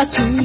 matter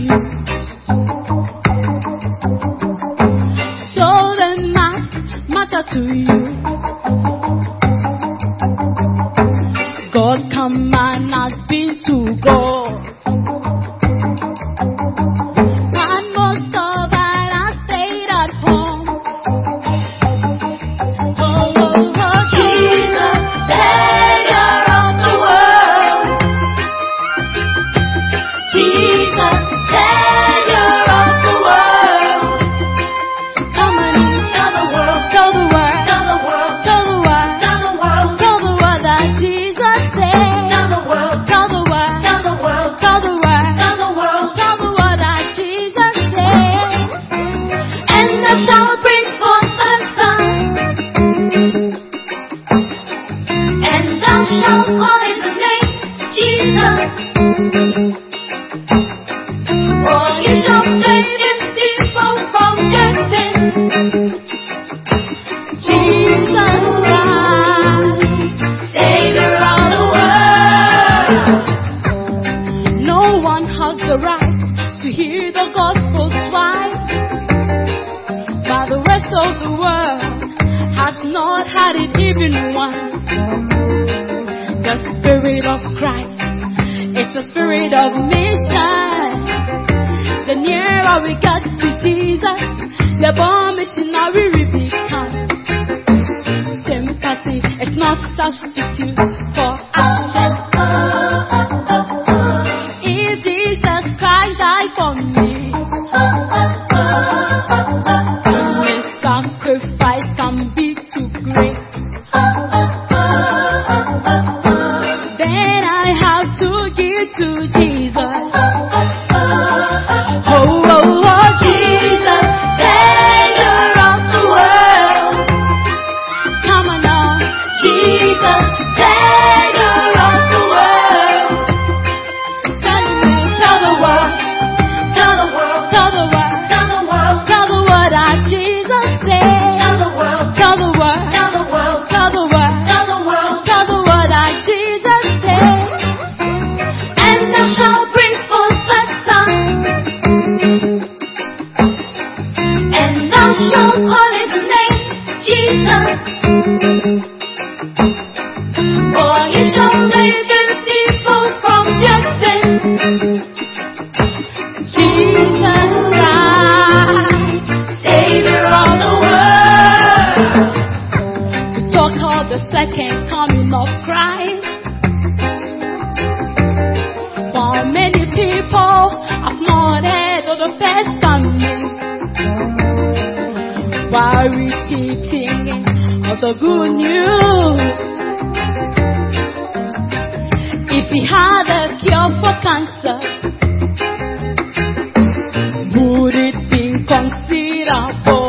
considerable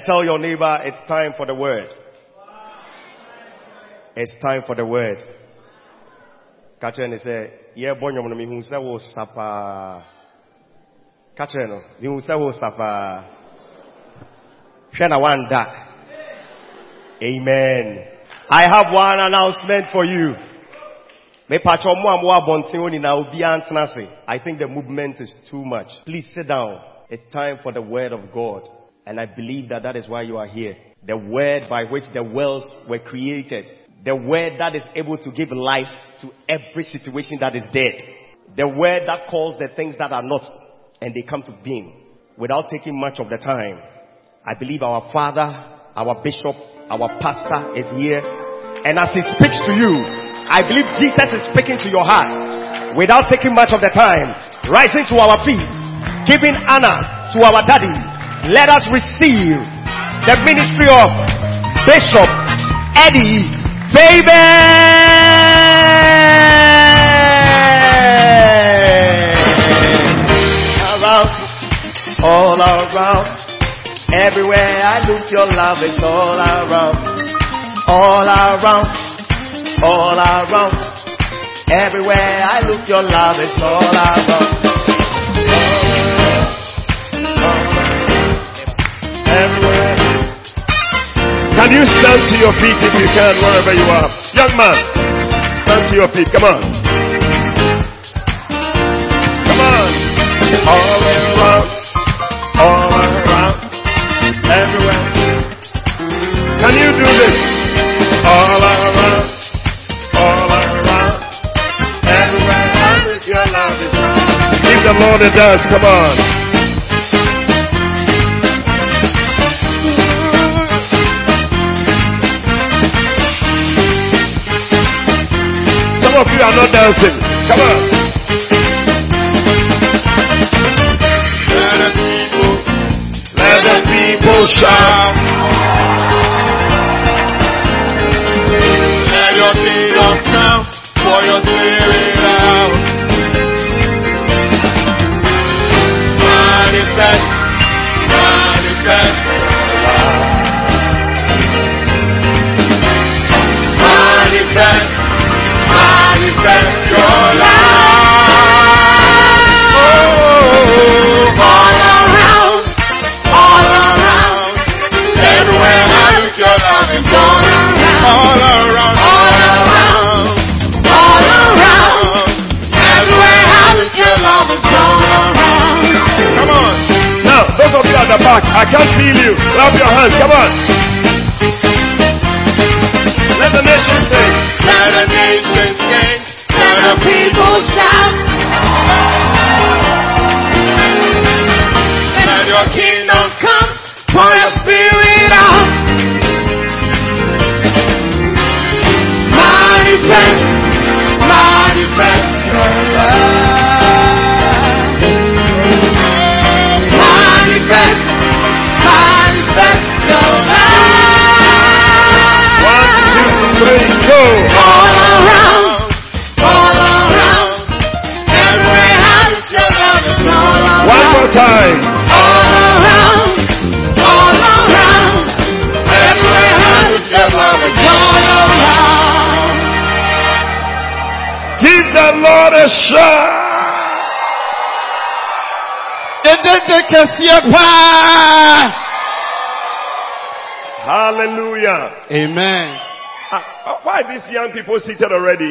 And tell your neighbor it's time for the word. It's time for the word. Catcher and say, yeah, bonyo no mihu se wo sapa. Catcher no, mihu se wo sapa. Shana wanda. Amen. I have one announcement for you. I think the movement is too much. Please sit down. It's time for the word of God. And I believe that that is why you are here. The word by which the worlds were created. The word that is able to give life to every situation that is dead. The word that calls the things that are not and they come to being without taking much of the time. I believe our father, our bishop, our pastor is here. And as he speaks to you, I believe Jesus is speaking to your heart without taking much of the time. Rising to our feet, giving honor to our daddy. Let us receive the ministry of Bishop Eddie Fabian. Around, all around, everywhere I look, your love is all around, all around, all around. Everywhere I look, your love is all around. Everywhere. Can you stand to your feet if you can, wherever you are? Young man, stand to your feet. Come on. Come on. All around. All around. Everywhere. Can you do this? All around. All around. Everywhere. Your love is Give the Lord a dance. Come on. You are not dancing. Come on. Let the people, shout. Let your kingdom come, pour your spirit out. Manifest. Manifest, manifest the back, I can't feel you. Clap your hands. Come on. Let the nation sing. Let the nation sing. Let the people shout. Let your kingdom come. Pour your spirit out. Manifest, time. All around, all around. Everywhere I look, your love is all around. Give the Lord a shout. Hallelujah. Amen. Ah, why are these young people seated already?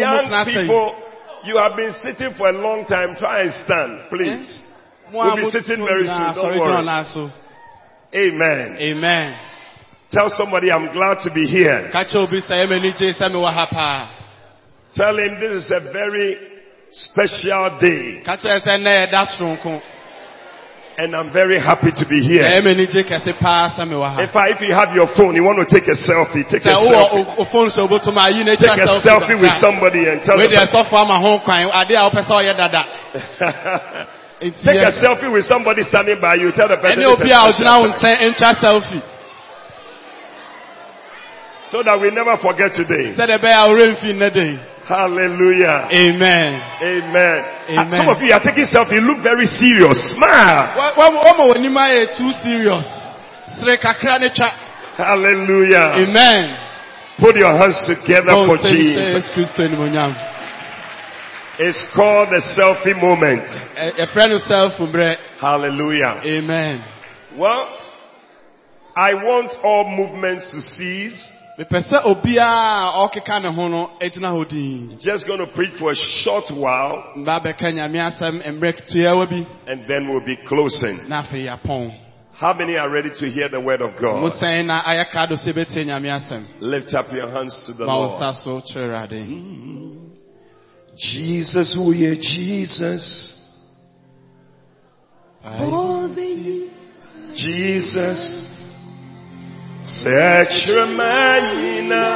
Young tena ase yi. people, you have been sitting for a long time. Try and stand, please. Mo We'll be sitting very soon, don't worry. gyina ɔnan so. Amen. Amen. Tell somebody I'm glad to be here. Ka kyerɛ obi sɛ ɛmɛ ni gye sɛ mi wɔ ha paa. Tell him this is a very special day Ka kyerɛ sɛ nnɛ yɛ da soronko. And I'm very happy to be here. Ɛmɛ ni gye kɛse paa sɛ mi wɔ ha. In fact, if you have your phone, you want to take a selfie, take a selfie. o- o phone so obotum ayi na Take a selfie with somebody and tell Wei the deɛ person. sɔfo ama ho kwan ade a wopɛ sɛ ɔyɛ dada. Nti Take a selfie with somebody standing by you. Tell the person ɛne it's obi a a special ɔgyina wo time. nkyɛn ntwa selfie. so that we never forget today. Sɛdeɛ ɛbɛyɛ a ɔremfi nnɛ de yi. Hallelujah. Amen. Amen. Amen. Uh, Some of you are taking selfie. You look very serious. Smile. Wọ́n mọ̀ wọ́n ní máa yẹ too serious. Sire kakra ne. Hallelujah. Amen. Put your hands together for Bọ́n sẹ́ni sẹ́ Jesus. Yesu It's called the selfie moment. Ẹ̀frẹ́ no sẹ́lfù brẹ. Hallelujah. Amen. Well, I want all movements to cease. Mepɛ sɛ ɔkeka ne ho no gyina hɔ din. Just going to preach for a short while Mba bɛka nyame asɛm mmerɛ ketewa bi and then we'll be closing. na afei yɛapɔn. How many are ready to hear the word of God? sɛn na ayɛ krado sɛ yɛbɛtie nyame asɛm. Lift up your hands to the Lord. nsa so kyerɛ Awurade. Mm. Jesus, oh who you Jesus? Jesus, search manina,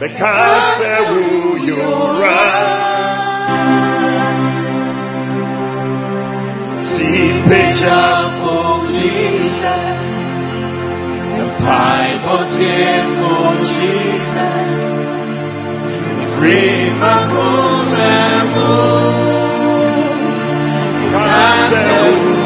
because who you are. See picture for Jesus, the Bible's here for Jesus. Remarkable because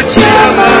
Which am I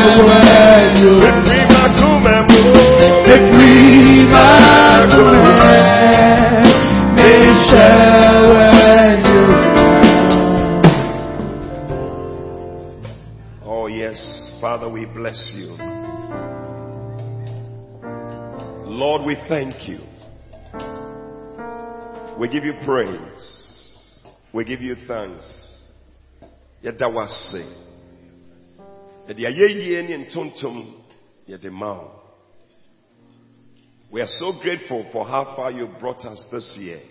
thank you. We give you praise. We give you thanks. Ayɛyie ne ntontom yɛde ma wo. We are so grateful for how far you brought us this year.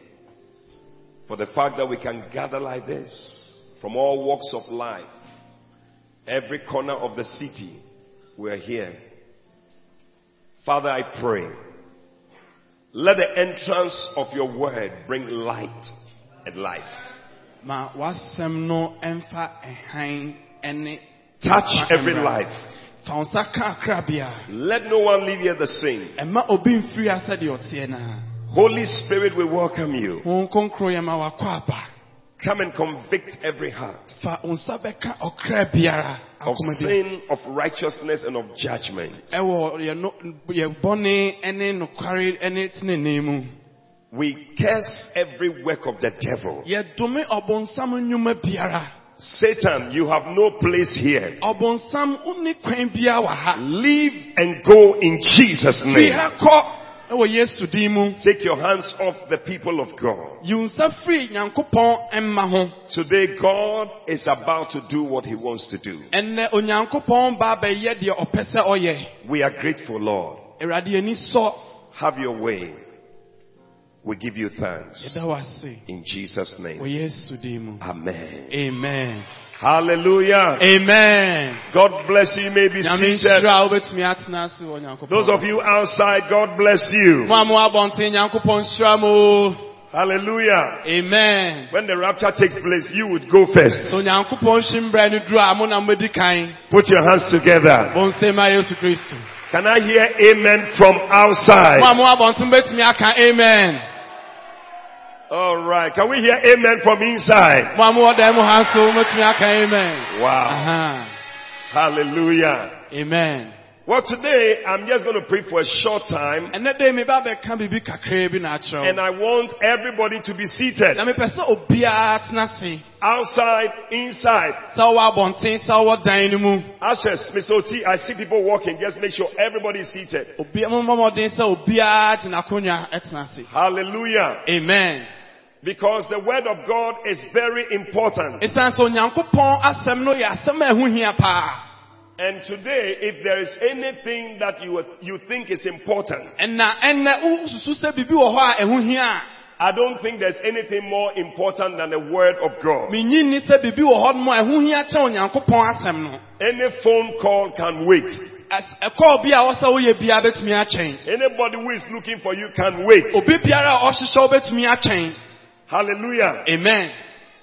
For the fact that we can gather like this from all walks of life. Every corner of the city, we are here. Father, I pray. Let the entrance of your word bring light and life. Ma wasɛm no ɛmfa ɛhan ɛne Touch every life. fa wo nsa Let no one leave here the same. ɛma obi mfiri ha sɛdeɛ ɔteɛ no Holy Spirit, we welcome you. ho nkronkro yɛ ma wakɔ aba Come and convict every heart fa wo nsa bɛka ɔkra biara of sin, of righteousness, and of judgment. ɛwɔ yɛ no- yɛ bɔne ɛne nokware ɛne tenenee mu We curse every work of the devil. yɛdome ɔbonsam nnwuma biara Satan, you have no place here. ɔbonsam wonni kwan biara wɔ ha Leave and go in Jesus' name. Ha kɔ ɛwɔ yesu din mu Take your hands off the people of God. yi wo nsa firi nyankopɔn mma Today, God is about to do what He wants to do. ɛnnɛ onyankopɔn ba bɛyɛ deɛ ɔpɛ sɛ ɔyɛ We are grateful, Lord. awurade ani sɔ Have your way. We give you thanks. yɛda wo ase In Jesus' name. yesu din mu Amen. amen Hallelujah. amen God bless you. You may be seated. nhyira a wobɛtumi atena ase wɔ Those of you outside, God bless you. mo a mo abɔnten nyankopɔn nhyira mo Hallelujah. amen When the rapture takes place, you would go first. so nyankopɔn hyimbra no duru a mo na modi kan Put your hands together. bɔ nsɛm a yesu kristo Can I hear amen from outside? mo abɔnten bɛtumi aka amen All right. Can we hear amen from inside? mo a mo wɔ dan mu ha nso mɛtumi aka amen Wow. Uh-huh. Hallelujah. amen Well, today I'm just going to pray for a short time ɛnɛ dɛ meba bɛka biribi kakraa bi na akyerɛ and I want everybody to be seated. na mepɛ sɛ obiara tena ase Outside, inside. sɛ wowɔ abɔnten sɛ wowɔ dan no mu Ushers, Miss OT, I see people walking. Just make sure everybody is seated. Obi- mommɔ mmɔden sɛ obiara gyina akonnwa ɛtena ase Hallelujah. amen Because the word of God is very important. ɛsiane sɛ onyankopɔn asɛm no yɛ asɛm a ɛho hia paa And today, if there is anything that you, you think is important, ɛna ɛnɛ wosusu sɛ biribi wɔ hɔ a ɛho hia a I don't think there's anything more important than the word of God. menyi nni sɛ biribi wɔ hɔ nom a ɛho hia kyɛ onyankopɔn asɛm no Any phone call can wait. Ɛs- ɛkɔɔ bi a wɔ sɛ woyɛ biara bɛtumi akyɛn Anybody who is looking for you can wait. Obi biara a ɔhyehyɛ wo bɛtumi akyɛn Hallelujah. amen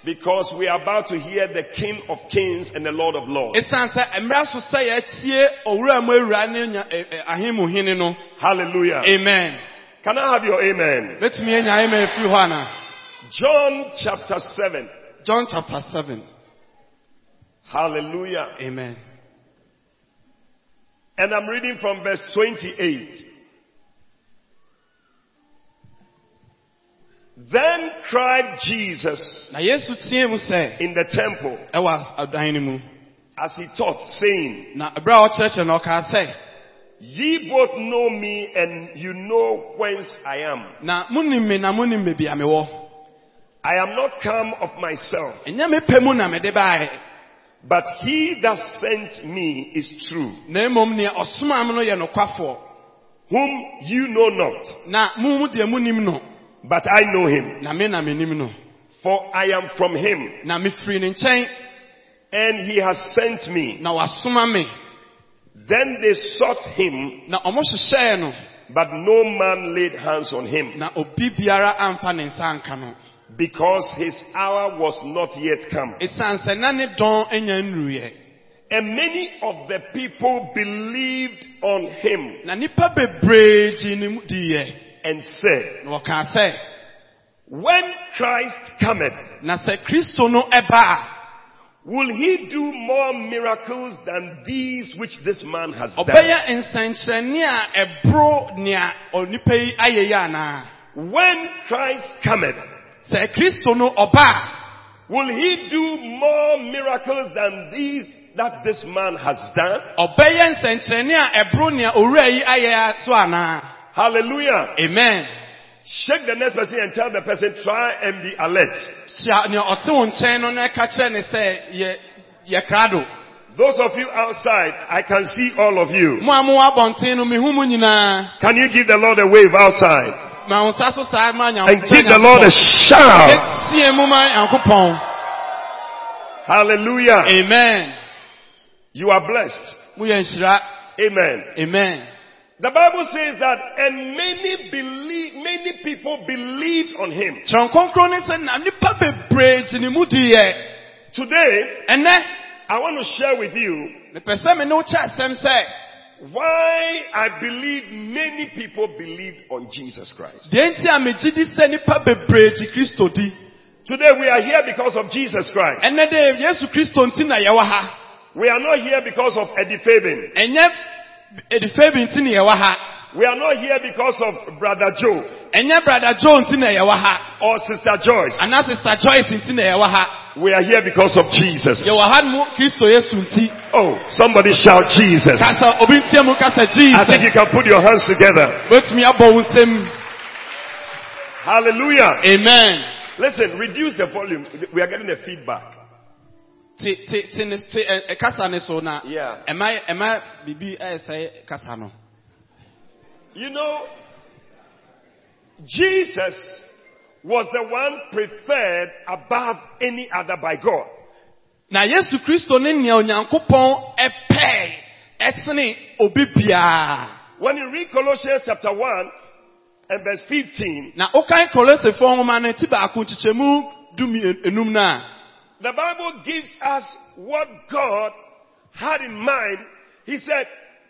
Because we are about to hear the King of Kings and the Lord of Lords. ɛsiane sɛ mmerɛ so sɛ yɛtie owura mu awura ne nya- eh, eh, ɛ- ɛ- ahemuhene no Hallelujah. amen Can I have your amen? bɛtumi anya amen hɔ ana John chapter 7. john chapter 7 Hallelujah. amen And I'm reading from verse 28. Then cried Jesus na yesu teɛ in the temple as he taught, saying, na ɛberɛ a ɔkyerɛkyerɛ no ɔkaa sɛ Ye both know me and you know whence I am. na monim me na monim baabi a I am not come of myself, ɛnyɛ me pɛ mu na mede but he that sent me is true, na mmom nea ɔsomaa me no yɛ whom you know not, na mo mu deɛ monim no but I know him. na me na menim no. For I am from him, na mefiri ne nkyɛn. And he has sent me. Then they sought him, na ɔmo hyehyɛɛ no. But no man laid hands on him, na obi biara amfa ne nsa anka no. Because his hour was not yet come. ɛsiane sɛ na ne dɔn anya nnuruyɛ And many of the people believed on him na nnipa bebree gye ne mu diiɛ and said, na wɔkaa sɛ When Christ cometh, na sɛ kristo no ɛba will he do more miracles than these which this man has done? ɔbɛyɛ nsɛnkyerɛnne a ɛboro nea onipa yi ayɛ yi anaa When Christ cometh, will he do more miracles than these that this man has done? A ɔbɛyɛ nsɛnkyerɛnne a ɛboro nea owura yi ayɛ so anaa Hallelujah. Amen. Shake the next person and tell the person, try and be alert. Hyia nea ɔte wo nkyɛn no na ɛka kyerɛ ne sɛ yɛ yɛ krado. Those of you outside, I can see all of you. Mo a mowɔ abɔnten no mehu mu nyinaa. Can you give the Lord a wave outside? Ma wo nsa so saa ma And give the Lord a shout. Ɛtie mu ma Nyankopɔn. Hallelujah. Amen. You are blessed. Amen. Amen. The Bible says that, and many believe, many people believed on him. Kyerɛ nkronkron ne sɛ na nipa bebree gye ne mu diiɛ. Today, Ɛnɛ, I want to share with you mepɛ sɛ me ne wo kyɛ asɛm why I believe many people believed on Jesus Christ. deɛ nti a megye di sɛ nipa bebree gye Kristo di. Today we are here because of Jesus Christ. Ɛnɛ de Yesu Kristo nti na. We are not here because of Eddie Fabin. Ɛnyɛ edife bi nti na yɛwɔ ha. We are not here because of Brother Joe Ɛnyɛ brada Joe nti na yɛwɔ ha. or Sister Joyce. Anaa Sister Joyce nti na yɛwɔ ha. We are here because of Jesus. Yɛwɔ ha mu Kristo Yesu nti. Oh, somebody shout Jesus. Kasa obi ntia mu kasa I think you can put your hands together. Wetumi abɔ wo nsam. Hallelujah. Amen. Listen, reduce the volume. We are getting the feedback. Te te te ne te ɛ- kasa ne so na. Yeah. Ɛma ɛma bibi ɛyɛ sɛ kasa no. You know, Jesus was the one preferred above any other by God. Na Yesu Kristo ne nea Onyankopɔn ɛpɛɛ ɛsene obi biara. When you read Colossians chapter 1 and verse 15, Na wokan Kolosefoɔ nwoma no ti baako nkyekyɛmu dumi enum no a. the Bible gives us what God had in mind. He said,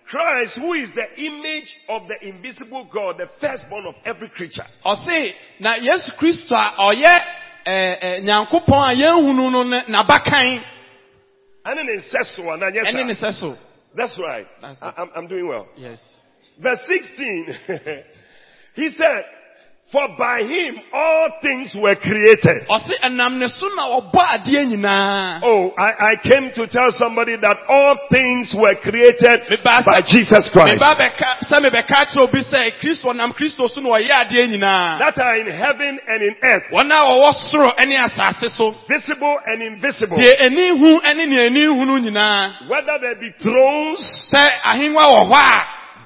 Christ, who is the image of the invisible God, the firstborn of every creature. Ɔse na Yesu Kristo a ɔyɛ ɛɛ ɛ Nyankopɔn a yɛnhunu no ne n'abakan And then it says so, and then yes, ɛne ne sir. That's right. That's I. I'm, I'm doing well. Yes. Verse 16, he said, For by him all things were created. Ɔse ɛnam ne so na ɔbɔ adeɛ nyinaa. Oh, I, I came to tell somebody that all things were created by Jesus Christ. Meba bɛka sɛ mebɛka kyerɛ obi sɛ Kristo nam Kristo so na ɔyɛ adeɛ nyinaa. That are in heaven and in earth, Wɔn a wɔwɔ soro ɛne asase so. visible and invisible. Deɛ ani hu ɛne nea ani hu no nyinaa. Whether there be thrones,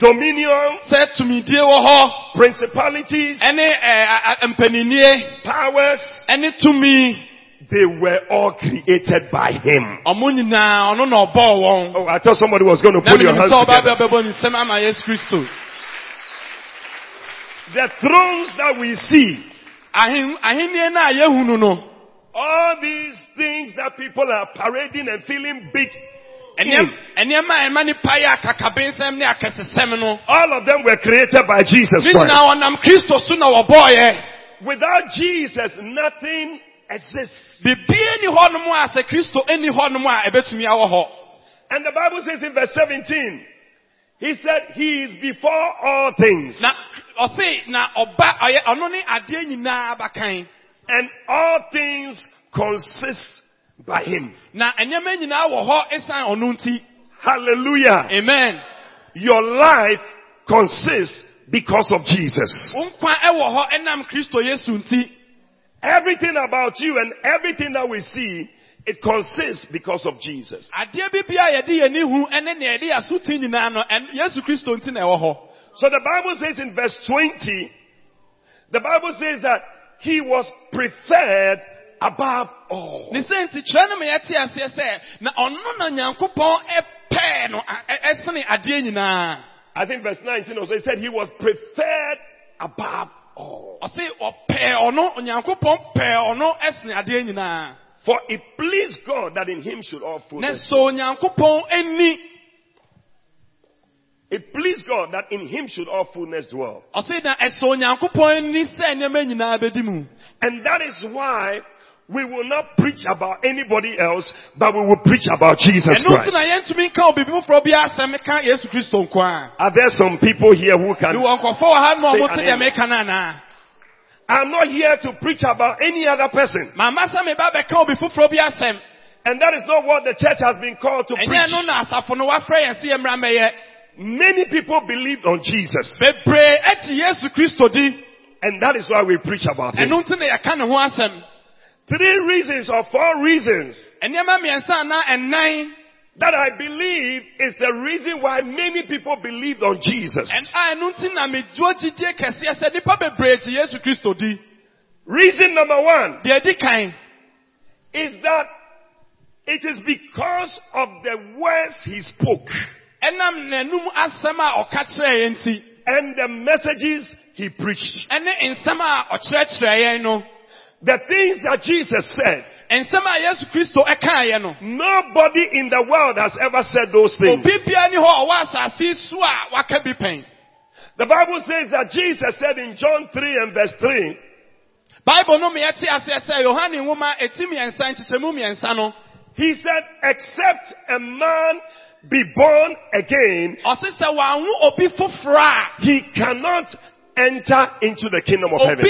Sɛ ahengua wɔ hɔ a, dominions, sɛ tumidie wɔ hɔ, principalities, ɛne ɛɛ a- mpaninie, powers, ɛne tumi. they were all created by him. Ɔmo nyinaa ɔno na ɔbɔɔ wɔn. Oh, I thought somebody was going to put your hands together. bɛbɔ ne nsɛm ama Yesu Kristo. The thrones that we see, Ahen- Ahenni no a yɛhunu no, all these things that people are parading and feeling big, ɛnneɛm- ɛnneɛma a ɛma nipa yɛ akakabensɛm ne akɛsesɛm no, all of them were created by Jesus Christ. nyinaa ɔnam Kristo so na wɔbɔɔyɛ. Without Jesus, nothing exists. Bibie ni hɔnom a sɛ Kristo ɛni hɔnom a ɛbɛtumi awɔ hɔ. And the Bible says in verse 17, He said, He is before all things. Na ɔse na ɔba ɔyɛ ɔno ne adeɛ nyinaa abakan. And all things consist by Him. Na nneɛma nyinaa wɔ hɔ esan ɔno nti. Hallelujah. Amen. Your life consists because of Jesus. Wo nkwa ɛwɔ hɔ ɛnam Kristo Yesu nti. Everything about you and everything that we see, it consists because of Jesus. Adeɛ bi bia a yɛde yɛn ani hu ɛne nea yɛde yɛn aso ti nyinaa no ɛn Yesu Kristo nti na ɛwɔ hɔ. So the Bible says in verse 20, the Bible says that He was preferred above all. Ne sɛ nti kyerɛ no ma yɛte aseɛ sɛ na ɔno na Nyankopɔn ɛpɛɛ no ɛsene adeɛ nyinaa. I think verse 19 also, He said He was preferred above all. Ɔse ɔpɛɛ ɔno, Onyankopɔn pɛɛ ɔno ɛsene adeɛ nyinaa. For it pleased God that in Him should all Na fullness. so Onyankopɔn ani, It pleased God that in Him should all fullness dwell. ɔse na ɛsɛ Onyankopɔn ani sɛ nneɛma nyinaa bɛdi mu. And that is why we will not preach about anybody else, but we will preach about Jesus Christ. Are there some people here who can I'm not here to preach about any other person. And that is not what the church has been called to preach. Many people believed on Jesus. And that is why we preach about him three reasons or four reasons that I believe is the reason why many people believed on Jesus. And I Reason number one is that it is because of the words he spoke and the messages he preached. The things that Jesus said. nsɛm a yesu kristo ɛkaeɛ no. nobody in the world has ever said those things. The Bible says that Jesus said in John 3 and verse 3. Bible no me yɛte aseɛ. He said, except a man be born again. Ɔsi sɛ wàhùn. He cannot enter into the kingdom of heaven.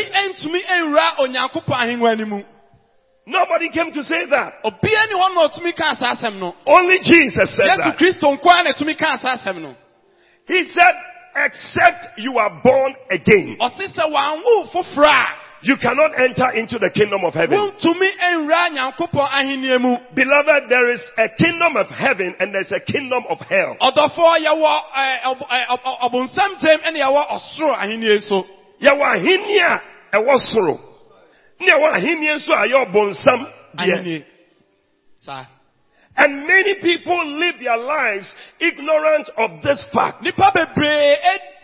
Nobody came to say that. Only Jesus said that. He said, except you are born again you cannot enter into the kingdom of heaven. Beloved, there is a kingdom of heaven and there's a kingdom of hell. yɛwɔ ahenni a ɛwɔ soro ne ɛwɔ ahenni nso a and many people live their lives ignorant of this fact.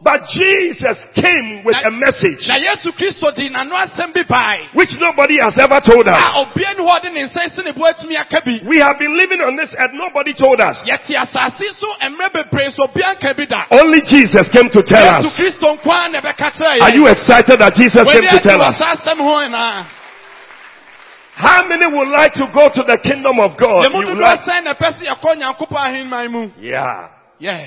But Jesus came with a message which nobody has ever told us. We have been living on this and nobody told us. Only Jesus came to tell us. Are you excited that Jesus came to tell us? How many would like to go to the kingdom of God? Yeah. Yeah.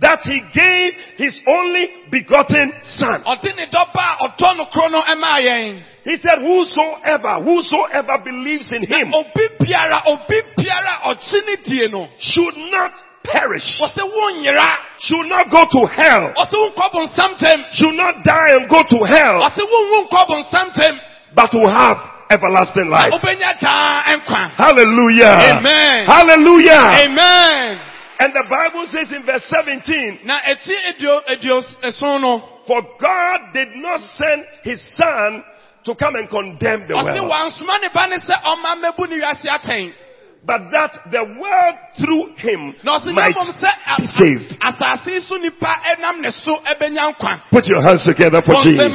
that he gave his only begotten son. He said, whosoever, whosoever believes in him should not perish. Should not go to hell. Should not die and go to hell. But will have everlasting life. Hallelujah. Amen. Hallelujah. Amen. And the Bible says in verse 17, For God did not send his son to come and condemn the world. But that the world through him might be saved. Put your hands together for Jesus.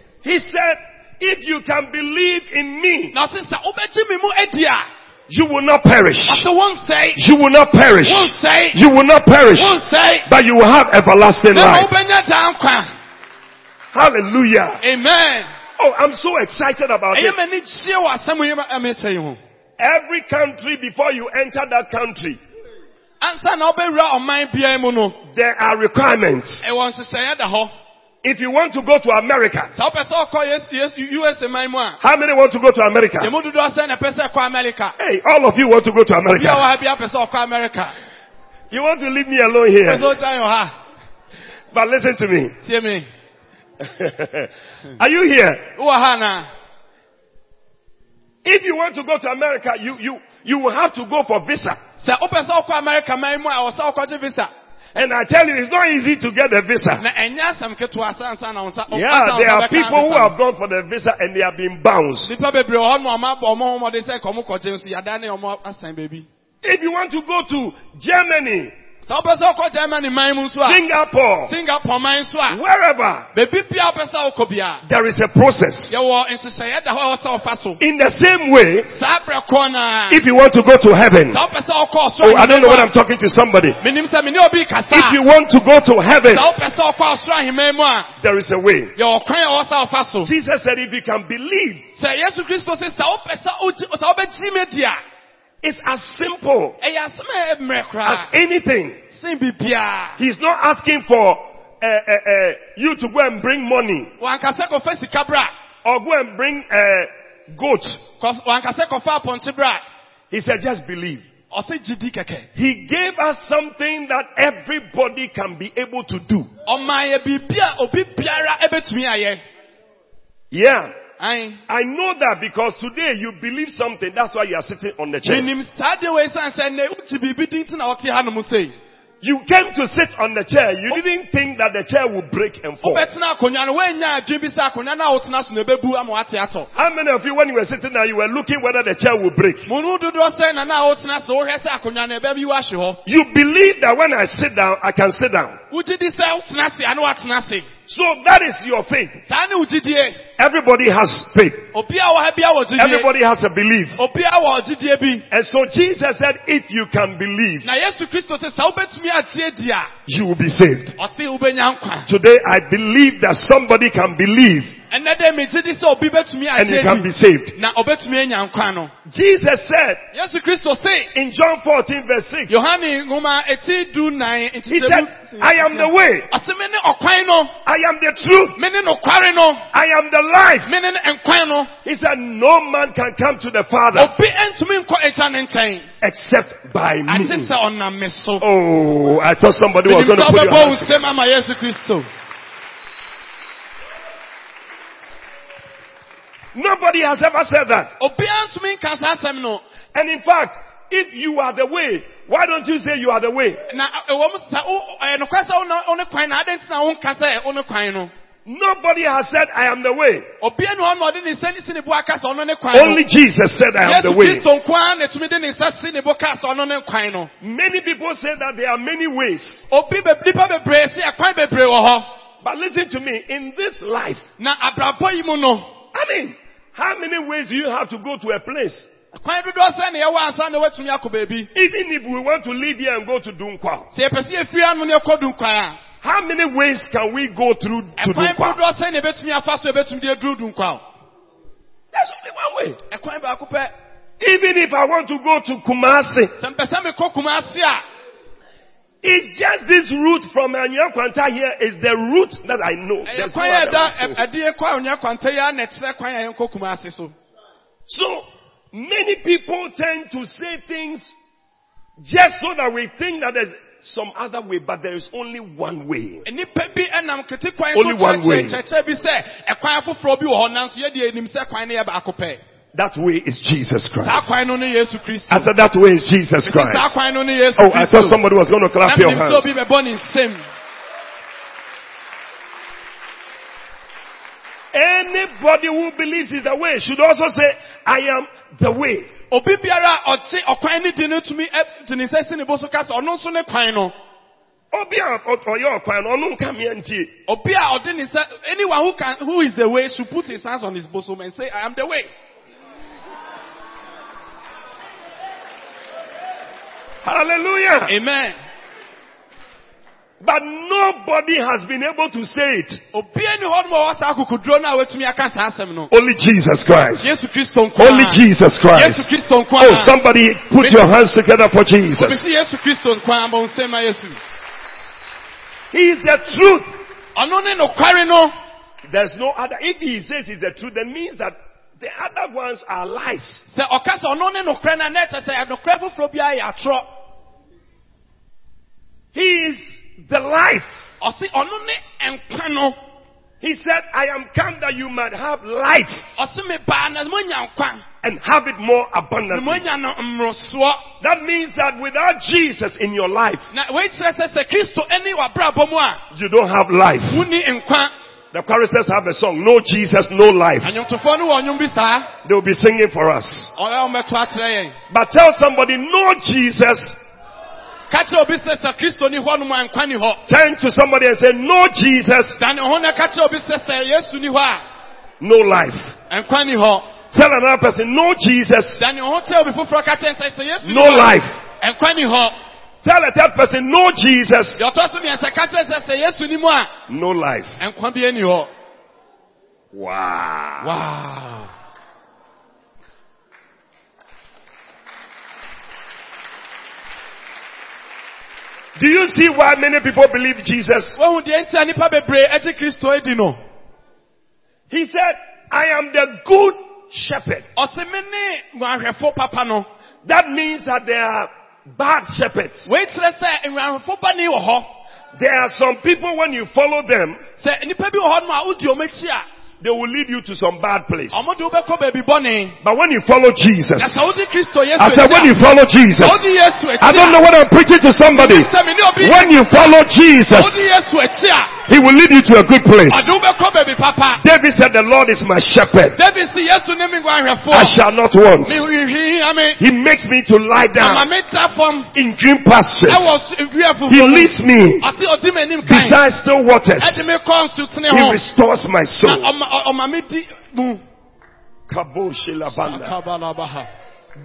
He said, if you can believe in me, you will not perish. You will not perish. You will not perish. But you will have everlasting life. Hallelujah. Amen. Oh, I'm so excited about it. Every country before you enter that country, there are requirements. If you want to go to America, how many want to go to America? Hey, all of you want to go to America. You want to leave me alone here. But listen to me. Are you here? If you want to go to America, you, you, you will have to go for visa sɛ wopɛ sɛ wokɔ america man mu a ɛwɔ sɛ wokɔgye visa And I tell you, it's not easy to get a visa. na ɛnyɛ asɛm ketewa sɛ ansa na wo nsa Yeah, there are people who have gone for the visa and they have been bounced. nipa bebree wɔ hɔ no ɔma bɔ ɔmo homɔde sɛ kɔmo kɔgye nso yɛda ne ɔmo asan baabi If you want to go to Germany, sɛ wopɛ sɛ wokɔ germany man mu nso a. Singapore, singapore wherever, baabi bia wopɛ sɛ wokɔ bia. There is a process. yɛwɔ nhyehyɛeɛ da hɔ a ɛwɔ sɛ wofa In the same way, saa berɛ korɔ naa if you want to go to heaven, sɛ wopɛ sɛ wokɔ ɔsoro oh, I don't know mu I'm talking to somebody. a menim sɛ mene obi kasa. If you want to go to heaven, sɛ wopɛ sɛ wokɔ ɔsoro ahemman mu a there is a way. yɛwɔ kwan a ɛwɔ sɛ wofa so. Jesus said if you can believe, sɛ yesu kristo sɛ sɛ wopɛ sɛ wogye- sɛ wobɛgyiri me di a it's as simple ɛyɛ asɛm a ɛyɛ mmerɛ as anything. He's not asking for uh, uh, uh, you to go and bring money wankasɛ kɔfa sika bra or go and bring uh, goat. Kɔf- wankasɛ kɔfa apɔnkye bra He said just believe. ɔsɛ gyidi kɛkɛ He gave us something that everybody can be able to do. ɔma yɛ biribi a obi biara ɛbɛtumi ayɛ Yeah. I know that because today you believe something. That's why you are sitting on the chair. Menim saa deɛ wei san sɛ nnɛ wogye biribi din nti na wɔte ha nom sei You came to sit on the chair. You didn't think that the chair would break and fall. wobɛtena akonnwa no woanya adwene bi sɛ akonnwa no a wotena so na ɛbɛbu ama wate atɔ How many of you, when you were sitting there, you were looking whether the chair would break? mo no dodoɔ sɛ na na a wotena so wohwɛ sɛ akonnwa no ɛbɛbi wo ahye hɔ You believe that when I sit down, I can sit down. Wogye di sɛ wotena ase ane woatena ase So that is your faith. saa ne wogyidie Everybody has faith. obi a wɔ ha bia wɔ gyidie Everybody has a belief. obi a wɔ gyidie bi And so Jesus said, if you can believe, na yesu kristo sɛ sɛ wobɛtumi atie di a you will be saved. ɔse wobɛnya nkwa Today I believe that somebody can believe ɛnɛ dɛ megye di sɛ obi bɛtumi and he can be saved. na ɔbɛtumi anya nkwa no Jesus said yesu kristo se in John 14 verse 6, yohane nwoma eti du he said, I am the way, ɔse me ne ɔkwan no. I am the truth, I am the life. He said, no man can come to the Father obi ntumi nkɔ agya ne except by me. sɛ ɔnam me so. Oh, I thought somebody was going to put your hands. nsɛm ama yesu kristo Nobody has ever said that. obiara ntumi nka saa asɛm no And in fact, if you are the way, why don't you say you are the way? na eh, eh, ɛwɔ mu sa wo ɛyɛ nokware sɛ wona- wo ne kwan na adɛn nti na wonka sɛ wo ne kwan no Nobody has said I am the way. obiara ne hɔ na ɔde ne nsa ne si ne bo aka sɛ ɔno ne kwan Only Jesus said I am the way. kristo nko ara na ɛtumi de ne nsa si ne bo ka sɛ ɔno ne kwan no Many people say that there are many ways. obi be- nipa bebree sɛ ɛkwan bebree wɔ hɔ But listen to me, in this life, na abrabɔ yi mu no I mean, how many ways do you have to go to a place? kwan dodoɔ sɛ ne yɛwɔ ansa na woatumi akɔ baabi Even if we want to leave here and go to Dunkwa, sɛ yɛpɛ sɛ yɛfiri ano ne yɛkɔ du nkwan how many ways can we go through to Dunkwa? dodoɔ sɛ ne yɛbɛtumi afa so yɛbɛtumi de aduru du nkwan There's only one way. ɛkwan baako pɛ Even if I want to go to Kumasi, sɛ mpɛ sɛ mekɔ kumase a it's just this route from Anyakwanta here is the route that I know. no kwan a other ɛda eh, eh, way. ɛdeɛ kɔ a onyaa kwanta yi a na ɛkyerɛ eh, kwan a yɛnkɔ kumase so many people tend to say things just so that we think that there's some other way, but there is only one way. nnipa bi ɛnam kete kwan so Only one way. Kyerɛkyerɛ bi sɛ ɛkwan foforɔ bi wɔ hɔ nanso yɛde anim sɛ kwan no yɛ baako pɛ That way is Jesus Christ. kwan no ne yesu kristo I said that way is Jesus Christ. kwan no ne yesu Oh, I thought somebody was going to clap your hands. obi bɛbɔ ne nsɛm Anybody who believes is the way should also say, I am the way. obi biara a ɔte ɔkwan ne di no tumi de ne nsa si ne bo so ka sɛ ɔno nso ne kwan no Obi a ɔyɛ ɔkwan no, ɔno nka mea ntie. obi a ɔde ne nsa anyone who can who is the way should put his hands on his bosom and say i am the way Hallelujah. amen But nobody has been able to say it. obiara ni hɔ nom a ɔwɔ saa akokoduro no a watumi aka saa asɛm no Only Jesus Christ. yesu kristo nko Only. Jesus Christ. Oh, somebody put your hands together for Jesus. sɛ yesu kristo nko ara ma wo nsɛm ma yesu He is the truth. ɔno ne nokware no There's no other. If he says he's the truth, that means that the other ones are lies. sɛ ɔka sɛ ɔno ne nokware no a na ɛkyɛ sɛ nokware foforɔ biara yɛ atorɔ He is the life. ɔse ɔno ne nkwa no He said, I am come that you might have life ɔse me baa na moanya nkwa and have it more na abundantly. moanya no mmorosoɔ That means that without Jesus in your life, na wei kyerɛ sɛ sɛ kristo ne w'abrabɔ mu a you don't have life. wonni nkwa The choristers have a song, No Jesus, No Life. anwomtofoɔ no wɔ nnwom bi saa They will be singing for us. ɔyɛ ɔmɛto akyerɛ yɛn But tell somebody, No Jesus. ka kyerɛ obi sɛ sɛ kristo ni hɔ nom a nkwa ni hɔ Turn to somebody and say, No Jesus, dane ho na ka kyerɛ obi sɛ sɛ yesu ni hɔ no life. a nkwa ni hɔ Tell another person, No Jesus, dane ho kyerɛ obi foforɔ ka kyerɛ sɛ sɛ yesu ni no life. Nkwa ni hɔ Tell a third person, No Jesus, deɛ ɔtɔ so mmiɛnsa ka kyerɛ sɛ sɛ yesu ni mu a no life. nkwa bi ani hɔ Wow. wow Do you see why many people believe Jesus? wohu deɛ nti a nnipa bebree agye kristo adi no He said, I am the good shepherd. ɔse me ne nguanhwɛfo papa no That means that there are bad shepherds. wei kyerɛ sɛ nguanhwɛfo ba ne wɔ hɔ There are some people when you follow them, sɛ nnipa bi wɔ hɔ nom a wodi ɔm akyi a they will lead you to some bad place. ɔmo de wobɛkɔ baabi bɔne But when you follow Jesus, na sɛ wodi kristo yesu I said when you follow Jesus, sɛ wodi yesu akyi I don't know what I'm preaching to somebody. sɛ mene obi When you follow Jesus, wodi yesu akyi a He will lead you to a good place. ɔde wobɛkɔ baabi papa David said, the Lord is my shepherd. david si yesu ne me nguanhwɛfo I shall not want. He makes me to lie down in green pastures. ɛwɔ s- dua He leads me ɔse ɔdi m'anim kan beside still waters. ɛde me kɔ nsutene He restores my soul. Ɔma ɔ- ɔma me di mu.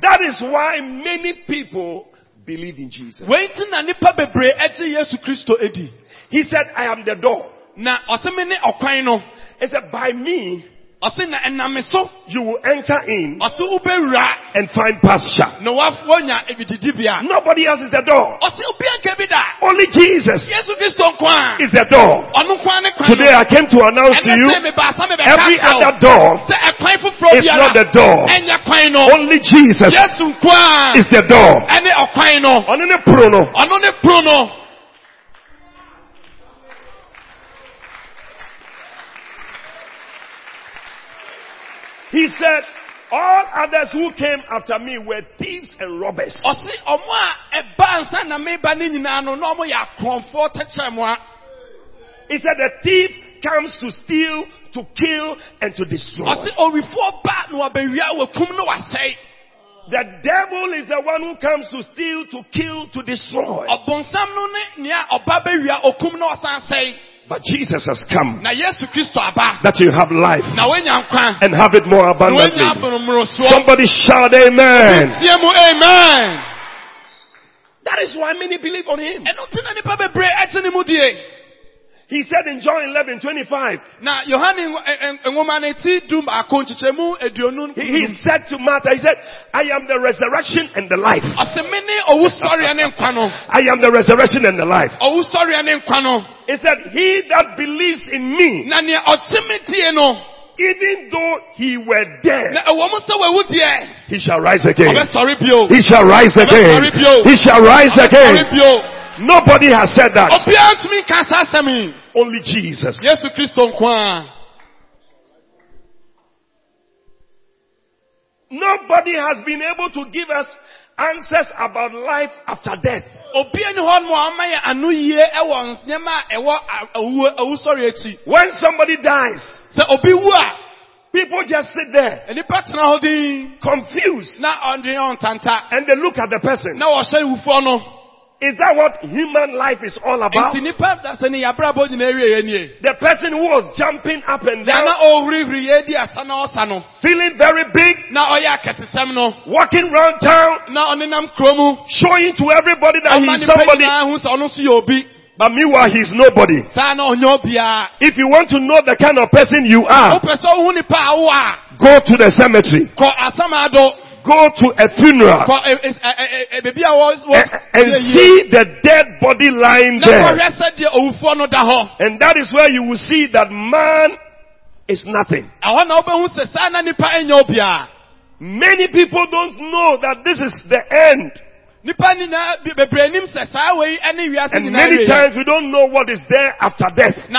That is why many people believe in Jesus. wei nti na nnipa bebree agye yesu kristo adi He said, I am the door. na ɔse me ne ɔkwan He said, by me, ɔse na ɛnam me so you will enter in and find pasture. na woaf- woanya Nobody else is the door. ɔse obi anka bi da Only Jesus yesu kristo nko a is the door. ɔno nko a ne kwan Today I came to announce to you, sɛ mebaasa mebɛka every other door sɛ ɛkwan foforɔ is not the door. ɛnyɛ kwan no Only Jesus yesu nko a is the door. ɛne ɔkwan no On any prono. ɔno ne pono no He said, all others who came after me were thieves and robbers. ɔse ɔmo a ɛba nsa na meba ne nyinaa no na ɔmo yɛ akorɔmfoɔ tɛkyerɛmoa He said, the thief comes to steal, to kill, and to destroy. ɔse owifoɔ ba na wabɛwia wakum na wasɛe The devil is the one who comes to steal, to kill, to destroy. Ɔbonsam no ne nea ɔba bɛwia okum na ɔsan sɛe But Jesus has come. Na yesu kristo aba. That you have life. Na woanya nkwa. And have it more na abundantly. Somebody shout amen. amen. That is why many believe on him. He said in John 11, 25, na yohane nwo- eh, eh, ɛ- ɛ- nwoma no ti du baako nkyekyɛmu he, said to Martha, he said, I am the resurrection and the life. ɔse me ne owu sɔreɛ ne nkwa no I am the resurrection and the life. owu sɔreɛ ne nkwa no He said, he that believes in me, na nea ɔkye me even though he were dead, na ɛwɔ mu sɛ wawu he shall rise again. bio He shall rise again. He shall rise again. bio Nobody has said that. obiara ntumi ka saa asɛm yi Only Jesus. yesu kristo nko a Nobody has been able to give us answers about life after death. obia ni hɔ nom a ɔma yɛ ano yie ɛwɔ nneɛma a ɛwɔ a- awu awusɔre akyi When somebody dies, sɛ obi wu a people just sit there nipa tena hɔ confused na ɔde ɔntanta and they look at the person. Na wɔhyɛ wufoɔ no Is that what human life is all about? nti nipa dasɛ ne yabrabɔ nyinaa wie yɛ nie. The person who was jumping up and down, na ɔhurihuri yɛ di asa na ɔsa no feeling very big, na ɔyɛ akɛtesɛm no walking around town, na ɔnenam kuro mu showing to everybody that he's somebody, nyinaa hu sɛ ɔno nso yɛ obi. But meanwhile he's nobody. saa na ɔnyɛ obiara If you want to know the kind of person you are, wopɛ sɛ wohu nipa a wo a go to the cemetery, go to a funeral, and, and see the dead body lying there. kɔhwɛ sɛdeɛ owufoɔ no da hɔ And that is where you will see that man is nothing. ɛhɔ na wobɛhu sɛ saa na nipa ɛnyɛ obiara Many people don't know that this is the end. nipa nyinaa be- bebree nim sɛ saa wei ɛne wiase And many times we don't know what is there after death.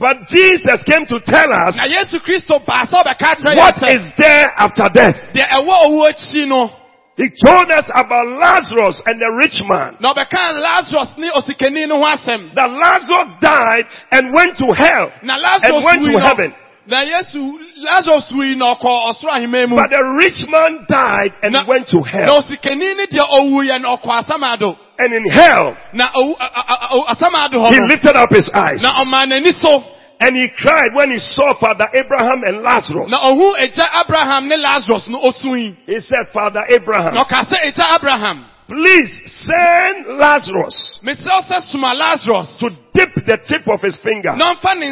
Na yɛa ne yɛnim nea ɛwɔ owu akyi. But Jesus came to tell us Na Yesu Kristo baa sɛ ɔbɛka kyerɛ yɛn what is there after death. deɛ ɛwɔ owu akyi no, He told us about Lazarus and the rich man. na ɔbɛka Lazarus ne osikani no ho asɛm. That Lazarus died and went to hell. And went to heaven. Na Yesu, Lazarus wui na ɔkɔ ɔsoro ahemman. But the rich man died and Na- went to hell. osikani ne deɛ owuiɛ no ɔkɔ asamado. And in hell, he lifted up his eyes. Na ɔmaa n'ani so. And he cried when he saw Father Abraham and Lazarus. Na ɔhu agya Abraham ne Lazarus no osui. He said, Father Abraham, Na ɔka sɛ agya Abraham. please send Lazarus Mesrɛ sɛ soma Lazarus. to dip the tip of his finger Na ɔmfa ne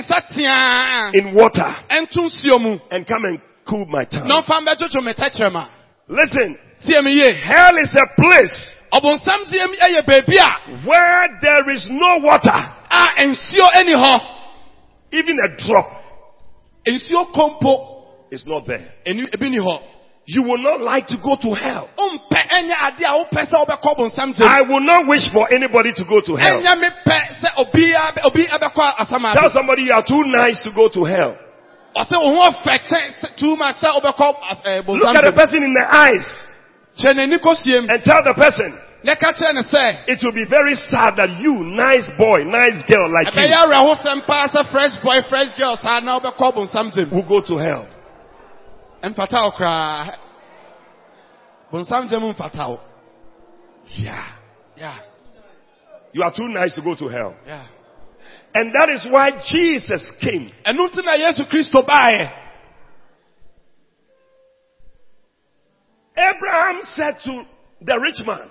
in water Ɛnto nsuo mu. and come and cool my tongue. Na ɔmfa mbɛdwodwo me tɛkyerɛma. Listen, hell is a place Ɔbonsam gyeɛ mu ɛyɛ baabi a, where there is no water, a nsuo ɛni hɔ. even a drop is not there. Ɛni ebi ni hɔ. You will not like to go to hell. Wompɛ ɛnyɛ ade a wopɛ sɛ wobɛkɔ ɔbonsam gyeɛ mu. I will not wish for anybody to go to hell. Ɛnyɛ me pɛ sɛ obi a- obi ɛbɛkɔ asam Tell somebody you are too nice to go to hell. Ɔsɛ wo ho ɔfɛ kyɛn sɛ too much sɛ wobɛkɔ as- eh, ɛɛ, Look at the person in the eyes Kyerɛ n'ani kɔsie mu. and tell the person Na ɛka kyerɛ ne sɛ, it will be very sad that you, nice boy, nice girl like you, awerɛhosɛm paa sɛ fresh boy fresh girl saa na wobɛkɔ bonsam gyeɛ mu. will go to hell. Mfata wo koraa. Bonsam gyeɛ mu mfata wo. Yeah. Yeah, You are too nice to go to hell. yeah. And that is why Jesus came. ɛno nti na yesu kristo baeɛ Abraham said to the rich man,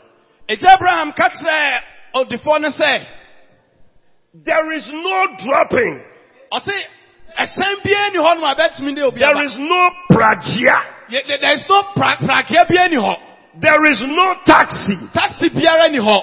ɛgya abraham ka kyerɛɛ ɔdefoɔ no sɛ there is no dropping. ɔse ɛhyɛn biara ni hɔ nom a bɛtumi de obi There is no pragia. There is no pra- pragea biara hɔ There is no taxi. taxi biara hɔ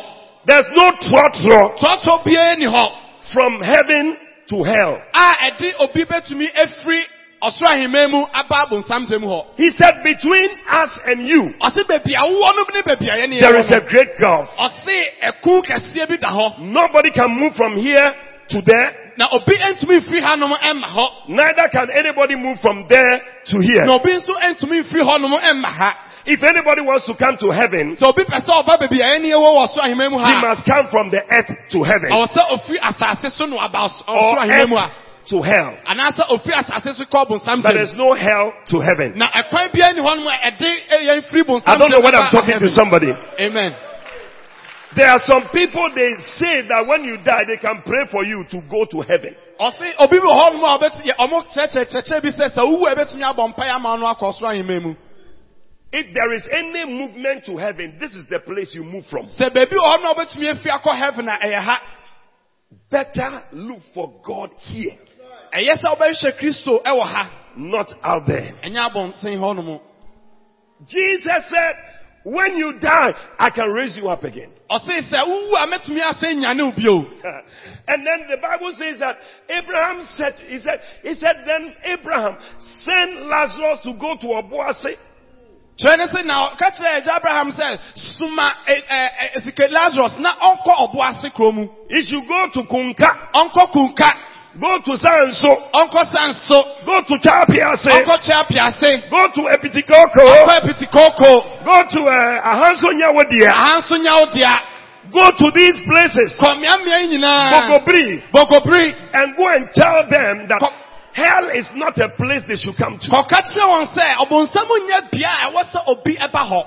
There's no trotro trɔtrɔ biara hɔ from heaven to hell. a ɛde obi bɛtumi afiri ɔsoro ahemman mu aba abonsam gye mu hɔ He said between us and you, ɔse baabi a wowɔ no ne baabi a yɛne there is a great gulf. ɔse ɛku kɛseɛ bi da hɔ Nobody can move from here to there. Na obi ntumi mfiri hanom ɛmma hɔ Neither can anybody move from there to here. na obi nso ntumi mfiri hɔnom ɛmma ha If anybody wants to come to heaven, so obi pɛ sɛ ɔba baabi a yɛne yɛwɔ wɔ ɔsoro he must come from the earth to heaven ɔwɔ sɛ ofiri asase so no aba ɔs- ɔsoro or ahemman mu a earth to hell. anaasɛ ofiri asase so kɔ bonsam But there's no hell to heaven. na ɛkwan biara ni hɔnom a ɛde yɛn firi bonsam I don't know what I'm talking to somebody. amen There are some people they say that when you die, they can pray for you to go to heaven. If there is any movement to heaven, this is the place you move from. sɛ baabi wɔ hɔ no a wobɛtumi afi akɔ heaven a ɛyɛ ha Better look for God here, ɛyɛ sɛ wobɛhwɛ kristo ɛwɔ ha not out there. ɛnyɛ abɔnten hɔ nom Jesus said, when you die, I can raise you up again. ɔse sɛ wowu a mɛtumi asɛ nyane wo bio. And then the Bible says that Abraham said, he said, he said, then Abraham sent Lazarus to go to ne se na ɔka abraham said, sike lazarus na ɔnkɔ ɔbo ase kuro mu He should go to Kunka, ɔnkɔ kunka go to Sanso, ɔnkɔ sanso. Go to Chapiase, ɔnkɔ kyea piase go to Epitikoko, ɔnkɔ epitikoko. Go to uh, Ahanso Nyawadia, aha nso nya wo dea go to these places, kɔ mmeammea yi nyinaa Bogobri, and go and tell them that Ko- hell is not a place they should come to. kɔka kyerɛ wɔn sɛ ɔbonsam nyɛ bea a ɛwɔ sɛ obi ɛba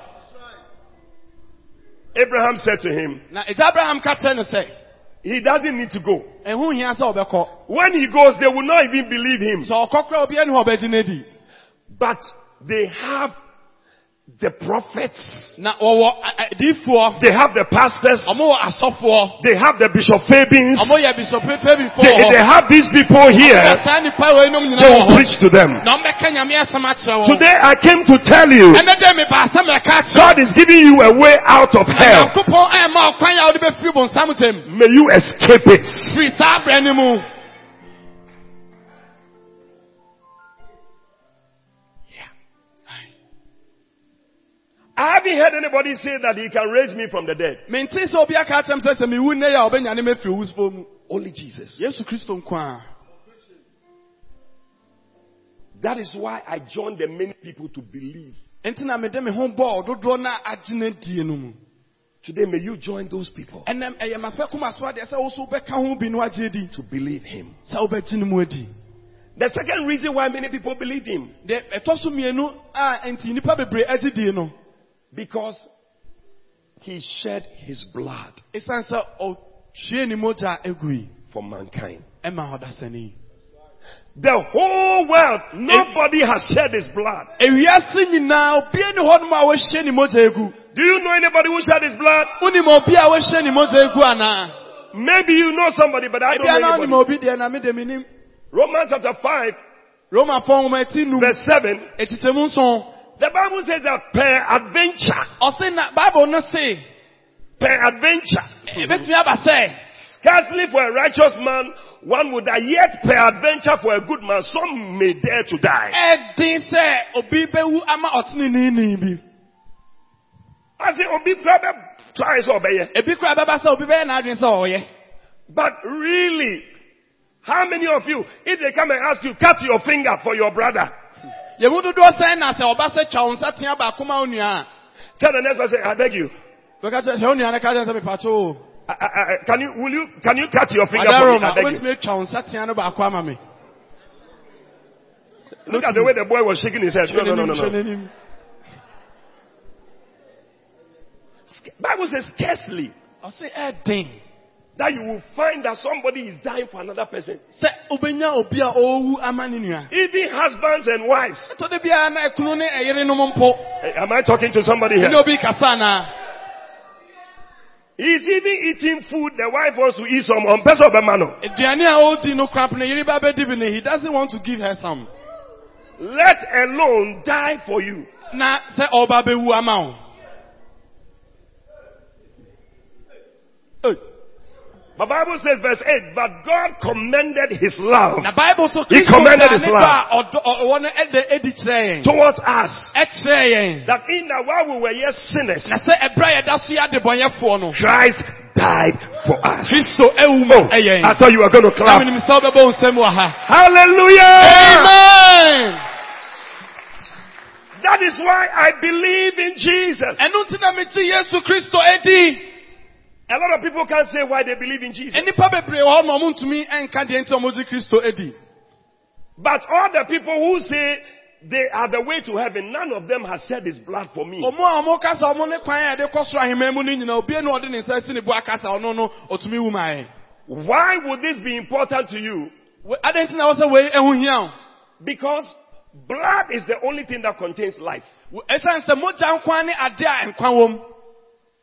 Abraham said to him, na agya abraham no sɛ he doesn't need to go. ɛho hia sɛ ɔbɛkɔ When he goes, they will not even believe him. sɛ ɔkɔ kora obi ani hɔ ɔbɛgye But they have the prophets, na wɔwɔ ɛ- ɛ- they have the pastors, ɔmo wɔ asɔfoɔ they have the Bishop Fabins, ɔmo yɛ bishop febifoɔ they, they have these people here. saa nipa wɔ enom They will preach to them. na ɔmbɛka nyame asɛm akyerɛ wɔn Today I came to tell you, ɛnɛ dɛ me baasa mɛka akyerɛ God is giving you a way out of hell. nyankopɔn ɛma ɔkwan a wode bɛfiri bonsam gyam May you escape it. I haven't heard anybody say that he can raise me from the dead. mente sɛ obi aka akyerɛ m sɛ sɛ mewu nnɛ yɛ a ɔbɛnyane me afiri owusfoɔ mu Only Jesus. yesu kristo nko a That is why I joined the many people to believe. enti na mede me ho bɔɔ dodoɔ no a agyena die no mu Today, may you join those people ɛnam ɛyɛ mapɛ koma so adeɛ sɛ wo so wobɛka ho bi no agye di to believe him. sɛ wobɛgye no mu adi The second reason why many people believe him, because he shed his blood ɛsiane sɛ ɔhwie ne mogya agui for mankind. The whole world, nobody has shed his blood. ewiase nyinaa obia ne hɔ nom a wɔahyɛ ne mogya agu Do you know anybody who shed his blood? wonim obi a wɔahyɛ ne mogya agu anaa Maybe you know somebody, but I don't know anybody. obi deɛ na mede Romans chapter 5, romafoɔ nwoma verse 7, ɛtikyɛmu nson the Bible says that per adventure, ɔse na bible no se per adventure, ɛbɛtumi aba sɛ scarcely for a righteous man one would die, yet per adventure for a good man, some may dare to die. ɛden sɛ obi bɛwu ama ɔtenenini bi I say, Obi brother, try so obey. ebi koraa bɛba sɛ obi bɛyɛ n'adwene sɛ ɔyɛ But really, how many of you, if they come and ask you, cut your finger for your brother, tell the next person, I beg you, bɛka kyerɛ sɛ wo nua no ka kyerɛ sɛ mepatwo o I, I, I, can you, will you, can you cut your finger for me? I beg you. wobɛtumi nsa tea no baako ama me Look at the way the boy was shaking his head. No, no, no, no, no. Bible says scarcely ɔse ɛden that you will find that somebody is dying for another person. sɛ wobɛnya obi a ɔwu ama Even husbands and wives. ɛtɔ de biara na ɛkunu ne ɛyerenom mpo Eh, Am I talking to somebody here? He's even eating food the wife wants to eat some on person of a man. aduane a ɔdi no krap no yere ba bɛdi bi no he doesn't want to give her some Let alone die for you. na sɛ ɔba bɛwu ama wo Hey. The Bible says verse 8, but God commended his love na bible so He commended his love. dɔ a ɔdɔ- ɔ- ɔwɔ no ɛde ɛdi kyerɛ yɛn towards us. That in that while we were yet sinners, na sɛ ɛberɛ a yɛda so yɛ adebɔnyɛfoɔ no Christ died for us. kristo ɛwu ma oh, ɛyɛn I thought you were going to clap. menim sɛ wobɛbɔ wo nsɛm wɔ ha Hallelujah! amen That is why I believe in Jesus. A lot of people can't say why they believe in Jesus. nnipa bebree wɔ hɔ ma ɔmo ntumi ɛnka deɛ nti ɔmogye kristo adi But all the people who say they are the way to heaven, none of them has shed his blood for me. ɔmo a ɔmo kasa ɔmo ne kwan a yɛde kɔ soro ahemman mu no nyina obie na ɔde ne nsa si ne bo akasa ɔno no ɔtumi wu ma yɛn Why would this be important to you? We- adɛn nti na wɔ sɛ wei ɛho hia wo Because blood is the only thing that contains life.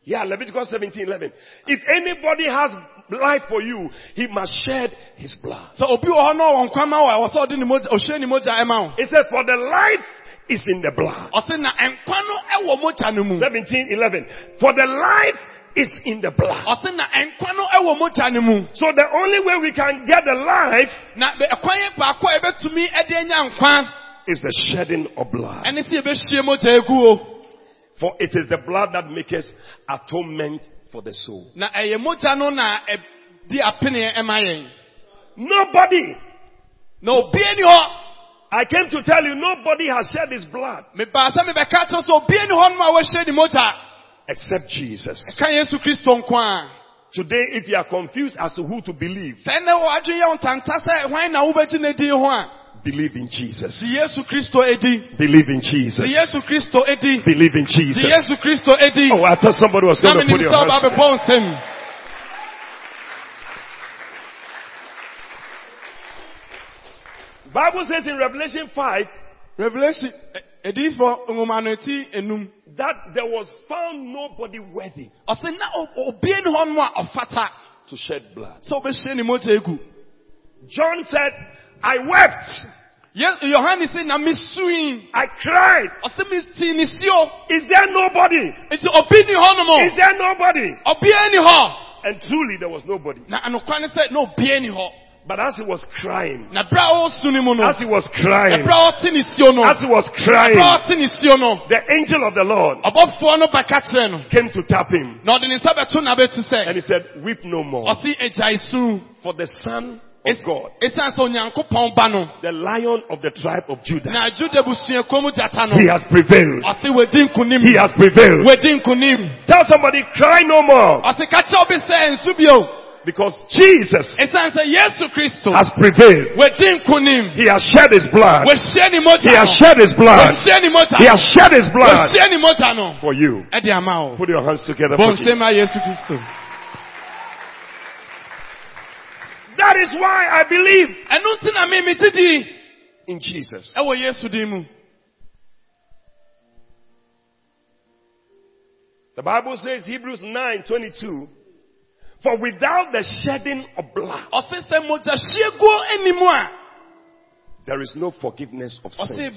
Yeah, Leviticus 17, 11. If anybody has life for you, he must shed his blood. sɛ obi wɔ hɔ na ɔwɔ nkwa ma wo a ɛwɔ sɛ ɔde ne mogya ɔhwie ne mogya ɛma wo It said, for the life is in the blood. na nkwa no ɛwɔ eh, mogya no mu 17, 11. For the life is in the blood. na nkwa no ɛwɔ eh, mogya no mu So the only way we can get the life na ɛkwan baako a yɛbɛtumi ɛde eh, anya nkwa is the shedding of blood. ɛne sɛ yɛbɛhwie mogya egu o oh. For it is the blood that makes atonement for the soul. na ɛyɛ mogya no na ɛdi apene ɛma yɛn. Nobody, na obie ni hɔ. I came to tell you, nobody has shed his blood. Mebaa sɛ mebɛka kyerɛ sɛ obie ni hɔ nom a wɔahyɛ ne mogya. Except Jesus. ka yesu kristo nko Today, if you are confused as to who to believe, sɛ ɛnɛ wɔadwe yɛ wo ntanta sɛ hwan na wobɛgye ne din ho a believe in Jesus. si yesu kristo edi Believe in Jesus. si yesu kristo edi Believe in si Jesus. yesu kristo edi Oh, I thought somebody was na going to menim put your hands. bɛbɔ nsɛm Bible says in Revelation 5 revelation eh, ɛ- ediyifo nwoma no eti enum that there was found nobody worthy ɔsɛ na o- obie ni hɔ nom a to shed blood. sɛ wobɛhyɛ ne mogya egu John said, I wept, se na mesui I cried. ɔsɛ mesii ne sio oh. Is there nobody? nti obi ni hɔ nom Is there nobody? ɔbea ni hɔ And truly there was nobody. na anokwa ne sɛ na obia ni But as he was crying, na bere a ɔresu ne mu no. as he was crying, bere a ɔte ne suo no. as he was crying, ɔte ne suo the angel of the Lord ɔbɔfoɔ no bɛka kyerɛ no. came to tap him. Na ɔde ne nsa and he said, weep no more. ɔse agyae su For the son of God, ɛsiane sɛ onyankopɔn ba no the lion of the tribe of Judah, na juda busuakuo mu gyata no he has prevailed. ɔse wadi nkonim He has prevailed. Tell somebody, cry no more. ɔse ka kyerɛ obi sɛ nsu bio Because Jesus ɛsiane sɛ yesu kristo has prevailed. He has shed his blood. He has shed his blood. wahyia ne mogya He has shed his blood wahyia ne mogya no for you. ɛde ama wo Put your hands together for Jesus. nsɛm a yesu kristo That is why I believe ɛno nti na me megye di in Jesus. ɛwɔ yesu din mu The Bible says, Hebrews 9 22, for without the shedding of blood, ɔse sɛ mogya hyiegu anim a there is no forgiveness of sins.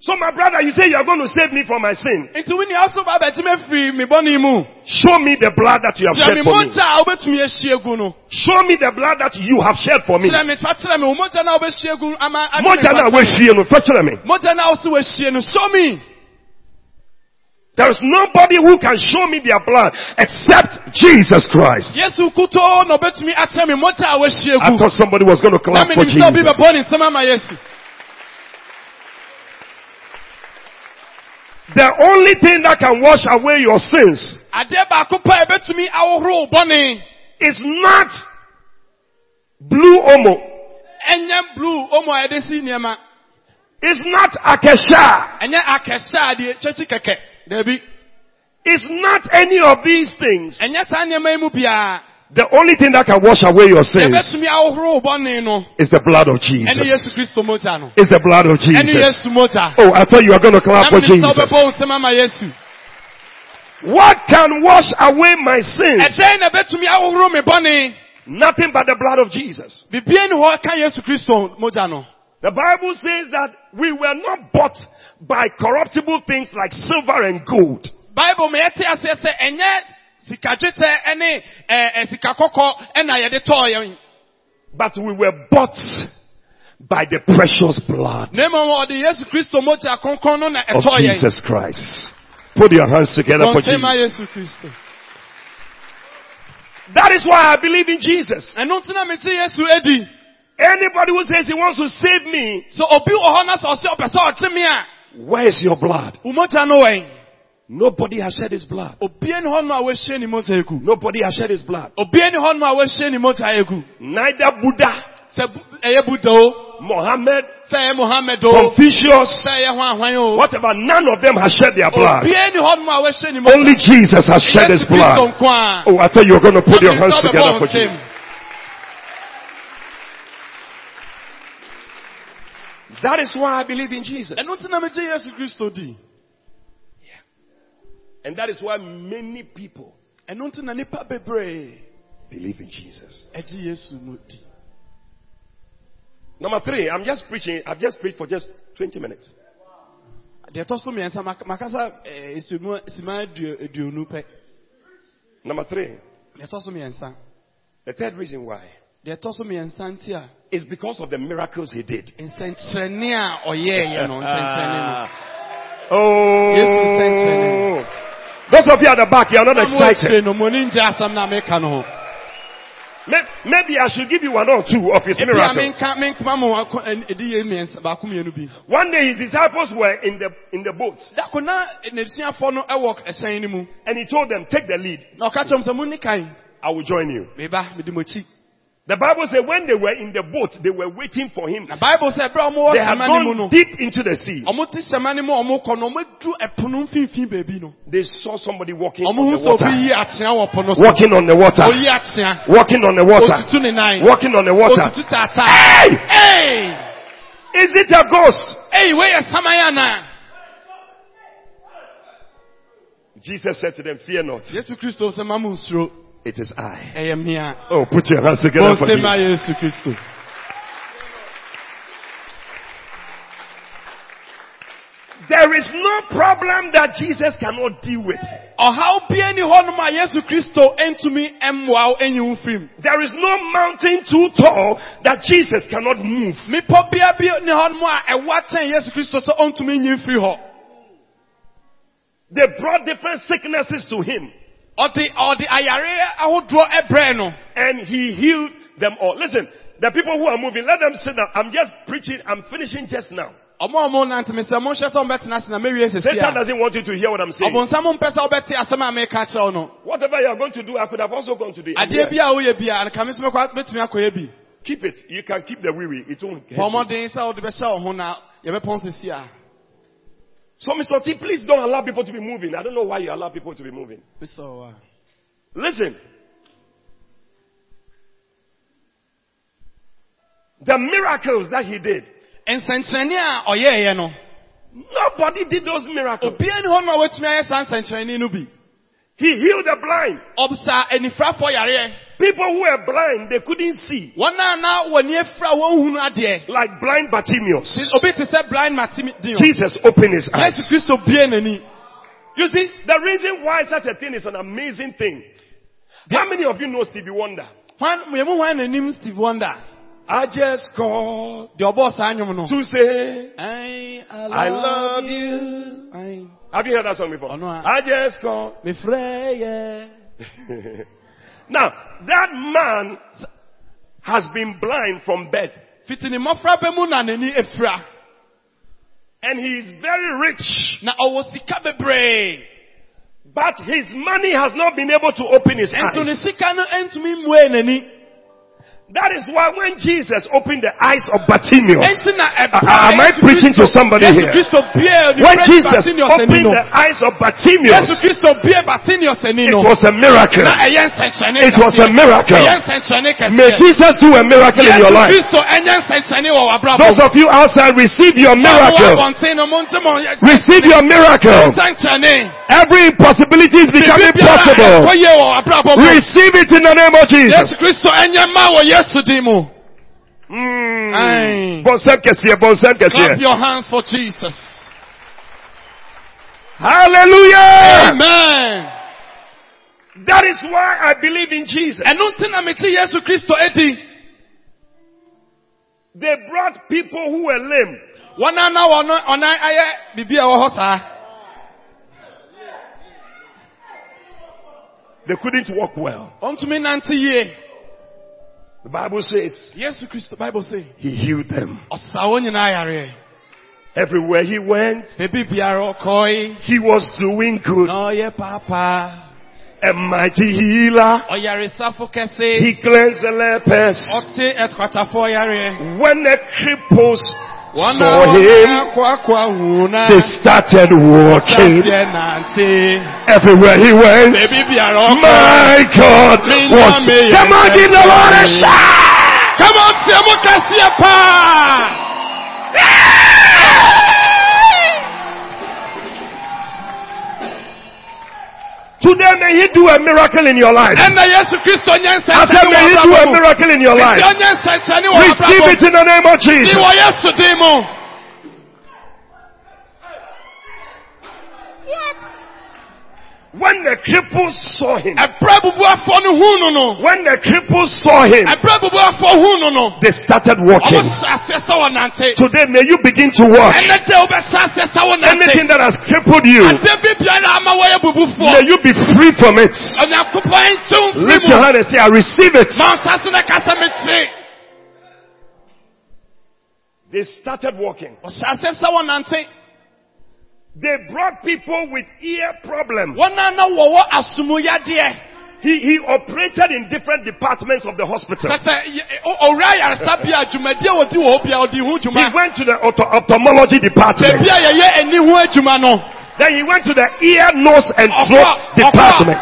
So my brother, you say you are going to save me from my sin. nti wo nea ɔso ba bɛgye me afiri me bɔne mu Show me the blood that you have shed for me. mogya a wobɛtumi ahyia gu no Show me the blood that you have shed for me. kyerɛ me fa kyerɛ me wo mogya no a wobɛhyia gu ama agye me Mogya na fa kyerɛ me. wehwie no, fa kyerɛ me. mogya no a wo sɛ wahyia no show me There is nobody who can show me their blood except Jesus Christ. yesu kutoo na ɔbɛtumi akyerɛ me mogya a wahyia I thought somebody was going to clap for menim sɛ obi Jesus. bɛbɔ ne nsɛm ama yesu The only thing that can wash away your sins adeɛ baako pa a ɛbɛtumi ahohoro wo bɔne is not blue omo. ɛnyɛ blue ɔmo a yɛde si nneɛma It's not akesha. ɛnyɛ akɛsɛ a deɛ kyɛkyi kɛkɛ dabi It's not any of these things. Ɛnyɛ saa nneɛma yi mu biara The only thing that can wash away your sins yɛbɛtumi ahohoro wo bɔne no is the blood of Jesus. yesu kristo mogya no It's the blood of Jesus. Oh, I thought you were going to clap for Jesus. wobɛbɔ wo nsɛm ama yesu What can wash away my sins? ɛdɛn na ɛbɛtumi ahohoro me bɔne Nothing but the blood of Jesus. bibia ni hɔ ka yesu kristo mogya no The Bible says that we were not bought by corruptible things like silver and gold, bible ma yɛte aseɛ sɛ ɛnyɛ eh, eh, sikadwetɛ ne ɛɛ ɛ, sika kɔkɔ ɛna yɛde tɔɔ yɛn but we were bought by the precious blood na mmom ɔde yesu kristo mogya kronkron no na of Jesus Christ. Put your hands together for Jesus. That is why I believe in Jesus. ɛno nti na megye yesu adi Anybody who says he wants to save me, sɛ obi wɔ hɔ na sɛ ɔsɛ ɔpɛ sɛ ɔgye me a where is your blood? Nobody has shed his blood. obia ni hɔ no a wahyia ne mogya egu Nobody has shed his blood. obia ni hɔ no a wahyia ne mogya egu Neither Buddha, sɛ Bu- ɛyɛ Mohammed, mohammed Confucius, sɛ ɛyɛ hwan ahwan o whatever, none of them has shed their blood. obia ni hɔ no a wahyia ne mogya Only Jesus has shed his blood. Oh, I thought you were going to put your hands together for. Jesus. That is why I believe in Jesus. And that is why many people ɛno nti na nipa bebree believe in Jesus. ɛgye yesu no di Number three, I'm just preaching. I've just preached for just 20 minutes. deɛ ɛtɔ so mmiɛnsa mak- makasa eh, ɛɛ, sima sima aduo- aduonu pɛ Number three, deɛ ɛtɔ so mmiɛnsa the third reason why deɛ ɛtɔ so mmiɛnsa nti a is because of the miracles he did. nsɛnkyerɛnne a ɔyɛɛyɛ no nsɛnkyerɛnne ah. Oh, those of you at the back, you are not no excited. no mo ani ngye asɛm na meka no ho May- Maybe I should give you one or two of his miracles. menka menkoma mo ako- ɛn- ɛdi yɛ mmiɛnsa baako mmienu bi One day his disciples were in the in the boat, dako na n'asuafoɔ no ɛwɔ ɛhyɛn and he told them, "Take the lead. na ɔka kyerɛ m sɛ monni I will join you." The Bible said when they were in the boat, they were waiting for him. The bible a They had hyɛma no mu gone deep into the sea. ɔmo te hyɛma no mu a ɔmo kɔ no ɔmo adu ɛpo no mfimfini baabi no They saw somebody walking on the water. yi atea wɔ po no so Walking on the water. Walking on the water. otutu ne nan Walking on the water. Hey! Hey! Is it a ghost? Hey, weyɛ saman ana Jesus said to them, Fear not. Yesu kristo sɛ ma mo nsuro It is I. ɛyɛ mmea Oh, put your hands together for bɔnsɛm a yesu kristo There is no problem that Jesus cannot deal with. ɔhaw bia ni hɔ nom a yesu kristo ntumi mmoa wo enyi wo firim There is no mountain too tall that Jesus cannot move. mepɔ bia bi ni hɔ nom a ɛwɔ akyɛn yesu kristo sɛ ɔntumi nyi firi hɔ They brought different sicknesses to him ɔde ɔde ayare ahodoɔ ɛbrɛ no and he healed them all. Listen, the people who are moving, let them sit down. I'm just preaching, I'm finishing just now. ɔmo a ɔmo nante mi sɛ mo nhyɛ sɛ ɔmo bɛtena ase na mewie sisi Satan doesn't want you to hear what I'm saying. ɔbɔnsam mpɛ sɛ ɔbɛte asɛm a meka kyerɛ wo no Whatever you are going to do, I could have also gone to do. I'm adeɛ here. bi a woyɛ bi a nka me nso mɛkɔ- mɛtumi akɔyɛ bi Keep it. You can keep the wee wee. It won't So, Mr. T, please don't allow people to be moving. I don't know why you allow people to be moving. Mesɛ wo a. Listen. The miracles that he did, nsɛnkyerɛnne a ɔyɛɛyɛ no nobody did those miracles. obia ni hɔ no a wɔatumi ayɛ saa nsɛnkyerɛnne no bi He healed the blind. Ɔbsa anifrafoɔ yareɛ People who were blind, they couldn't see. wɔn a na wɔni afira wɔnhunu adeɛ Like blind Bartimaeus. obi te sɛ blind matimi Jesus opened his eyes. yesu kristo bie n'ani You see, the reason why such a thing is an amazing thing. How many of you know Stevie Wonder? hwan yɛmu hwan n'anim steve wonder I just called deɛ ɔbɔɔ saa nnwom no to say, I, I love you. I, Have you heard that song before? I- just called. mefrɛ yɛ now, that man has been blind from birth. fiti ne mmɔfra na n'ani afira And he is very rich. na ɔwɔ sika bebree But his money has not been able to open his eyes. That is why when Jesus opened the eyes of Bartimaeus, Uh, am I preaching to somebody here? When Jesus opened the eyes of Bartimaeus, Kristo bie Bartimaeus ani it was a miracle. Na ɛyɛ nsɛnkyerɛnne It was a miracle. May. Jesus do a miracle in your life. Kristo ɛnyɛ nsɛnkyerɛnne wɔ w'abrabɔ Those of you outside, receive your Wɔn a wɔwɔ miracle. abɔnten no, monte mo yɛ- Receive your miracle. Every impossibility is becoming possible. ɛkɔ yie wɔ w'abrabɔ mu. Receive it in the name of Jesus. Yesu Kristo ɛnyɛ mma wɔ Yesu din mu. Mm. Bonsam kɛseɛ, bonsam Clap your hands for Jesus. Hallelujah. Amen. That is why I believe in Jesus. Ɛno nti na mete Yesu Kristo edi. They brought people who were lame. Wɔn a na wɔn ɔnan ayɛ biribi a ɛwɔ hɔ saa. They couldn't walk well. Ɔntumi nante yie. The Bible says Yesu Kristo Bible say. he healed them. Ɔsa wɔn nyinaa yareɛ. Everywhere he went, Beebi biara ɔkɔe. he was doing good. Na ɔyɛ papa. A mighty healer. He cleansed the lepers. Ɔte ɛtkwatafoɔ yareɛ. When the cripples saw him, they started walking. Everywhere he went, Beebi biara ɔkɔe. my God was. Come on, give the Lord a shout! Come on, tie mo kɛseɛ Today may he do a miracle in your life. Ɛna Yesu Kristo nyɛ I said may he do a miracle in your life. ɔnyɛ nsɛnkyerɛnne wɔ Receive it in the name of Jesus. wɔ Yesu din mu. When the cripples saw him, Ɛbrɛ bubuafo no hu no no. when the cripples saw him, Ɛbrɛ bubuafo hu no no. they started walking. hyɛ aseɛ sɛ wɔnante. Today may you begin to walk. Ɛnɛ dɛ wobɛhyɛ aseɛ sɛ wɔnante. Anything that has crippled you, Ade bi biara ama wɔyɛ bubufoɔ. may you be free from it. Lift your hand and say, I receive it. Ma nsa so na kasa mekyere. They started walking. Ɔhyɛ aseɛ sɛ wɔnante. They brought people with ear problems. Wɔn a na wɔwɔ asomuyadeɛ. He, he operated in different departments of the hospital. Sɛ sɛ owura yaresa bi a dwumadie a wɔdi wɔ hɔ bi a ɔdi ho He went to the ophthalmology department. Beebi a yɛyɛ ani ho adwuma no. Then he went to the ear, nose and throat department.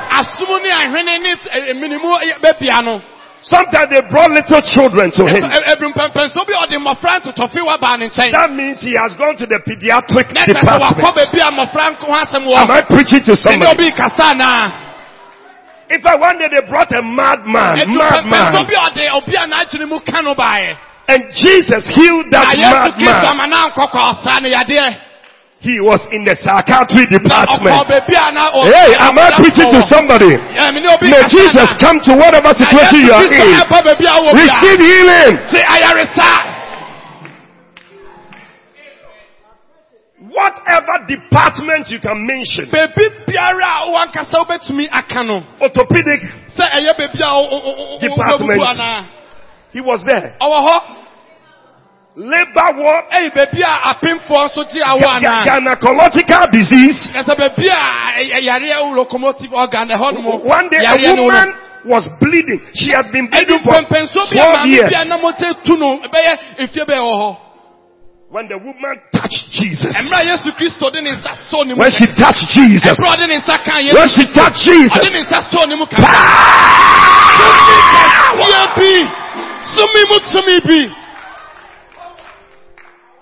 Asom ne ahwene ne minimu bɛbia no. Sometimes they brought little children to him. Ebi mpɛmpɛnso bi ɔde mmɔfra ntotɔfe wa baa ne nkyɛn. That means he has gone to the pediatric Na ɛsɛ sɛ wakɔ department. baabi a mmɔfra nko ho asɛm Am. I preaching to somebody? obi kasa naa. In fact, one day they brought a madman, madman, bi ɔde obi a n'adwene mu ka no baeɛ. and Jesus healed that madman. He was in the psychiatry department. ọkọ baabi a na ọ- Hey, am I preaching to somebody? Yeah, me ne obi May Jesus come to whatever situation you are in. ɛba baabi a wɔ bia. Receive healing. Whatever department you can mention. Baabi biara a wankasa wobɛtumi aka no. Orthopedic, Department. he was there. Labor ward, a apemfoɔ nso te awɔ ga- ga- anaa. gynecological disease. A ɛ- ɛ- yareɛ locomotive organ ɛhɔ nom. One day a yareɛ no wɔ woman was bleeding. She had been bleeding for mpɛmpɛnso bi a 12 maame years. bi a nam ɔte tu no ɛbɛyɛ efie bɛyɛ. When the woman touched Jesus. Mmerɛ a Yesu Kristo de ne nsa so ne mu. When she touched Jesus. Ɛberɛ a ɔde ne nsa kan When she touched Jesus.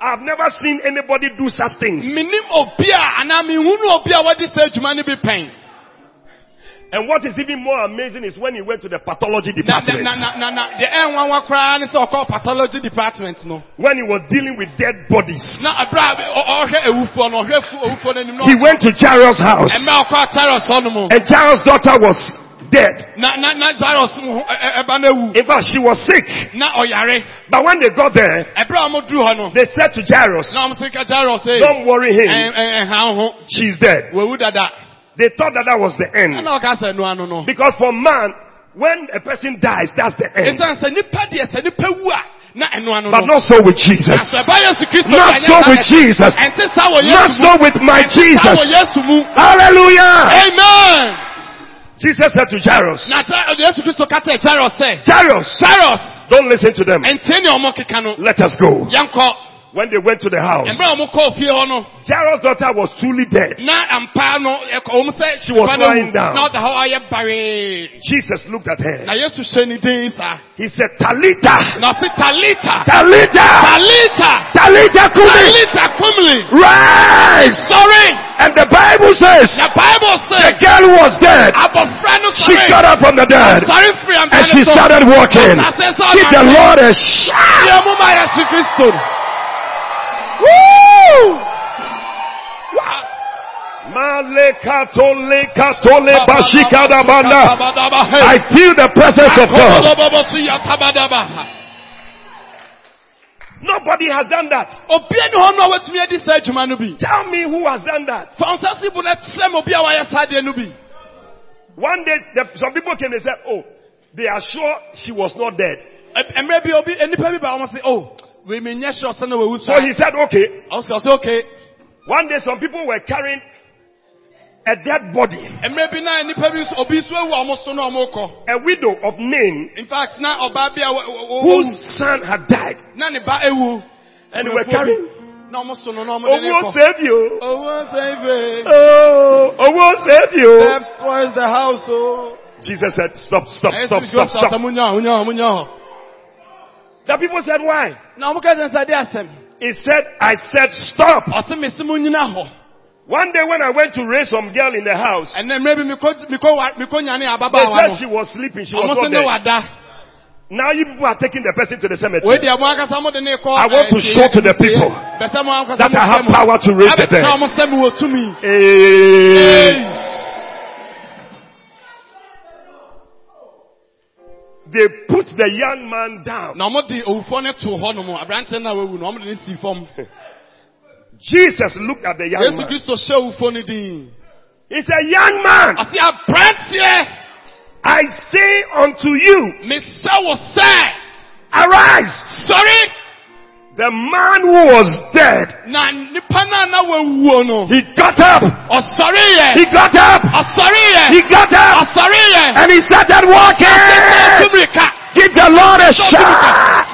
I've never seen anybody do such things. Minim obi a anaa mihunu obi a wɔde sɛ adwuma no bi pɛn. And what is even more amazing is when he went to the pathology department. na na na na deɛ ɛnwanwa koraa ne sɛ pathology department no. When he was dealing with dead bodies. Na abira a ɔ- ɔhwɛ ewufoɔ no ɔhwɛ fu- ewufoɔ n'anim na He went to Jairus' house. Ɛmɛ ɔkɔ Jairus hɔ nom. And Jairus' daughter was dead. In fact, she was sick. But when they got there, Ɛbɛrɛ a wɔn duru hɔ no. they said to Jairus, Na wɔn sɛ ka Jairus ɛyi. don't worry him. Eh, eh, Ɛhan ho. She's dead. They thought that that was the end. Ɛna ɔka sɛ ɛnu ano no. Because for man, when a person dies, that's the end. Esan sɛ nipa deɛ sɛ nipa wu a na ɛnu ano But not so with Jesus. Not so with Jesus. Not so with my Jesus. Hallelujah. Amen. Jesus said to Jairus, Na Ja- uh, Yesu Kristo ka kyerɛ Jairus. Jairus, don't listen to them. Ɛnti ne ɔmo keka no. Let us go. When they went to the house, Ɛmɛ a ɔmo kɔɔ fie hɔ no. Jairus' daughter was truly dead. Na ampa no ɛkɔ ɔmo. She was nipa no wu. lying down. Na ɔda hɔ ayɛ baree. Jesus looked at her. Na Yesu hyɛ ne din saa. He said, Talita, Talita. Talita, Talita. Talita Kumi, Talita kumli. rise. Sorry. And the Bible says, The Bible says, the girl was dead. She got up from the dead Sorry free am and she started walking. Give the Lord a shout. Woo! What? Malekatole katole bashikadabanda. I feel the presence of God. Nobody has done that. Obi ni hɔ no a watumi adi saa adwuma no bi. Tell me who has done that. Fansasi bu na kyerɛ mu obi a wayɛ saa adeɛ no bi. One day, the, some people came and said, oh, they are sure she was not dead. And maybe, bi obi nipa bi ba wɔn sɛ o wei mi nyɛ sure sɛ na wewu So he said, okay. Okay. One day some people were carrying a dead body. Mmerɛ bi na nipa bi nso obi nso ewu a wɔn so na wɔn kɔ. A widow of name In fact whose son had died. na ne ba ewu. And they were carrying. Na wɔn so no na wɔn de ne Owo save you. Owó save. Oh, save oh, oh, you. Steps towards the house o. Jesus said, stop, stop, stop, stop, stop. mo nya mo nya mo nya. The people said, why? Na wɔn ka sɛ nsade asɛm. He said, I said, stop. Ɔsɛ mesi mo nyina. One day when I went to raise some girl in the house, Ɛnɛ mmerɛ bi mikɔ mikɔ wa mikɔ nyane they ababaawa said no. she was sleeping. She was not there. Now you people are taking the person to the cemetery. deɛ mo ankasa mo de ne kɔ. I want to show to the people Bɛsɛ mo ankasa that I have power to raise the dead. ɔmo sɛ mo wɔ tumi. Hey. They put the young man down. Na ɔmo de owufoɔ ne to hɔ nom aberante na wawu na ɔmo de ne si fam. Jesus looked at the young man. Kristo hyɛ owufoɔ ne din. He said, young man, I say unto you, mesɛ wo sɛ arise. sɔre The man who was dead, na nipa na na wawuo no. he got up. He got up. He got up. And he started walking. Give the Lord a shout.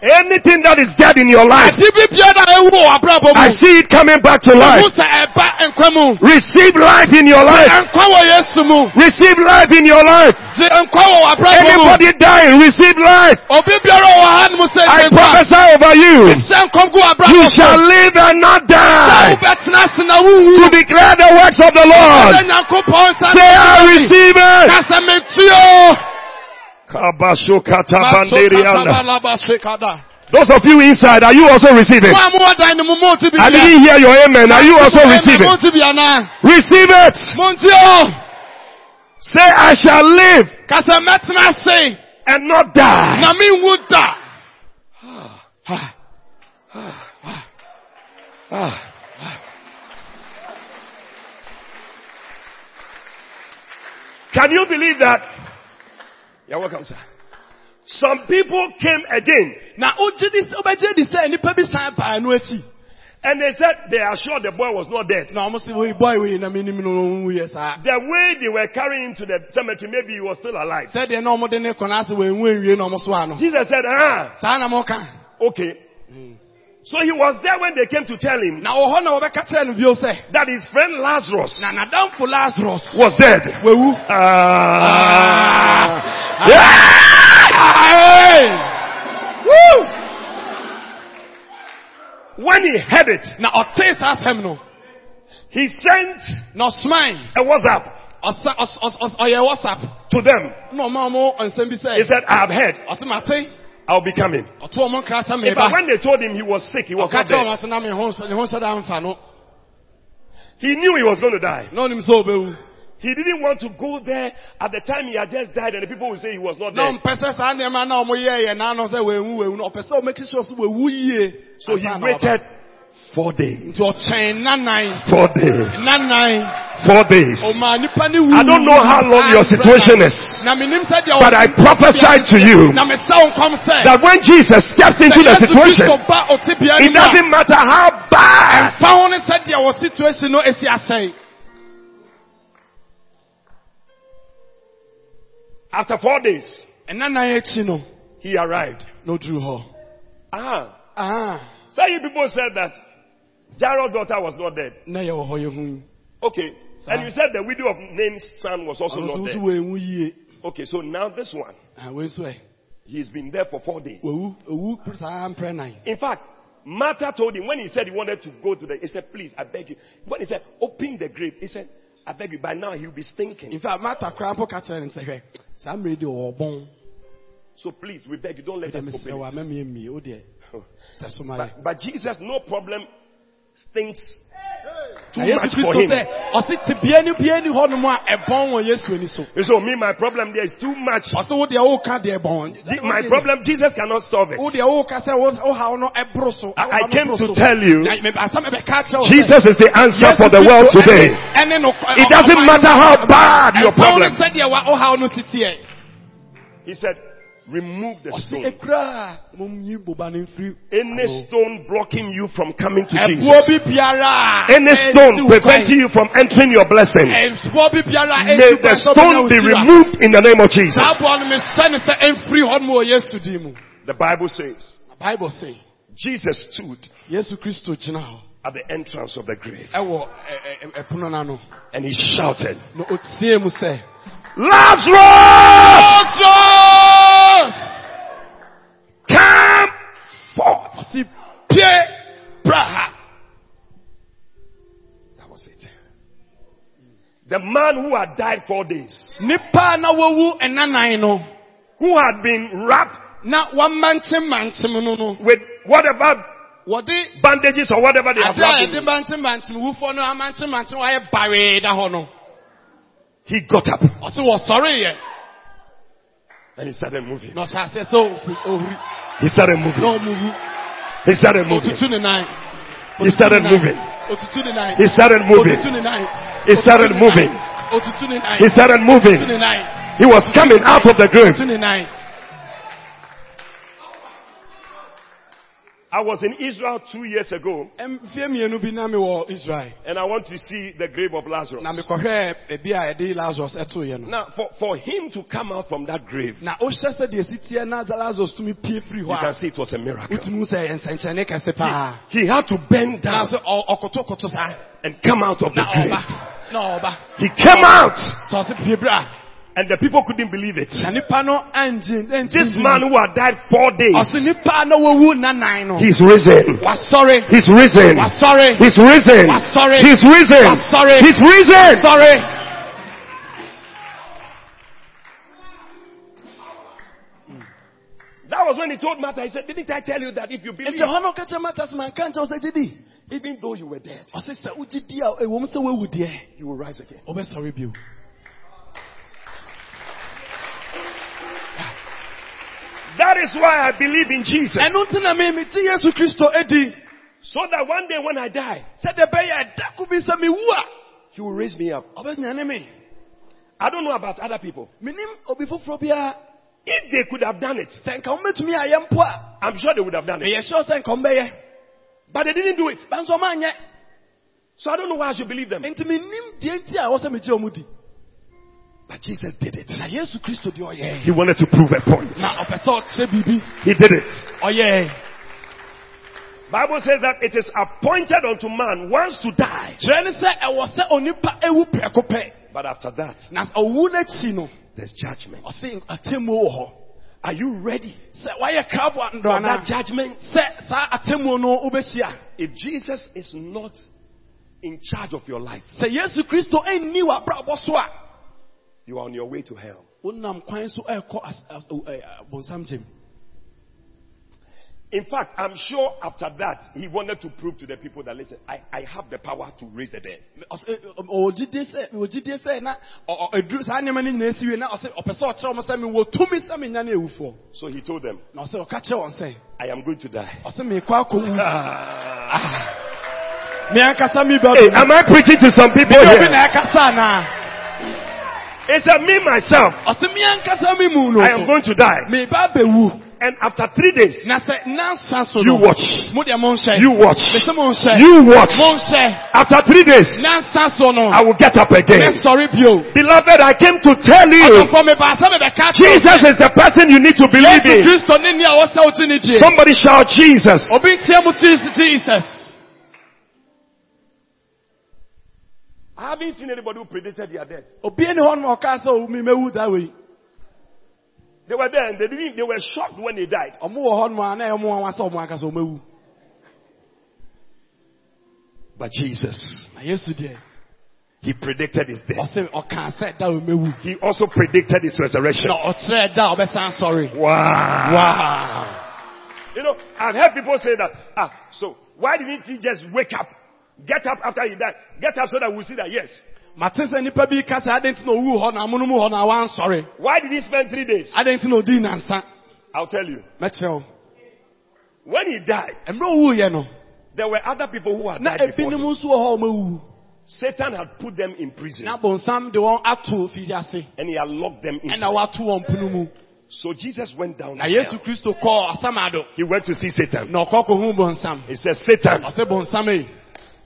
Anything that is dead in your life, Ade bi bia na ewu wɔ abrabɔ I see it coming back to life. Mu sɛ ɛba nkwa mu. Receive life in your life. Nkwa wɔ Yesu mu. Receive life in your life. Gye nkwa wɔ abrabɔ mu. Anybody dying, receive life. Obi biara wɔ ha nom sɛ I prophesy over you. You shall live and not die wobɛtena ase na wowu. to declare the works of the Lord. Say, I receive it. Those of you inside, are you also receiving? Mo a mo wɔ dan no mu mo ti bi I didn't hear your amen. Are you also receiving? Mo ti bi ana. Receive it. Mo nti o. Oh! Say, I shall live Kasa mɛtena ase. and not die. Na mi nwu da. Can you believe that? You're welcome, sir. Some people came again Na o gye di o bɛ gye di sɛ nipa bi san paa no akyi. and they said they are sure the boy was not dead. Na ɔmo boy wei na mi no. The way they were carrying him to the cemetery, maybe he was still alive. Sɛdeɛ na ɔmo de ne kɔ n'ase wɔ enwu enwie na so. Jesus said, ah, okay. So he was there when they came to tell him Na wɔ hɔ na wɔbɛka kyerɛ no bio sɛ. that his friend Lazarus Na n'adamfo Lazarus. was dead. Wewu. Ah. When he heard it, now ɔtee asked him no. he sent no ɔsoman. a WhatsApp ɔyɛ WhatsApp. to them. No, nsɛm bi He said, I have heard. I'll be coming. Ɔto ɔmo nkra sɛ In fact, when they told him he was sick, he was not dead. ase na me ho nsɛ ne ho nsɛ da mfa no. He knew he was going to die. Na ɔnim sɛ ɔbɛwu. He didn't want to go there at the time he had just died and the people would say he was not Na dead. ɔmpɛ sɛ saa nneɛma na ɔmo yɛ yɛ n'ano sɛ wɔewu wɔewu na ɔpɛ sɛ ɔmɛki sure sɛ wɔewu yie. So he Ansa na ɔba. waited four days. Nti ɔkyɛn nanan. Four days. Four days. Ɔma nipa ne wu. I don't know how long your ah, situation is, Na menim sɛ deɛ but I prophesy to you Na mesɛ wo nkɔm sɛ. that when Jesus steps into the situation, it doesn't matter how bad. After four days, Ɛna nan akyi no, he arrived. No oduru hɔ. Ah. Ah, So you people said that Jairus' daughter was not dead. na yɛwɔ hɔ yɛhu. Okay. And you said the widow of Nain's son was also not dead. nso wɔnwu yie. Okay, so now this one, Ah, he's been there for four days. Wɔwu, owu saa. In fact, Martha told him when he said he wanted to go to the, he said, please, I beg you. When he said, open the grave, he said, I beg you. By now he'll be stinking. In fact, Martha koraa mpo ka kyerɛ no sɛ hwɛ, saa mmere deɛ ɔwɔ bɔn. So please, we beg you, don't let us mesrɛ open it. mɛmie mmie, wo deɛ, tɛ so ma yɛ. But, but Jesus, no problem, stinks too much for him. sɛ, ɔse te bea ni bea ni hɔ nom a ɛbɔn wɔ Yesu ani so. And so me, my problem there is too much. Ɔse wo deɛ woka deɛ bɔn. The- My problem, Jesus cannot solve it. Wo deɛ woka sɛ wo wo haw no ɛboro so. I, I came to tell you, Na me- asɛm ɛbɛka kyerɛ wo sɛ, Jesus is the answer for the world today. It doesn't matter how bad your ɛmfa wo ne problem. sɛdeɛ wa- wo haw no titiɛ. He said, remove the stone. ekura momyi boba no mfiri. Any stone blocking you from coming to Jesus. a Any stone preventing you from entering your blessing. kwan. Ɛboɔ bi biara a May the kwan sɛ ɔbɛnya stone be removed in the name of Jesus. Saa aboa no mehyɛ ne sɛ ɛmfiri hɔ nom wɔ Yesu din mu. The Bible says, Bible say, Jesus stood Yesu Kristo gyina at the entrance of the grave and he shouted, Na otie mu sɛ, Lazarus, Lazarus! come forth. Ɔse, pie bra ha. That was it. The man who had died four days, Nipa na wawu ɛnanan no, who had been wrapped na no no, with whatever wɔde bandages or whatever they have ade a wrapped yɛde him, mantemantem wufoɔ no amantemantem wayɛ baree da hɔ no, he got up ɔse wɔsɔreeɛ. And he started moving. Na ɔhyɛ aseɛ sɛ ofiri- ohuri. He started moving. ɔmuwu. He started moving. Otutu ne. He started moving. He started moving. He started moving. He started moving. He was coming out of the grave. I was in Israel two years ago Mfie mmienu bi na mi wɔ Israel. and I want to see the grave of Lazarus. Na mekɔhwɛ baabi a yɛde Lazarus ɛtoeɛ no. Now, for, for him to come out from that grave, Na wohyɛ sɛ deɛ si teɛ na Lazarus tumi pie firi you can see it was a miracle. wotumi hu sɛ ɛyɛ nsɛnkyerɛnne kɛse paa. He had to bend down sɛ ɔ- ɔkotokoto saa. and come out of the grave. ɔba. Na ɔba. He came out Sɛ ɔse pie bra. and the people couldn't believe it. Na nipa no angye. This man who had died four days, nipa na wawu nanan no. he's risen. Wasɔre. He's risen. Wasɔre. He's risen. Wasɔre. He's risen. Wasɔre. He's risen. Sorry. That was when he told Martha, he said, Didn't I tell you that if you believe, Nti hɔ no ɔka kyerɛ Martha sɛ manka nkyɛw sɛ gyedi. even though you were dead, Ɔse sɛ wogye di a ɛwɔ mu sɛ woawu deɛ, you will rise again? That is why I believe in Jesus. Ɛno nti na me megye Yesu Kristo adi. So that one day when I die, Sɛdeɛ ɛbɛyɛ ɛda ko bi sɛ mewu a, he will raise me up. I don't know about other people. Menim obi foforɔ biara. If they could have done it, Sɛ nka wɔmɛtumi ayɛ mpo a, I'm sure they would have done it. meyɛ sure sɛ nka. But they didn't do it. So I don't know why I should believe them. But Jesus did it. Na Yesu Kristo deɛ ɔyɛ. He wanted to prove a point. Na ɔpɛ sɛ ɔkyerɛ biribi. He did it. Ɔyɛ. Bible says that it is appointed unto man once to die. Kyerɛ ne sɛ ɛwɔ sɛ onipa ewu prɛko pɛ. But after that, Na owu n'akyi no, there's judgment. ɔse atemmuo wɔ hɔ. Are you ready Sɛ wayɛ krabo andɔ for that judgment? Sɛ saa atemmuo no. If Jesus is not in charge of your life, you are on your way to hell. wonam kwan so ɛrekɔ as- as- eh, eh, ɛ, bonsam gyem. In fact, I'm sure after that, he wanted to prove to the people that listen, I, I have the power to raise the dead. Ɔse- ɛ, ɔ- ɔwɔ gyidie sɛ ɔwɔ gyidie sɛ na ɔ- ɔ- ɛduru saa nneɛma no nyinaa si wie na ɔse ɔpɛ sɛ ɔkyerɛ wɔn sɛ mewɔ tumi sɛ menya ne awufoɔ. So he told them, Na ɔse ɔka kyerɛ wɔn sɛ I am going to die. ɔse meekɔ akɔwu. Ah. Me ankasa mi ba Hey, am I preaching to some people here? Na ɛkasa anaa? It's a me myself. Ɔse me ankasa mi mu no I am going to die. And after three days, Na sɛ so you watch. You watch. You watch. After three days. I will get up again. Me sɔre bio. Beloved, I came to tell you, Ɔsɔfo me baasa me bɛka kyerɛ. Jesus is the person you need to believe in. Kristo ne ni a wɔsɛ ɔgye ne. Somebody shout Jesus. I haven't seen anybody who predicted their death. Obi ni hɔ no ɔka sɛ o mi mewu da. They were there and they didn't, they were shocked when they died. Ɔmo wɔ hɔ no a na ɛmo wɔn asɛ ɔmo ankasa ɔmo ewu. But Jesus, He predicted His death. ɔsɛ ɔka sɛ da o. He also predicted His resurrection. Na ɔkyerɛ da a ɔbɛsan sɔre. Wow. Wow. You know, I've heard people say that, ah, so why didn't He just wake up? Get up after He died. Get up so that we see that, yes. Mate sɛ nipa bi ka sɛ adi nti na owu hɔ na amono mu hɔ na wansɔre. Why did He spend three days? Adi nti na odi nansa. I'll tell you. O. When He died, Mmerɛ owu yɛ no. there were other people who had Na died before ebinom him. nso wɔ hɔ a ɔmo ewu. Satan had put them in prison Na de wɔn ato fisi ase. and he had locked them in. Ɛna wato wɔn pono mu. So Jesus went down. Na Yesu. Kristo kɔɔ asamado. He went to see Satan. Na ɔkɔ kɔhu bonsam. He said, Satan, Ɔsɛ bonsam yi.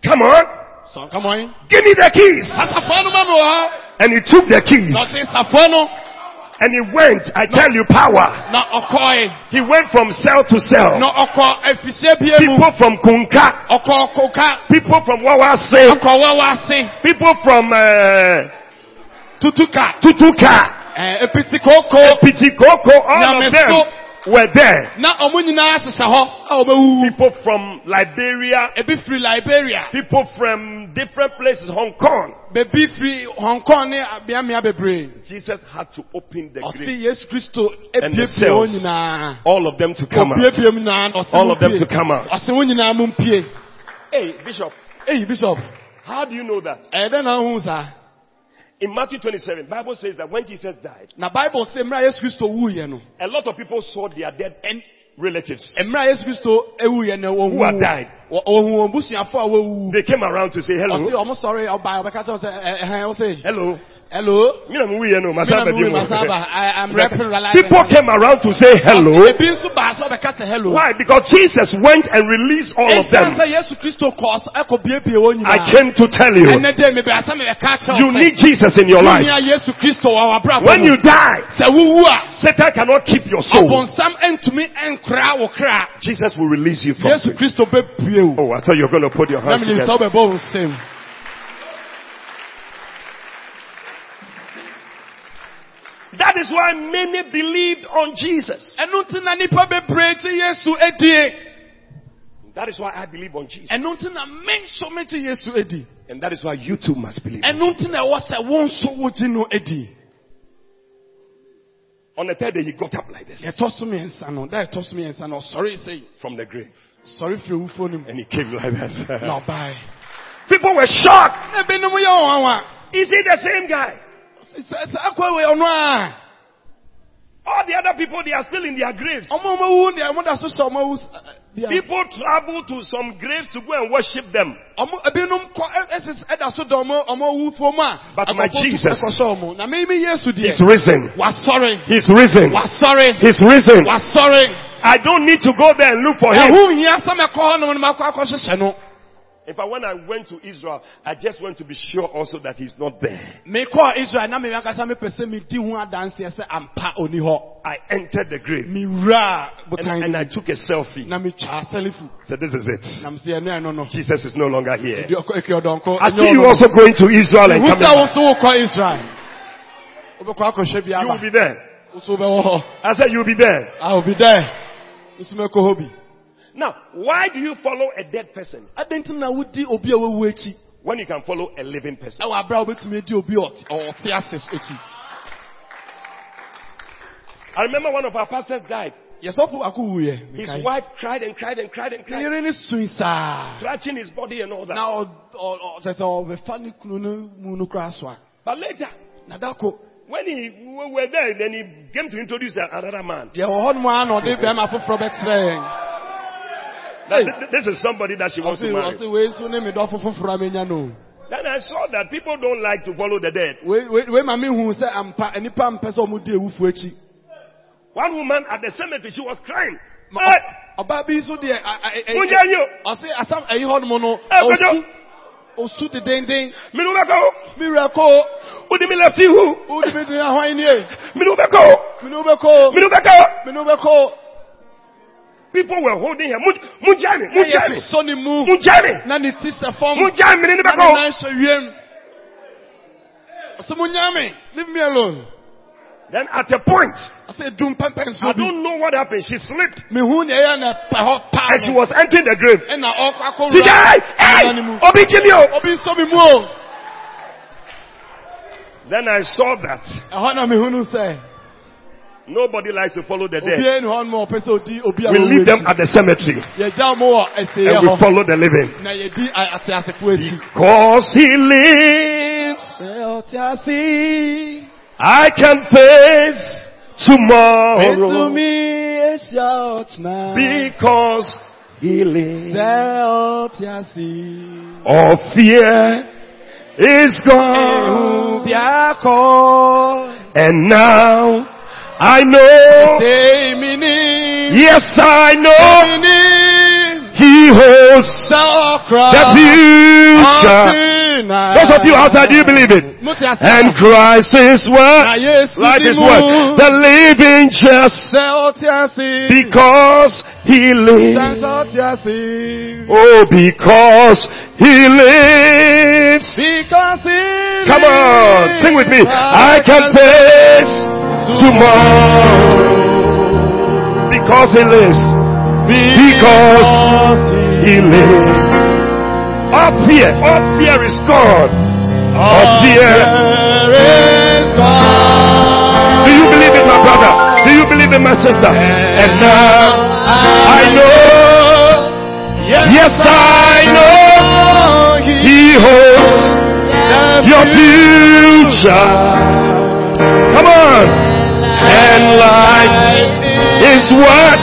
Come on, kama yi. give me the keys. Asafoɔ no ma mi wɔ hɔ. And he took the keys Na ɔsɛ safoɔ no. and he went. I tell you, power. Ɔkɔɛ. He went from cell to cell. Na ɔkɔ efisie bie mu. People from Kunka, koka. people from Wawase, people from uh, Tutuka. Tutuka, Ɛɛ epiti kooko. Pitikoko, all of them. Were there. Na ɔmo nyinaa hyehyɛ hɔ a ɔbɛwu. People from Liberia, Ebi firi Liberia. people from different places, Hong Kong. Bebi firi Hong Kong ne abeamia bebree. Jesus had to open the Ɔsi grave. Yesu Kristo And the epiepie wɔn cells. All of them to come out. Opiepie mu nyinaa. Ɔsi All of them to come out. Ɔsi wɔn nyinaa. Hey, Bishop, Eyi Bishop. how do you know that? In Matthew 27, Bible says that when Jesus died, Na Bible sɛ mmerɛ a Yesu Kristo wu no. a lot of people saw their dead ɛn- relatives Mmerɛ a Yesu Kristo ewu yɛ no who had died. Wɔn wɔn busuafo a wɔwu. They came around to say Ɔsi hello. ɔmo sɔre ɔba ɔbɛka kyerɛ sɛ ɛhɛn ɔsi. Hello. Hello. You know, we know, Mi na Masaba mi wu Dimo. Masaba. I am repping People came around to say hello. Ebi nso baa sɛ ɔbɛka sɛ hello. Why? Because Jesus went and released all of them. sɛ Yesu Kristo kɔɔ ɛkɔ biebie wɔn nyinaa. I came to tell you, Ɛnɛ dɛ mi bɛ asa mi bɛ ka kyerɛ you need Jesus in your life. Nia Yesu Kristo wɔ w'abrabɔ When you die, Sɛ wuwu a, Satan cannot keep your soul. ɔbɔnsam ɛntumi ɛnkora. Jesus will release you from Yesu sin. Kristo bɛ pie o. Oh, I thought you were going to put your hands mi ni sɛ together. That is why many believed on Jesus. Ɛnu ti na nipa bebree ti Yesu edie. That is why I believe on Jesus. Ɛnu ti na me nso me ti Yesu edi. And that is why you too must believe. on Ɛnu ti na ɛwɔ sɛ wo nso wo gye no edi. On the third day, he got up like this yɛtɔ so mmiɛnsa no da yɛtɔ so mmiɛnsa no ɔsɔre sei from the grave. Sorry for awufoɔ no mu And he came like na that. ɔbae People were shocked. na ebinom yɛ ɔwanwa Is he the same guy? All the other people, they are still in their graves. ɔmo a ɔmawu deɛ ɔmo da so hyɛ ɔmo awu s- bia People travel to some graves to go and worship them. ɔmo ebinom kɔ ɛ- ɛsɛ ɛda so da ɔmo ɔmo awufoɔ mu a But my Jesus- ɛkɔhyɛ ɔmo na mɛmi yesu He's deɛ risen. He's risen. He's risen. I don't need to go there and look for him. In fact, when I went to Israel, I just want to be sure also that he's not there. mekɔɔ israel na memi ankasa mepɛ sɛ medi ho adanseɛ sɛ ampa ɔni hɔ I entered the grave and, and I took a selfie. na metwaa sɛlefu So this is it. nam sɛ ɛne ɛno no Jesus is no longer here. Ɛdi ɔkɔ- ɛki ɔdɔnkɔ I see you also going to Israel and coming back. so israel wobɛkɔ akɔhwɛ bi You will be there. wo so wobɛwɔ hɔ I said you'll be there. I will be there. Now, why do you follow a dead person Adɛn nti na wodi obi a wawu akyi? when you can follow a living person? Ɛwɔ abere a wobɛtumi adi obi a ɔte ɔte ase akyi. I remember one of our pastors died. Yɛsɔfo baako wuyɛ. His wife cried and cried and cried and cried, yere ne sui saa. scratching his body and all that. But later, when he we were there, then he came to introduce another man. That this is somebody that she wants to marry. ɔse wei so ne me dɔfo foforɔ a menya no. Then I saw that people don't like to follow the dead. Di. One woman at the cemetery, she was crying. Ɔ- Ɔbaa bi nso deɛ ɔse asam ɛyi hɔ nom no. Eh, Osu Kojo. osu dedenden. me no beko, Mira ko. udi me left you, Wodi mi di ahwan nie. me no Mi ni no beko. Mi ni wobɛkɔ. People were holding her. Munja me, Na munja me, yɛ were holding mu. munja me, Na ne ti sɛ fam. munja me, ni Na ne beko. nan hyɛ wiem. Ɔsɛ mo nya me. Leave me alone. Then at a point, Ɔsɛ dum pɛmpɛ I nso bi. don't know what happened. She slipped Mi hu nea ɛyɛ na pɛ hɔ paa and she was entering the grave. Ɛna ɔkɔ akɔ She. Hey. Obi Jimmy. Obi nsɔ mi mu. Then I saw that nobody likes to follow the dead. Obiara ni hɔ nom a ɔpɛ sɛ odi obi a We leave them at the cemetery Yɛgya wɔn wɔ ɛsɛeɛ and we follow the living. Na yɛdi a- ateasefo akyi. Cause he lives, Sɛ ɔte ase. I can face tomorrow because he lives. Sɛ ɔte ase. All fear is gone. And now I know, yes I know, he holds the future. Those of you outside, do you believe it? Mo ti ase. And Christ is what? Di his word. The living just Sɛ ɔte ase. because he lives. Oh, because he lives. Because he Come on, sing with me. I can face tomorrow because he lives. Because he lives. All fear, all fear is gone. All fear. Do you believe it, my brother? Do you believe it, my sister? And now I know. Yes, I know. He holds your future. Come on. And life is what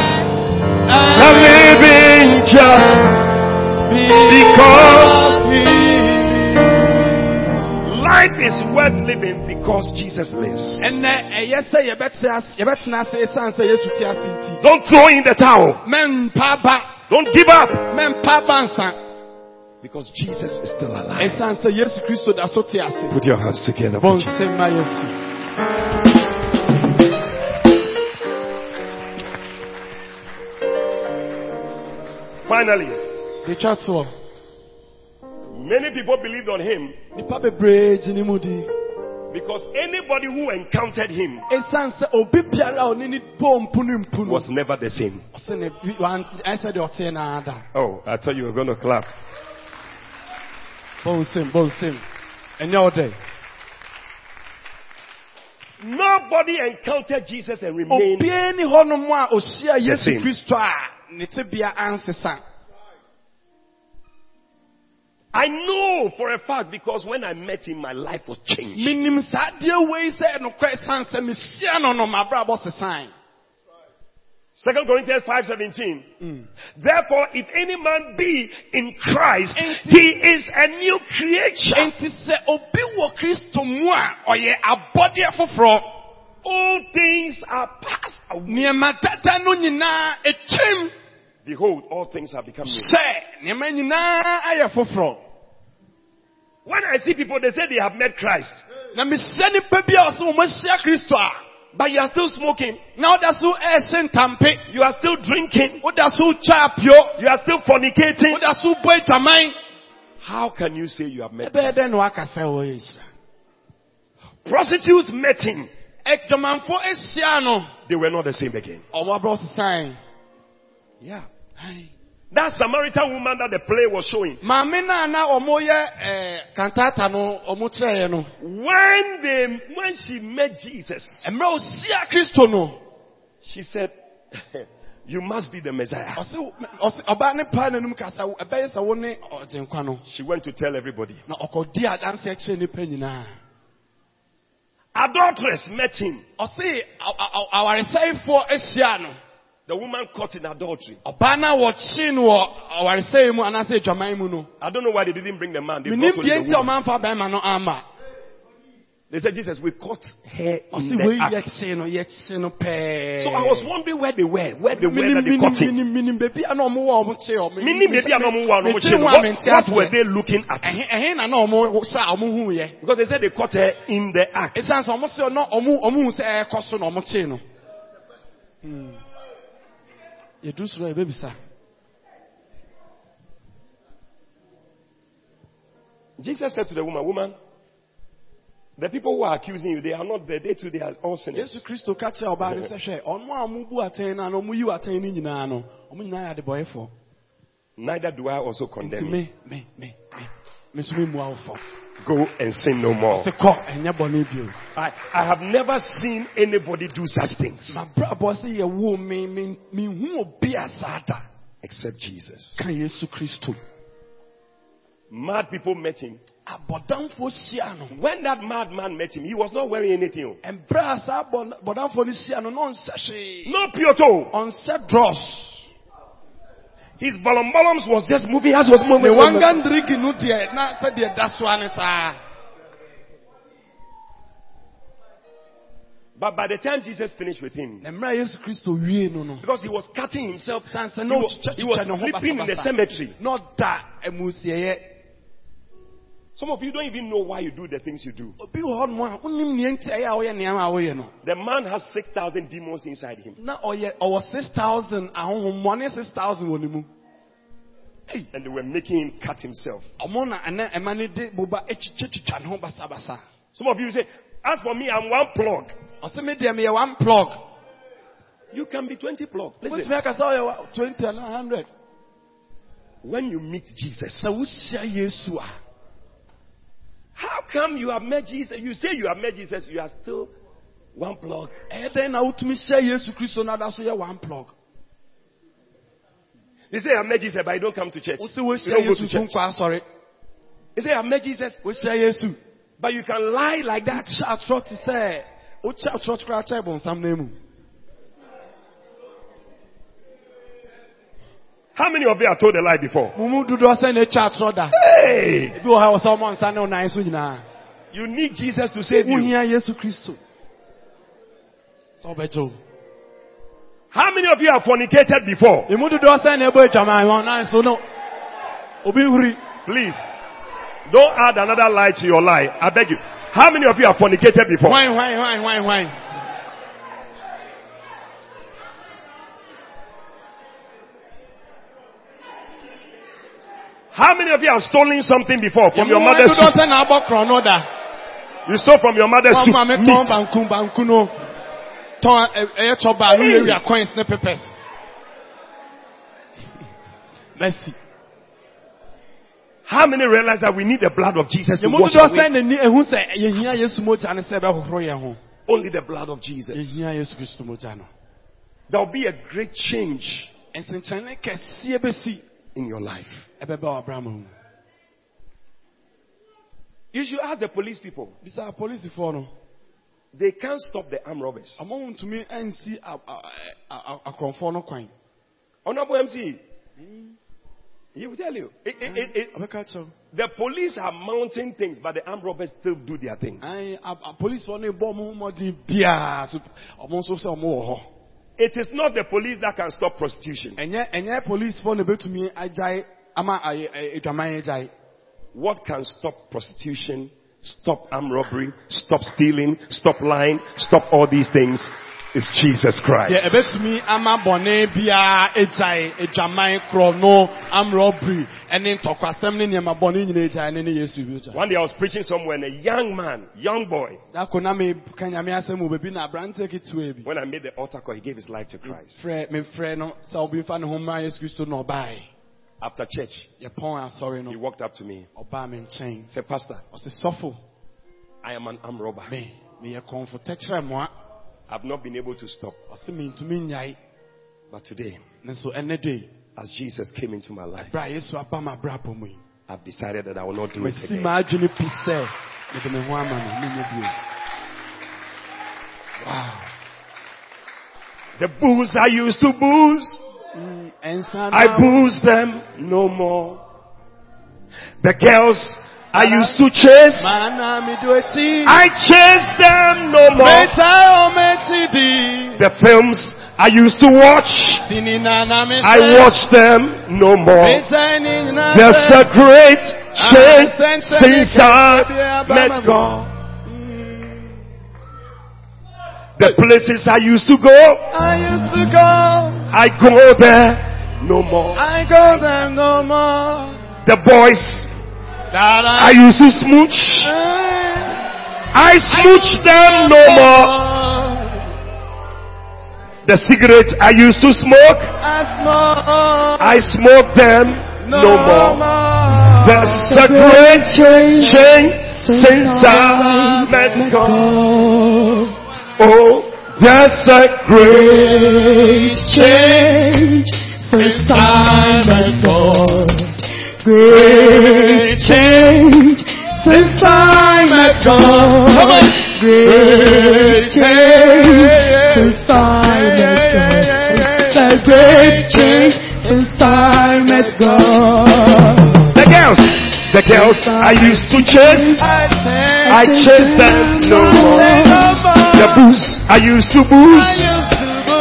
the living just because life is worth living because Jesus lives. ɛnɛ ɛyɛ sɛ yɛbɛte ase yɛbɛtena ase esan sɛ yesu ti ase nti Don't throw in the towel. Don't give up mɛmpa ba nsa because Jesus is still alive. esan sɛ yesu kristo da so te ase Put your hands together. Finally, many people believed on him nipa bebree gye ne di because anybody who encountered him esan sɛ obi biara a ɔne ne bɔ mpu ne mpu no was never the same. ɔsɛ ne bi wan ɛsɛ deɛ ɔte na ada Oh, I thought you were going to clap. bɔ nsɛm bɔ nsɛm ɛnyɛ ɔdɛ Nobody encountered Jesus and remained. obiara ni hɔnom a ohyia yesu same. Ne ansesa I know for a fact because when I met him, my life was changed. menim saa adeɛ wei sɛ nokorɛ san sɛ mehyia no sesan Second Corinthians 5:17. Hmm. Therefore, if any man be in Christ, he is a new creature. enti sɛ obi wɔ kristo mu a ɔyɛ abɔdeɛ All things are passed away. nneɛma dada no nyinaa ɛtwam Behold, all things have become new. sɛ nneɛma nyinaa ayɛ When I see people, they say they have met Christ, na mehyia nipa bi a ɔsɛ wɔmahyia kristo but you are still smoking, na woda so ɛɛhye ntampe you are still drinking, woda so twa you are still fornicating. woda so bɔ adwaman How can you say you have met? ɛbɛyɛ dɛn na waka sɛ wɔyɛ Prostitutes met him. adwamanfo ahyia no They were not the same again. Ɔmo abrɛ sesan Yeah. That Samaritan woman that the play was showing, maame naa na ɔmo yɛ eh, no ɔmo when they, when she met Jesus, mmerɛ ohyia kristo no she said, you must be the Messiah. ɔse ɔse ɔbaa ne paa n'anum kasa ɛbɛyɛ sɛ wo ne ɔgyenkwa She went to tell everybody. na ɔkɔdi adanse kyerɛ nipa nyinaa Adulteress met him. The woman caught in adultery. ɔbaa na wɔkye no wɔ awaresɛe mu anaasɛ adwaman mu I don't know why they didn't bring the man. They, menim brought deɛ only nti the a woman. ɔmamfa bɛrima no ama they said, Jesus, we caught her in the act. yɛkye no yɛkye no pɛɛ So I was wondering where they were, where they were that they caught him. minim minim beebi a na ɔmo wɔ ɔmo kye ɔmo Meaning maybe I'm not moving on, Metiri mu a what, mente what aseɛ. were they looking at? ɛhe ɛhe na na ɔmo sɛ a ɔmo hu yɛ Because they said they caught her in the act. esan sɛ ɔmo sɛ ɔno ɔmo ɔmo hu sɛ ɛkɔ so na ɔmo kye no Hmm. Yɛdu soro a yɛbɛbisa Jesus said to the woman, woman, the people who are accusing you, they are not there. They too, they are all sinners. yesu kristo ka kyerɛ ɔbaa no sɛ hwɛ ɔno a ɔmo bu atɛn no ana ɔmo yi atɛn no nyinaa no ɔmo nyinaa yɛ adebɔyɛfoɔ Neither do I also condemn you. me me me me me nso me mua wo fɔ Go and sin no more. sɛ kɔ ɛnyɛ bɔne bio I, I have never seen anybody do such things except Jesus. ka yesu kristo Mad people met him. When that madman met him, he was not wearing anything. ɛbrɛ a saa bɔ- bɔdamfoɔ no hyia no na ɔnsɛ hwee No pioto. ɔnsɛ dros His bolombolums was just moving as was moving. wangandrigi no deɛ na sɛdeɛ da soa ne saa But by the time Jesus finished with him, na mmerɛ a yesu no no because he was cutting himself, he was, he was ɔtwitwa ne ho sleeping in the cemetery. Na ɔda amusieyɛ Some of you don't even know why you do the things you do. obi wɔ hɔnom a wonim neɛ nti ɛyɛ a woyɛ nneɛma a woyɛ no The man has 6,000 demons inside him. ɔwɔ 6000 ahohommɔne 6000 wɔ And they were making him cut himself. ɔmo na ɛnɛ ɛma ne de boba atwitwatwitwa ne ho basabasa Some of you say, as for me, I'm one plug. ɔsɛ me deɛ meyɛ one plug You can be 20 plug. Listen, wotumi aka sɛ ɔyɛ wa- 20 ana 100 when you meet Jesus, sɛ wohyia yesu a how come you have met Jesus? You say you have met Jesus, you are still one plug. dɛn na wotumi hyia yesu kristo na da so yɛ one plug You say I've met Jesus, but you don't come to church. You don't go to church. asɔre You say I've met Jesus, but you can lie like that. kyɛ atorɔ te sɛ wokyɛ atorɔ koraa kyɛ bɔnsam no mu How many of you have told a lie before? mo mu dodoɔ sɛ na ɛkyɛ atorɔ da Hey! ebi wɔ ha wɔ sɛ ɔmɔ nsa ne wo nan so nyinaa You need Jesus to save you. wohia yesu kristo sɛ How many of you have fornicated before? emu dodoɔ sɛ na ɛbɔ adwaman wɔn nan so no obi huri Please, don't add another lie to your lie. I beg you. How many of you have fornicated before? hwan hwan hwan hwan hwan How many of you have stolen something before from your mother's soup? sɛ na abɔ korɔ no da You stole from your mother's soup. wɔn maame tɔn Meat. banku banku no tɔn ɛ- ɛyɛ tɔba no yɛ wia coins ne peppers mercy How many realize that we need the blood of Jesus to wash away? sɛ na ni ehu sɛ yehia yesu mogya ne sɛ ɛbɛhohoro yɛn ho Only the blood of Jesus. Ehia Yesu Kristo mogya no. There will be a great change Nsɛnkyerɛnne kɛseɛ bɛsi in your life. ɛbɛba wɔ abraham mu. You should ask the police people. Bisa polisifoɔ no, They can't stop the armed robbers. ɔmo ntumi nsi a- a- a- a- akorɔmfoɔ no kwan. Honorable MC, he will tell you. It- it- it- it- Ɔbɛka the police are mounting things, but the armed robbers still do their things. It is not the police that can stop prostitution. Ɛnyɛ ɛnyɛ polisifoɔ na ebetumi agyae ama ayɛ ɛ- adwaman agyae. What can stop prostitution, stop armed robbery, stop stealing, stop lying, stop all these things is Jesus Deɛ Christ. ɛbɛtumi ama bɔne biara agyae adwaman korɔ no amrɔbiri ɛne ntɔkwasɛm ne nneɛma bɔne nyinaa agyae ne ne yesu bi agyae. One day I was preaching somewhere and a young man, young boy, Dako na me ka nyame asɛm wɔ na aberante ketewa bi. when I made the altar call, he gave his life to Christ. Frɛ mefrɛ no sɛ obi mfa ne ho mma yesu kristo na ɔbae. After church, Yɛpɔn he walked up to me, ɔbaa me nkyɛn. said, Pastor, Ɔse sɔfo I am an armed robber. Me meyɛ kɔnfo tɛkyerɛ mmoa. I've not been able to stop. Ɔse mentumi nnyae. But today, Ne nso ɛnɛ de as Jesus came into my life, berɛ a yesu aba m'abrabɔ mu yi. I've decided that I will not do it again. m'adwene pi sɛ mede me ho ama no menyɛ bio. Wow. The booze I used to booze, mm, I na booze them no more. The girls I used to chase, mana mi do ekyi. I chase them no more. Meta o meti di. The films I used to watch, Sini na na mi I watch them no more. Meta ni na There's a great change since I met God. The places I used to go, I used to go. I go there no more. I go them no more. The boys That eh. I used to smooch, I smooch them no more. The cigarettes I used to smoke, I smoke. I smoke them no more. There's a great change since I met God. Oh, there's a great change since I met God. Great change since I met God. Great change since I met God. The great change since I met God. The girls, the girls I used to chase, I chase them no more. The booze I used to booze,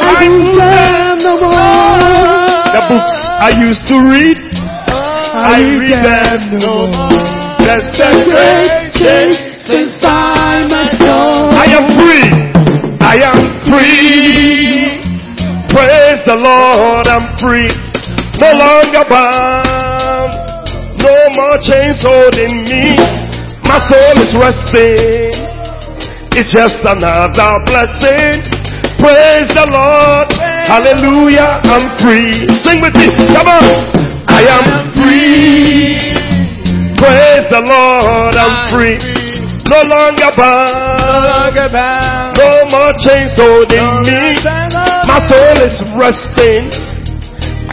I do them no more. the books I used to read, I read them no more. There's a great change since I'm met God. I am free. I am free. Praise the Lord, I'm free. No longer bound. No more chains holding me. My soul is resting. It's just another blessing. Praise the Lord. Hallelujah. I'm free. Sing with me. Come on. I am free. Praise the Lord. I'm free. No longer bound. No more chains holding me. My soul is resting.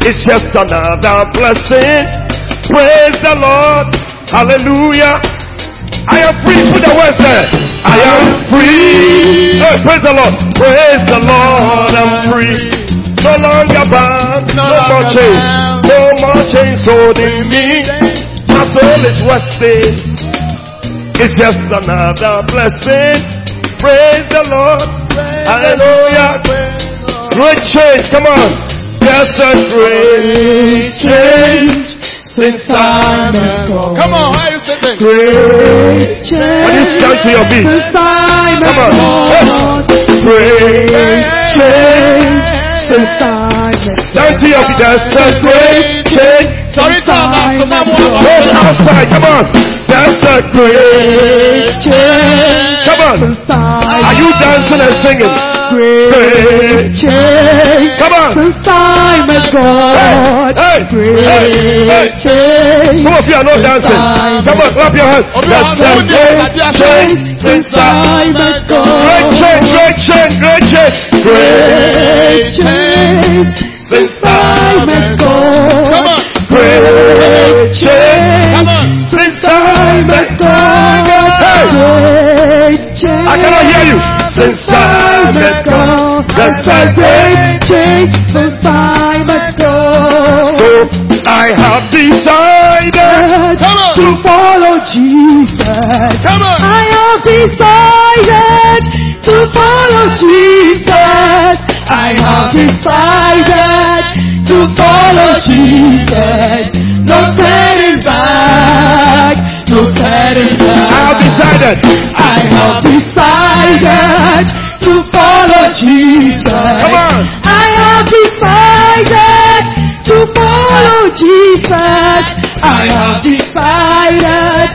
It's just another blessing. Praise the Lord. Hallelujah. I am free. Put the words there. I am free. Hey, praise the Lord. Praise the Lord. I'm free. No longer bound. No more chains. No more chains holding oh, me. My soul is resting. It's just another blessing. Praise the Lord. Hallelujah. Great change. Come on. There's a great change since I met God. Come on, how you sitting? Great change When you stand to your feet. since I met Come on. Great change Since I met Stand to your. There's a great change. Sorry, Tom. I'm not Go outside. Come on. There's a great change Come on. Are you dancing and singing? Great change Come on. since I met God. Hey, hey, hey, change Some of you are not dancing. Come on, clap your hands. There's a great change since I met God. Great change, great change, great change. Great change since I met God. Come on. Great change Come on. since I met God. Hey, Great change. I cannot hear you. Since I met God, that's a great change since I met God. So I have decided to follow Jesus. Come on. I have decided to follow Jesus. I have decided to follow Jesus. No turning back. No turning back. I have decided. I have decided to follow Jesus. Come on. I have decided to follow Jesus. I have decided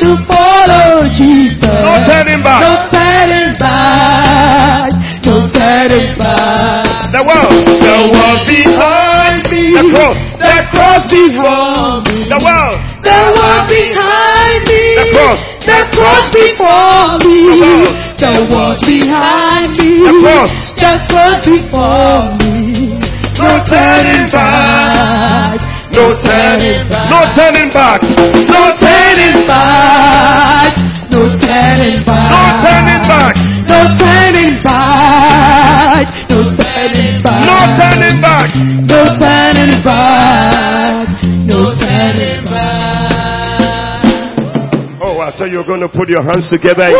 to follow Jesus. No turning back. No turning back. Back. The world, the world behind me. The cross, The cross before me. the world, The world behind me. the cross, The cross before me. The world. The world behind me. the cross. The cross before me. No turning back. No turning back. No turning back. No turning back. No turning back. No turning back. You're going to put your hands together. and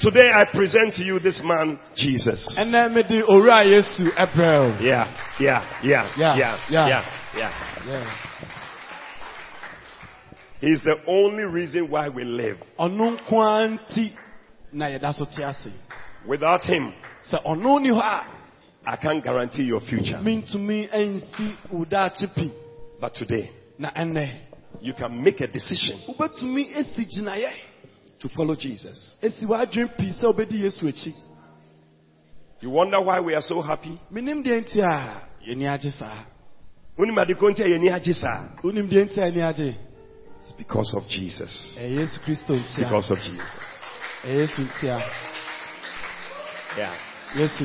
Today I present to you this man, Jesus. ɛnɛ mede owura yesu ɛbrɛ o Yeah, yeah, yeah, Yeah, yeah, yeah. yeah, yeah. He's the only reason why we live. ɔno nko ara nti na yɛda so te ase Without him, I can't guarantee your future. But today, you can make a decision to follow Jesus. You wonder why we are so happy? It's because of Jesus. Because of Jesus. Yeah. Yes,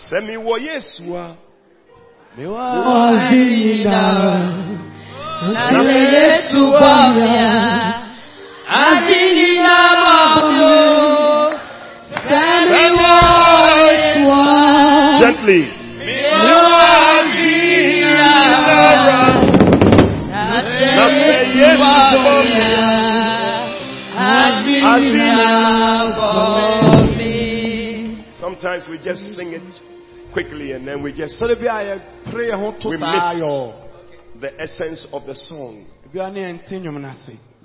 Sema iwọ Yesu a. Wazindala nase Yesu bamya azinina mabulu sema iwọ Yesu a. Gently. Wazindala nase Yesu bamya. sometimes we just sing it quickly and then we just we miss the essence of the song.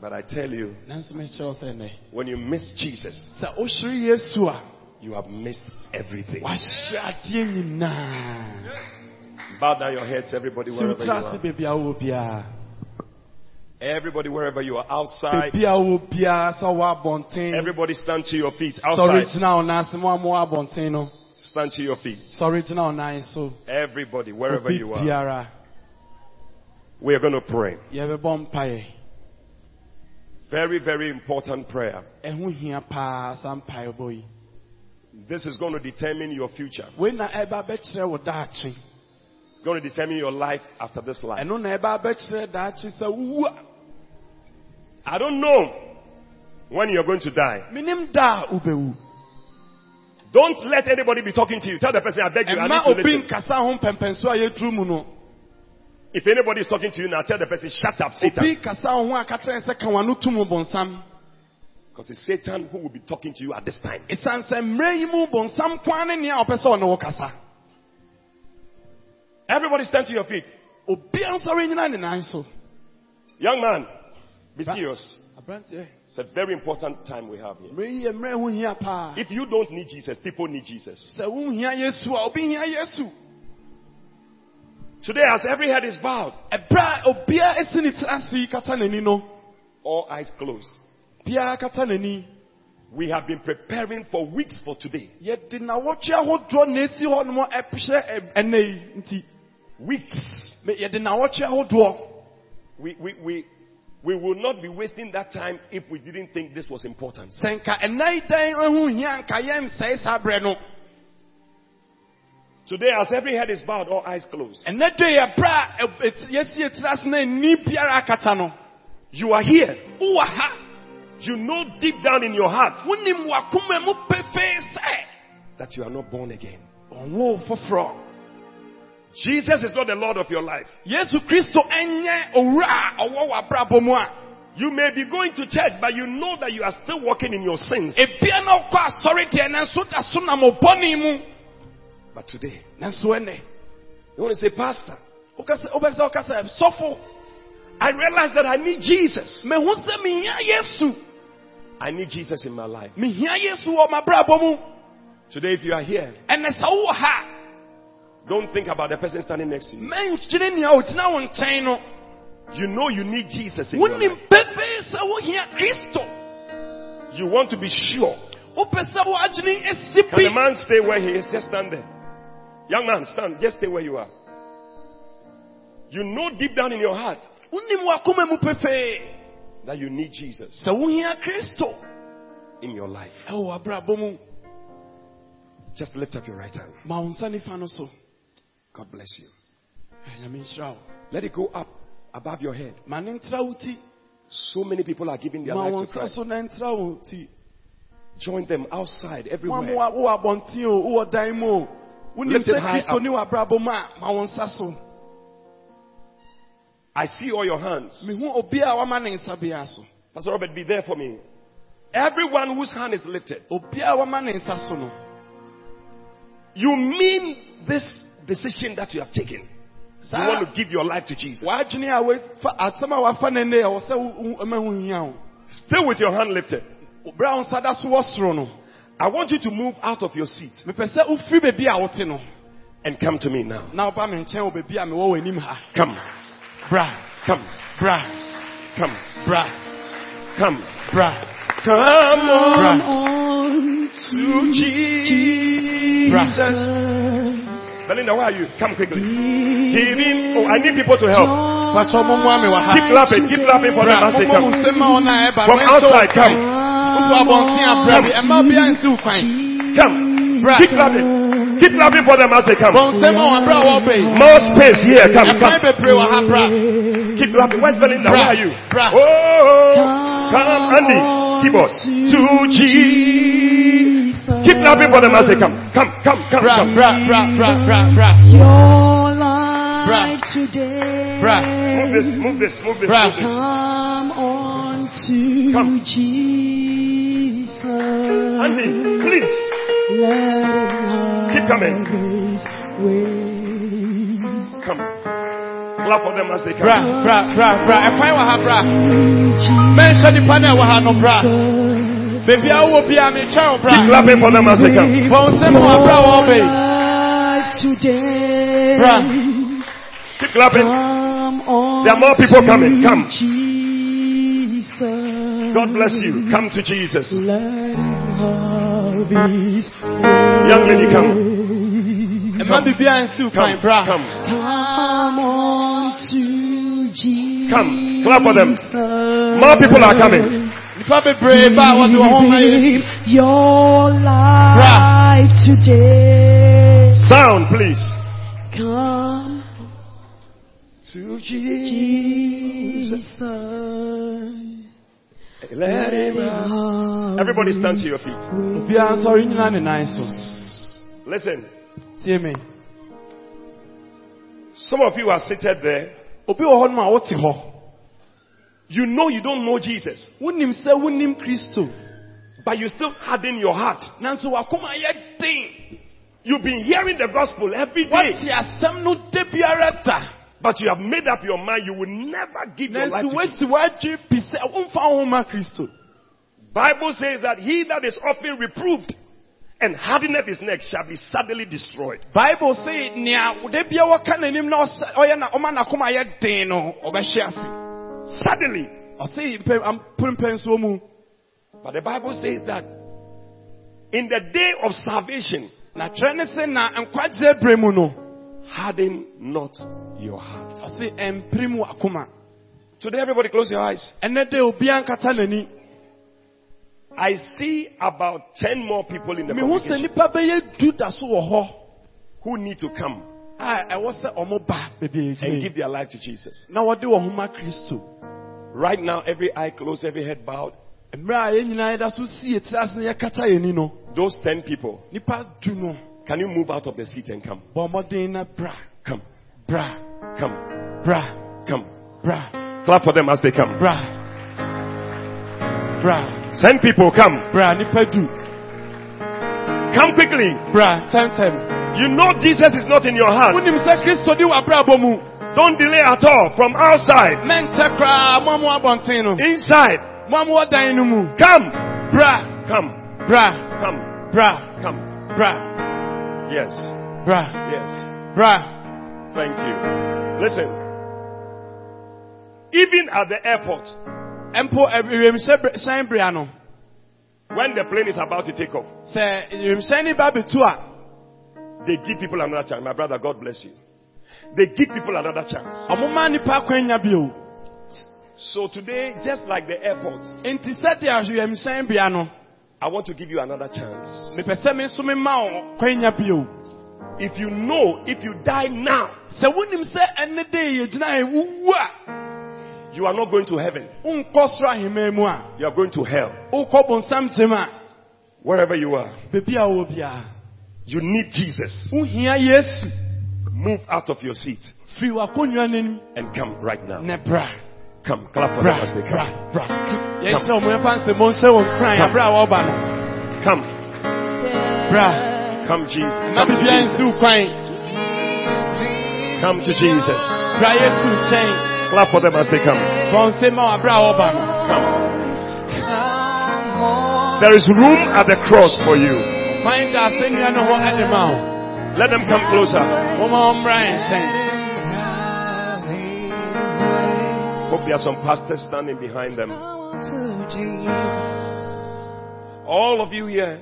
But I tell you, when you miss Jesus, you have missed everything. Bow down your heads, everybody, wherever you are. Everybody, wherever you are, outside. Everybody, stand to your feet. Outside. Stand to your feet. Everybody, wherever you are. We are going to pray. Very, very important prayer. This is going to determine your future. It's going to determine your life after this life. I don't know when you're going to die. Don't let anybody be talking to you. Tell the person, I beg you, I need to listen. If anybody is talking to you now, tell the person, shut up, Satan. Because it's Satan who will be talking to you at this time. Everybody stand to your feet. Young man, be serious. It's a very important time we have here. If you don't need Jesus, people need Jesus. Today, as every head is bowed, all eyes closed. We have been preparing for weeks for today. Weeks. We, we, we we will not be wasting that time if we didn't think this was important. sɛ nka ɛna yi dan ho hia nka yɛnsɛe saa berɛ no Today, as every head is bowed, all eyes closed, ɛnɛ de yɛ berɛ a ɛ- ɛt- yɛsi yɛtiri ase na ani biara akata no you are here. You know deep down in your heart wonim wakoma mu pefee sɛ that you are not born again. Jesus is not the Lord of your life. yesu kristo ɛnyɛ owura a ɔwɔ w'abrabɔ mu a You may be going to church, but you know that you are still walking in your sins. ebia na ɔkɔ asɔre deɛ nanso da so nam ɔbɔne mu But today, ɛnɛ you want to say, Pastor, wokasɛ wobɛsɛ wokasɛ sɔfo I realize that I need Jesus. mehu sɛ mehia yesu I need Jesus in my life. mehia yesu mu Today, if you are here, ɛnɛ sɛ wowɔ ha don't think about the person standing next to you. mɛnkyerɛ nea ogyina wo nkyɛn no You know you need Jesus in your life. pefee sɛ wohia kristo You want to be sure. wopɛ sɛ woadwene asi Can the man stay where he is? Just stand there. Young man, stand. Just stay where you are. You know deep down in your heart wonim wakoma mu pefee that you need Jesus sɛ wohia kristo in your life. mu Just lift up your right hand. God bless you. Ɛ, nyame nhyira wo Let it go up above your head. ma ne ntra wo ti So many people are giving their life to Christ. so na ntra wo ti Join them outside everywhere. mo- wowɔ abɔnten o wowɔ dan mu o wonim Lift it sɛ high up. ne w'abrabɔ mu a ma wo nsa so I see all your hands. mehu obi a wama ne nsa bia so Pastor Robert, be there for me. Everyone whose hand is lifted. obi a wama ne nsa so no You mean this decision that you have taken. You want to give your life to Jesus. w'adwene a wafa asɛm a wafa ne nne ɛwɔ sɛ wo- wo- ɛma ho hia wo Still with your hand lifted. bere a wo nsa da so wɔ soro no I want you to move out of your seat. Mepɛ sɛ wofiri baabi a wote no and come to me now. na woba me nkyɛn wɔ baabi a mewɔ w'anim ha Come, bra. Come, bra. Come, bra. Come. bra. Come on on to Jesus. Jesus. Belinda, where are you? Come quickly. Give. Oh, I need people to help. Patrɔ mo mmoa me wɔ Keep clapping, keep clapping for them as they come. nsɛm ma wɔn a ɛba From no ɛnhyɛ wo outside, come. wotu abɔnten a bra bi ɛma bia nsi wo kwan Come. Keep clapping. Keep clapping for them as they come. bɔn nsɛm a wɔn bra wɔ bɛ yi More space here. Come, come. bebree wɔ ha bra Keep clapping. Where's Belinda? Where are you? Oh, come, Andy. Keyboard. To Jesus. Keep clapping for them as they come. Come, come, come, bra come. bra bra bra bra bra Your life today. Bra. Move this, move this, move this, Bra. move this. Come on to Come. Jesus. Andy, please. Let Keep coming. Come. Clap for them as they bra come. bra bra bra ɛkwan wɔ ha bra mɛnhyɛ nipa na ɛwɔ ha no bra beebi a wowɔ bia metwa wo bra Keep clapping for them as they come. bɔn nsɛm a wɔn bra wɔ bɛ yi Life today. Keep clapping. Come on There are more people coming. Come. God bless you. Come to Jesus. Let him have his Young lady, come. ɛma bibi a nsi wo kwan Come, bra come. Come on to Jesus. Come. Clap for them. More people are coming. Nipa bebree ba a wɔde wɔn ho ma Your life today. Sound, please. Come, To Jesus. Let him have. Everybody stand to your feet. obiara nsɔre nyina ne nan so Listen. tie me Some of you are seated there. Oh, obi wɔ hɔ nom a wote hɔ You know you don't know Jesus, wonim sɛ wonim kristo but you still harden your heart. nanso wakoma yɛ den You've been hearing the gospel every day, wate asɛm no da biara da but you have made up your mind you will never give your life to Jesus. w'adwe pi sɛ womfa wo ho ma kristo Bible says that he that is often reproved and hardeneth his neck shall be suddenly destroyed. bible se nea da bia wɔka n'anim na ɔsɛ- ɔyɛ na ɔma n'akoma yɛ den no ɔbɛhye ase Suddenly. am- mpɛnsuo mu But the Bible says that in the day of salvation, na kyerɛ ne se na nkwagye berɛ mu no Harden not your heart. ɔse ɛmpere mu akoma Today, everybody close your eyes. ɛnɛ de obiara nkata n'ani I see about 10 more people in the congregation nnipa bɛyɛ du da so wɔ hɔ who need to come Ah, a ɛwɔ sɛ ɔmo ba baabi and give their life to Jesus. wɔn ho ma kristo Right now, every eye closed, every head bowed. mmerɛ a yɛn nyinaa yɛda so si yɛ tiri ase na yɛkata yɛn ni Those 10 people, nnipa du no can you move out of the seat and come? bɔ mmɔden na bra Come, bra come, bra come. bra Clap for them as they come. bra bra 10 people, come. bra Come quickly. bra tɛmtɛm You know Jesus is not in your heart. wonim sɛ kristo di w'abrabɔ mu Don't delay at all. From outside, mɛntɛ koraa mo a mo abɔnten no inside, mo a mowɔ dan no come, bra. Come, bra. Come, bra. Come. bra. Yes, bra. Yes. bra. Thank you. Listen. Even at the airport, mpo eh, wiemhyɛn brea no when the plane is about to take off, they give people another chance. My brother, God bless you. They give people another chance. ɔmoma nnipa akwanya bio So today, just like the airport, nti sɛdeɛ wiemhyɛn bea no I want to give you another chance. mepɛ sɛ me nso mema wo kwanya bio If you know, if you die now, sɛ wonim sɛ ɛne de yɛgyina yɛ wowu a you are not going to heaven. wonkɔ soro ahemmaa mu You are going to hell. wokɔ bonsam gyem a Wherever you are, you need Jesus. yesu Move out of your seat firi w'akonnwa n'anim and come right now. Come, clap for them as they come. bra yɛnhyɛ wo mɛfa nsɛmmɔ nhyɛ wɔ nkran aberɛ a wɔba no Come, come, Jesus. Come to biribiara nsi wo Jesus. Come to Jesus. bra yesu nkyɛn Clap for them as they come. fɔ nse ma wɔ aberɛ a wɔba no Come. There is room at the cross for you. Asɛnnua no hɔ ɛde ma Let them come closer. wɔmmra yɛ nkyɛn Hope there are some pastors standing behind them. All of you here,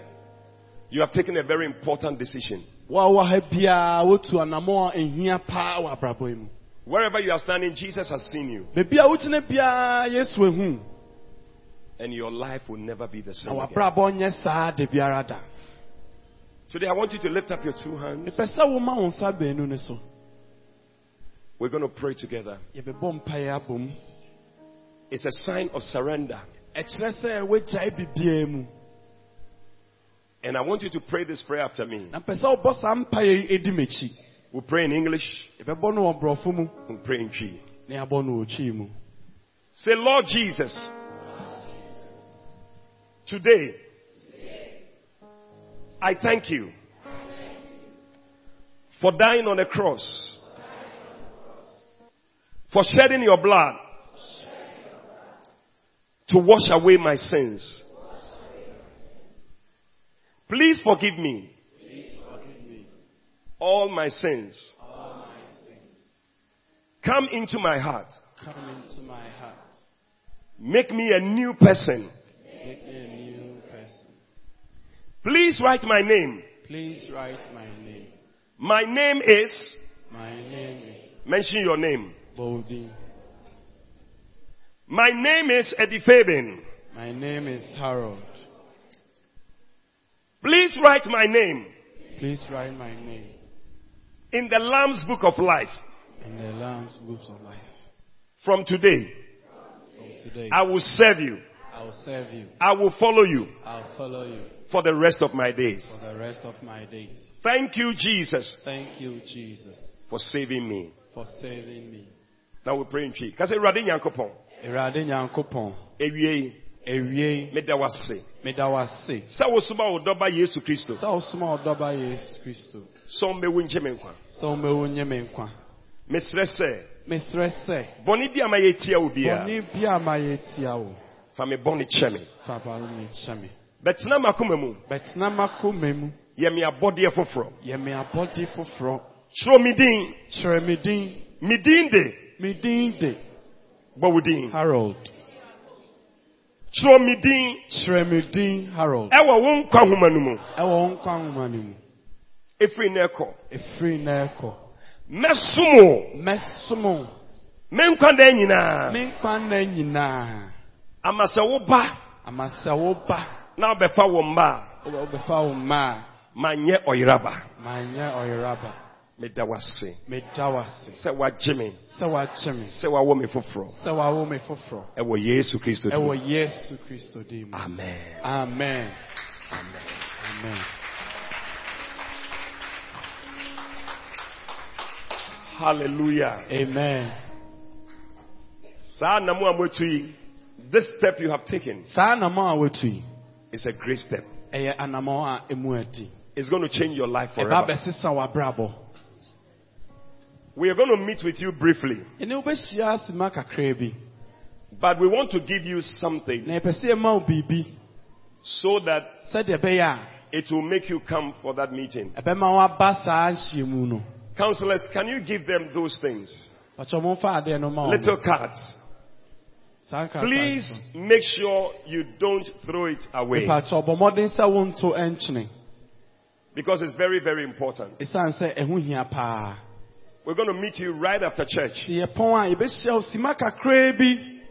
you have taken a very important decision. wo a wɔ ha biara wotu anammɔ a ɛhia paa wɔ abrabɔ yi mu Wherever you are standing, Jesus has seen you, baabi a wogyina biara yesu ehu and your life will never be the same. Again. w'abrabɔ nyɛ saa de biara da Today, I want you to lift up your two hands. mepɛ sɛ woma wo nsa baanu no so We're going to pray together. yɛbɛbɔ mpaeɛ abom It's a sign of surrender. ɛkyerɛ sɛ woagyae bibiara mu And I want you to pray this prayer after me. na mpɛ sɛ wobɔ saa mpaeɛ yi ɛdi m'akyi We'll pray in English, yɛbɛbɔ no wɔ borɔfo mu we'll pray in G. na yɛabɔ no wɔ twii mu Say, Lord Jesus, today, I thank you for dying on the cross, for shedding your blood to wash away my sins. Please forgive me all my sins. Come into my heart. come into my heart Make me a new person. make me a new person Please write my name. please write my name My name is, my name is mention your name. Bodin My name is Eddie Fabian. my name is Harold Please write my name please write my name in the Lamb's Book of Life. in the Lamb's books of life From today, from today I will serve you. I will serve you. I will follow you I'll follow you for the rest of my days. for the rest of my days. Thank you, Jesus, thank you Jesus for saving me. for saving me. Now we pray in Twi. Kasi Awurade Nyankopɔn, Awurade Nyankopɔn ewie. Ewie. Meda wo ase. meda wo ase Sɛ wosoma wo Yesu Kristo, sɛ wosoma ɔdɔba yesu kristo. Sɛ ɔmmɛwu nkye me nkwa. nye me nkwa Mesrɛ sɛ, mesrɛ sɛ bɔne bi a ma yɛtia wo bɔne bi a ma yɛtia wo fa me bɔne kyɛ me. fa ba no mekyɛ me Bɛtena m'akoma mu, bɛtena makoma mu. Yɛ me abɔdeɛ foforɔ. yɛ me abɔde foforɔ. Kyerɛw me din, kyerɛ me din. Me din de, me din de. Bɔ wo din. harold. Kyerɛw me din, kyerɛ me din harold. Ɛwɔ wo nkwa nhoma no mu. ɛwɔ wo nkwa nwoma no mu. Ɛfiri na ɛkɔ, ɛfiri na ɛkɔ. Mɛsom mɛsom wo. me nkwa da nyinaa. me nkwa nna nyinaa Ama sɛ woba ama sɛ woba na wobɛfa wo mma. A, wobɛ- wobɛfa wo mma. A manyɛ ɔyeraba. manyɛ ɔyeraba Meda wase meda wase sɛ wagye me, sɛ woakyɛ me. Sɛ wawɔ me foforɔ. sɛ woawo me foforɔ Ɛwɔ Yesu Kristo din. ɛwɔ yesu kristo din mu Amen. amen. Amen. Hallelujah. amen. Saa namu a moatu yi, this step you have taken is a great step. ɛyɛ anammɔ a ɛmu adi It's going to change your life forever. We are going to meet with you briefly, ɛne wobɛhyia asima kakraa bi but we want to give you something na yɛpɛ sɛ yɛma wo biribi so that sɛdeɛ ɛbɛyɛ a it will make you come for that meeting. ɛbɛma woaba saa nhyiamu no Counselors, can you give them those things? ɔkyɛ momfa adeɛ no ma wo Little cards. Please make sure you don't throw it away mepakyɛ ɔbɔ mmɔden sɛ wonto ɛnkyene because it's very, very important. ɛsiane sɛ ɛho eh, hia paa We're going to meet you right after church, nti yɛpɔn a yɛbɛhyia wo sima kakraa bi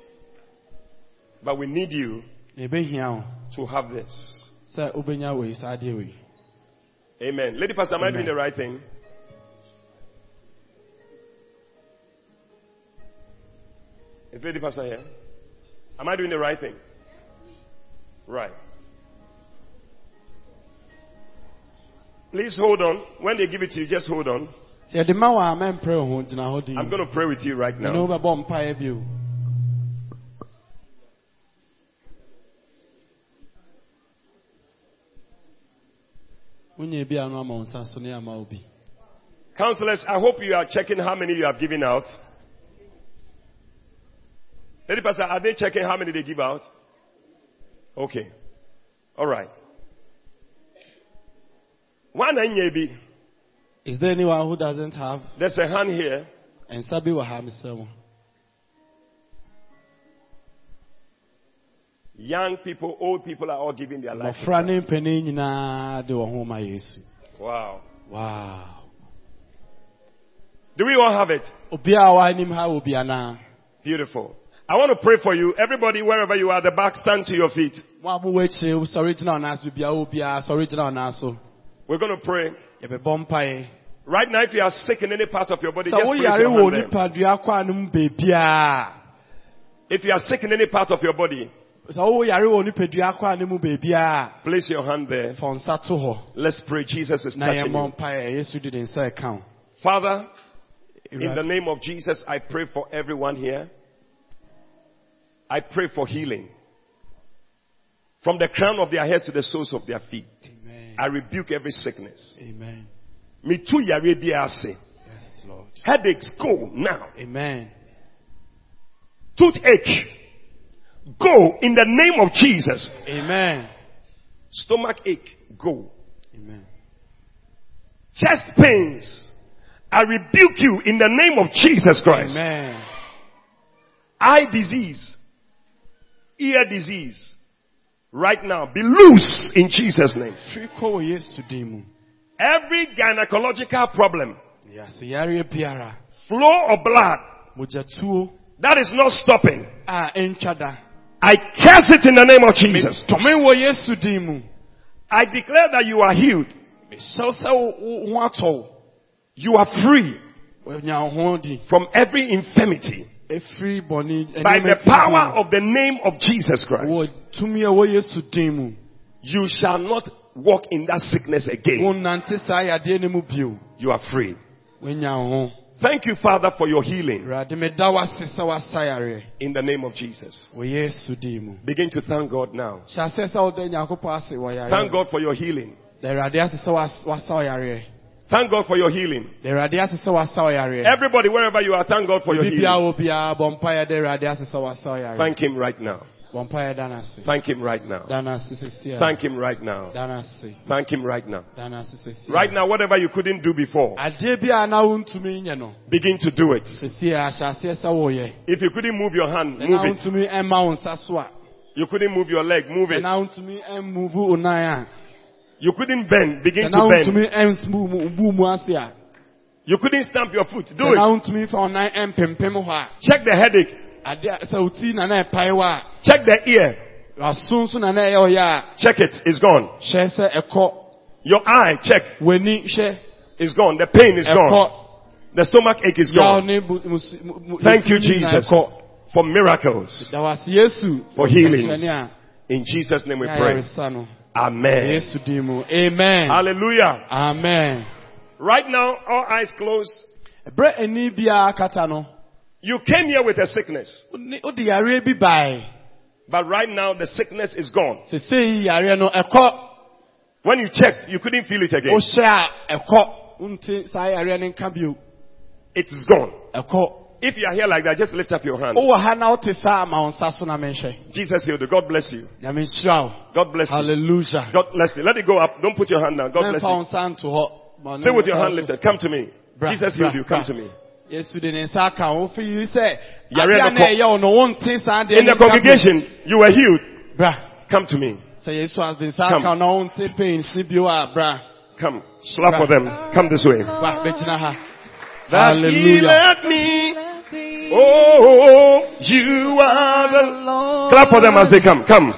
but we need you na yɛbɛhia wo to have this. sɛ wobɛnya wei saa adeɛ wei Amen. Lady Pastor, am I doing the right thing? Is Lady Pastor here? Am I doing the right thing? Right. Please hold on. When they give it to you, just hold on. sɛ yɛde ma wo a mɛmprɛ wo ho gyina hɔ din I'm going to pray with you right now. wobɛbɔ mpaeɛ bio wonyɛ bi a no ama wo nsa so ne ama Counselors, I hope you are checking how many you have given out. Lady Pastor, are they checking how many they give out? Okay. All right. One and is there anyone who doesn't have There's a hand here. nsa bi wɔ ha mesɛ mo Young people, old people are all giving their life. to mmɔfra ne Christ. mpanin nyinaa de wɔn ho ma yesu Wow. wow Do we all have it? obiara a w'anim ha wɔ bi anaa Beautiful. I want to pray for you. Everybody, wherever you are the back, stand to your feet. mo a mowɔ akyire sɔre gyina wo nan so bibiara wɔ biara sɔre gyina wo nan so We're going to pray. Right now, if you are sick in any part of your body, just place your hand there. nipadua kwan no mu beebiara If you are sick in any part of your body, sɛ woyare wɔ nipadua kwan no mu beebiara place your hand there. fa nsa to hɔ Let's pray. Jesus is touching you. mpaeɛ yesu de ne nsa ɛka wo Father, in the name of Jesus, I pray for everyone here. I pray for healing. From the crown of their heads to the soles of their feet. Amen. I rebuke every sickness. Amen. Me too. Yes, Lord. Headaches go now. Amen. Toothache go in the name of Jesus. Amen. Stomach ache go. Amen. Chest pains. I rebuke you in the name of Jesus Christ. Amen. eye disease, ear disease, right now. Be loose in Jesus' name. Firi kɔ wɔ yesu din mu. Every gynecological problem, yɛase yareɛ biara. flow of blood that is not stopping, ah, a ɛntwa da I curse it in the name of Jesus. tɔme wɔ yesu din mu. I declare that you are healed. mehyɛw sɛ wo wo ho atɔ wo You are free woanya wo ho di. from every infirmity by the power of the name of Jesus Christ. tumi a wɔ yesu din mu You shall not walk in that sickness again. wonnante saa yadeɛ no mu bio You are free. woanya wo ho Thank you, Father, for your healing awurade meda wase sɛ wasa yareɛ in the name of Jesus. wɔ yesu din mu Begin to thank God now. hyɛ aseɛ sɛ woda nyankopɔn ase wɔ Thank God for your healing. Da awurade ase sɛ was- wasa wo yareɛ Thank God for your healing. da awurade ase sɛ wasa wo yareɛ Everybody, wherever you are, thank God for your healing. wɔ biara bɔ mpaeɛ da awurade ase sɛ wasa wo yareɛ Thank Him right now. bɔ mpaeɛ da no ase Thank Him right now. da no ase sesia Thank Him right now. da no ase Thank Him right now. da no ase sesia Right now, whatever you couldn't do before, adeɛ bi a na wontumi nyɛ no begin to do it. sesia ahyɛ aseɛ sɛ woyɛ If you couldn't move your hand, move it. wontumi ɛma wo nsa so a You couldn't move your leg, move it. You couldn't bend, begin to bend. wontumi ɛmbu mu ase a You couldn't stamp your foot. Do it. wontumi fa ɔnan ɛmpempem hɔ a, Check the headache. ade a sɛ wo ti na na ɛpae wɔ a, Check the ear. w'aso nso na na ɛyɛ ɔyɛ a, Check it. It's gone. hyɛ sɛ ɛkɔ. Your eye, check. It's gone. The pain is gone. The stomach ache is gone. ne bu- mus- mu- mu- Thank you, Jesus, for miracles. Da wase Yesu. For healings. In Jesus' name we pray. Amen. Amen. Hallelujah. Amen. Right now, all eyes closed. Ɛbrɛ ani biara You came here with a sickness, wone- wode yareɛ but right now the sickness is gone. Sesei yareɛ no ɛkɔ. When you checked, you couldn't feel it again. Wohyɛ a ɛkɔ. Wonte saa yareɛ no nka bio. It is gone. If you are here like that, just lift up your hand. Wowɔ ha na wote saa ama wo nsa so na menhwɛ. Jesus healed you. God bless you. God bless you. Hallelujah. God bless you. Let it go up. Don't put your hand down. God bless you. nsa nto hɔ. Stay with your hand lifted. Come to me. Jesus healed you. Come to me. Yesu de ne nsa aka wo fi yi sɛ Yare adeɛ no na kɔ. ɛyɛ wo no wonte saa deɛ In the congregation, you were healed. Come to me. Sɛ Yesu as de nsa Come. aka wo na wonte pains ne bio a bra. Come. Clap for them. Come this way. Bra bɛgyina ha. That he Hallelujah. me. Oh, you are the. Lord. Clap for them as they come. Come.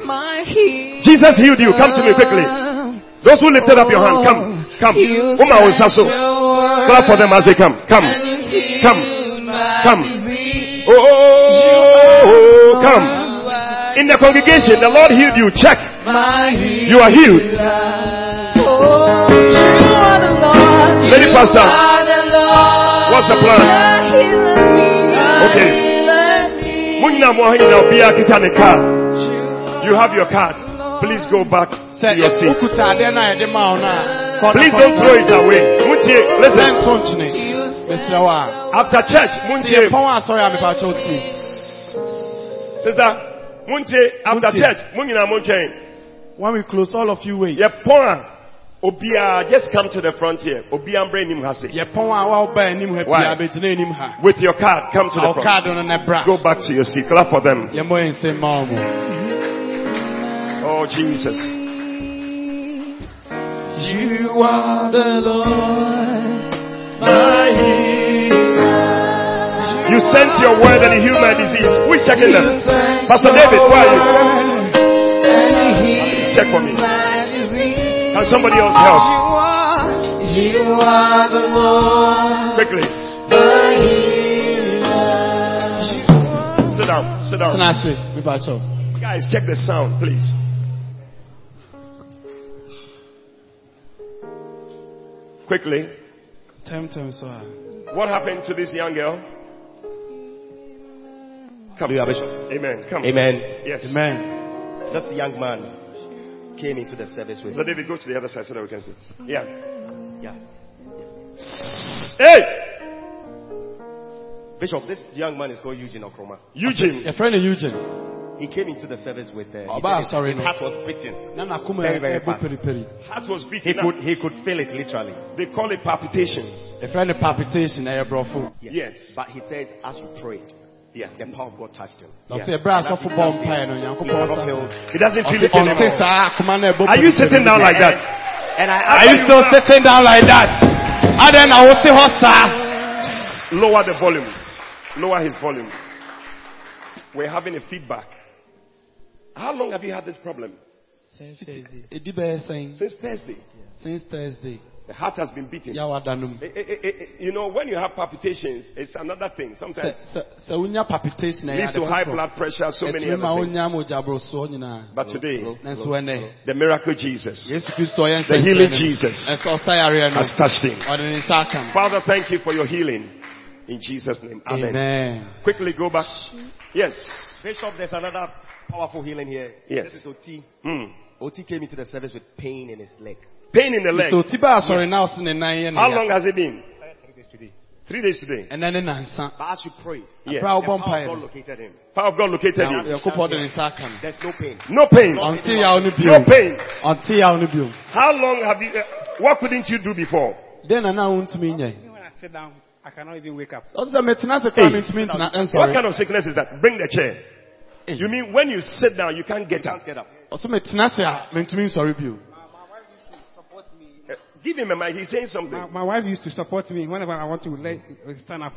Jesus healed you. Come to me quickly. Those who lifted up your hand, come. Come. Uma Onsaso. Clap for them as they come. Come. Come. Come. Oh, come. In the congregation, the Lord healed you. Check. You are healed. Lady Pastor, what's the plan? Okay. Munyina mo ha nyina obiara card. You have your card. Please go back to your seat. wokuta adeɛ no a yɛde ma wo no a. kɔ na Please don't throw it away. Listen. nto nkyene. Mesrɛ wo a. After church, Sɛ muntie, yɛpɔn a asɔre a mepakyɛ wo tie. sister, after church, munyina mo ntwɛn. When we close, all of you wait. Yɛpɔn a, obiara, just come to the front here. Obiara mbra anim ha se. Yɛpɔn a wɔba anim ha Why? pia bɛgyina anim ha. With your card, come to the Awo front. card no ne bra. Go back to your seat. Clap for them. Yɛmmɔ yɛn nsɛm ma wo mo. Oh, Jesus. You are the Lord, my healer. You sent your word and healed my disease. Who is checking them? Pastor David, where are you? Check for me. Can somebody else help? You are the Lord. Quickly. Sit down. Sit down. Tena ase, mepakyɛ. Guys, check the sound, please. Quickly. Tɛmtɛm so. What happened to this young girl? Come. Amen. Come. Amen. Yes. Amen. This young man came into the service with So David, go to the other side so that we can see. Yeah. yeah. Hey! Bishop, this young man is called Eugene Okroma. Eugene. Yɛfrɛ no Eugene. He came into the service with uh, he Ọba said asọrin his, his no. heart was beating. Na n'akoma Very, very ɛbɔ fast. periperi. Heart was beating. He could he could feel it literally. They call it palpitations. A friend of palpitation ɛyɛ borɔfo. Yes. But he said as you prayed, Yeah. the power of God touched him. Yeah. ɛbrɛ And asɔfo after bɔ that mpaeɛ no day, he Nyankopɔn never sa. felt He doesn't feel Ɔsɛ it anymore. ɔnte saa akoma na ɛbɔ Are you sitting down like that? And I Are you him, still sitting down like that? Adɛn na wote hɔ saa? Lower the volume. Lower his volume. We're having a feedback. How long have you had this problem? Ɛdi bɛyɛ sɛn? Since Thursday. Since Thursday. The heart has been beating. Yawa da no mu. Eh, eh, eh, You know, when you have palpitations, it's another thing. Sɛ Sometimes sɛ sɛ wonya palpitation leads to high blood pressure, so many Ɛtumi other things. mogya borosoɔ nyinaa. But today, the miracle Jesus Yesu The healing nsɛnkyerɛnne. Jesus. Ɛsɛ ɔsa yareɛ no. has touched him. Ɔde ne nsa aka no. Father, thank you for your healing. In Jesus' name. Amen. Amen. Quickly go back. Yes. Bishop, there's another powerful healing here. Yes. This is OT. Hmm. OT came into the service with pain in his leg. Pain in the leg. Mr. Otiba asɔre na ɔse ne nan yɛ ne How long has it been? Three days today. Ɛnɛ ne nansa. But as you prayed, Yeah. Abra the wobɔ power mpaeɛ of God located him. Power of God located Na you. Yankopɔn de ne nsa aka no. There's no pain. No pain. Ɔnte yaw no No bio. pain. Ɔnte yaw no bio. How long have you? Uh, what couldn't you do before? Den na na wontumi nyɛ. When I sit down, I cannot even wake up. Ɔte sɛ metena ase koraa Hey. mentumi What kind of sickness is that? Bring the chair. Hey. You mean when you sit down, you can't get You up? can't get up. Ɔse metena ase a mentumi nsɔre bio. My, my wife used to support me. Uh, Give him a mic. He's saying something. My, my wife used to support me whenever I want to lay, stand up.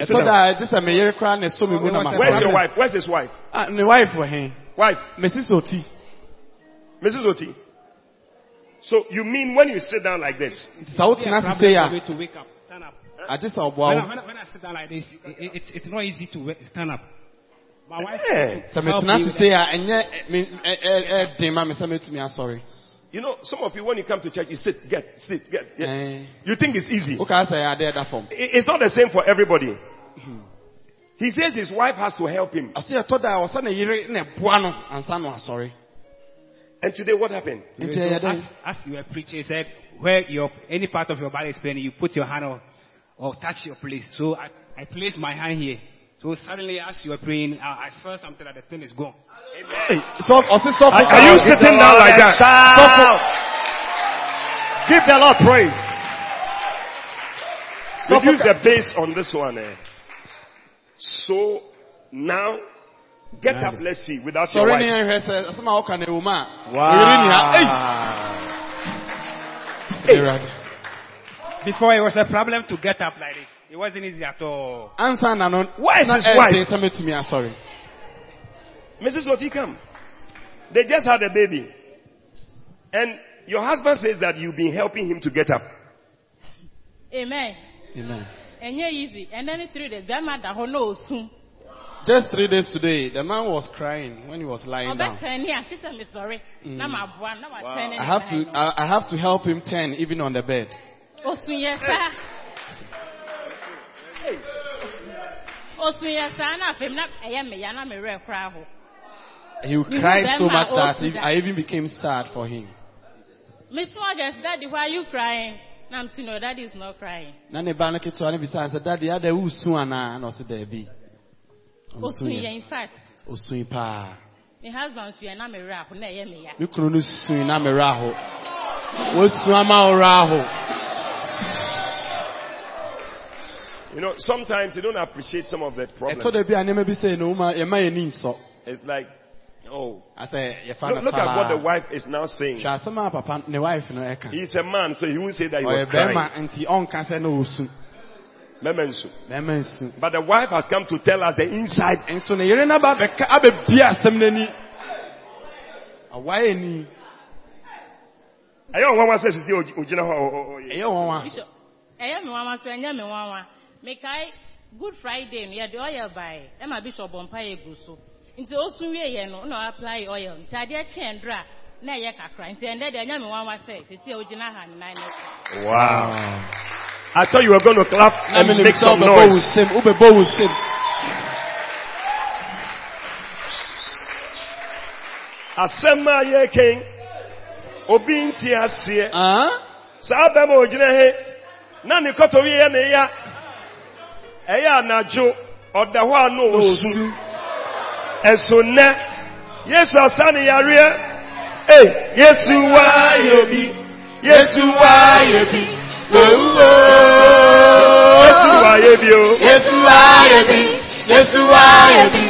Sit ɛtɔ down. da gye sɛ meyere koraa na ɛsɔ me mu na ma Where's your wife? Where's his wife? Ah, ne wife wɔ he Wife, Mrs. sɛ ɔti Mrs. Oti. So you mean when you sit down like this, nti sɛ wotena ase Problem sei for me to wake up, stand up. agye sɛ When ɔboa I, wo when, I, when I sit down like this, it, it, it's, it's not easy to stand up. My wife. Eh. sɛ help metena me ase with sei a ɛnyɛ me- ɛ- ɛ- ɛden ma me sɛ mɛtumi asɔre you know, some of you when you come to church, you sit, get, sit, get. yeah. Eh. You think it's easy. wokaa sɛ yɛ adeɛ da fam I- It's not the same for everybody. He says his wife has to help him. I ɛtɔ I a ɔsɛ I was saying, ɛboa no ansa no asɔre And today what happened? nti So ɛyɛ as, dɛn as you were preaching, it said where your any part of your body is paining, you put your hand on or touch your place. So I, I placed my hand here. So suddenly, as you are praying, I, I felt something that the thing is gone. Hey, sɔ- ɔse sɔfo Are, are you sitting down like a that? shout. Give the Lord praise. So Reduce the bass on this one. Eh? So now, get up. Let's see. Without your wife. yɛhwɛ sɛ asɛm a woka no ɛwɔ mu a ɛyere ni ha Wow. Awurade. Before it was a problem to get up like this. It wasn't easy at all. ansa na no Where is na his wife? ɛden sɛ mɛtumi asɔre Mrs. Otikam. They just had a baby. And your husband says that you've been helping him to get up. Amen. Amen. Ɛnyɛ easy. And then three days, bɛrima da hɔ na osu. Just three days today, the man was crying when he was lying down. Ɔbɛtɛn ni a, kye sɛ mi sɔre. Na ma boa, na wa tɛn ne I have to, I, I have to help him turn even on the bed. Osu yɛ saa. Saa na na ɛyɛ mi ya na mi rɛ kora ho. He cried so much that if- I even became sad for him. Miss Rogers, daddy, why are you crying? Na I'm saying, no, daddy is not crying. Na ne ba no ketewa no bisa sɛ daddy ada wusu anaa na ɔse daabi. Osu Ɔnsu yɛ in fact. Osu paa. My husband su yɛ na mi rɛ ho na ɛyɛ mi ya. Me kunu no su na merɛ aho. Wosu ama ɔrɛ aho. You know, sometimes you don't appreciate some of that problem. da bi a nneɛma bi sɛ no ma yɛma yɛni nsɔ. It's like, oh. Asɛ yɛfa Look, look at what the wife is now saying. Hwɛ asɛm a papa ne wife no ɛka. He's a man, so he won't say that he was crying. bɛrima nti ɔnka sɛ na osu. Memensu. Bɛrima nsu. But the wife has come to tell us the inside. I say, ɛyɛ wɔn ɛyɛ mi nwanwa so ɛnyɛ mi. Mekae Good Friday no yɛde oil bae ɛma Bishop bɔ mpa yɛ gu so. Nti osu wie yɛ no na apply oil. Nti adeɛ kyɛn dura na ɛyɛ kakra. Nti ɛndɛ deɛ ɛnyɛ mi nwanwa sɛ sisi a ogyina ha ne nan ne. Wow. I thought you were going to clap and make some noise. wo nsɛm Asɛm a yɛreka obi nte aseɛ. Ah? Saa bɛrima ogyina he na ne kɔtɔwi yɛ ne ya. Ɛyɛ anadwo ɔda hɔ a na. Ɛso nnɛ Yesu asa ne yareɛ. Ee Yesu wa yɛ bi. Yesu wa yɛ bi. Yesu wa yɛ bi o. yesu ayɛ bi yesu ayɛ bi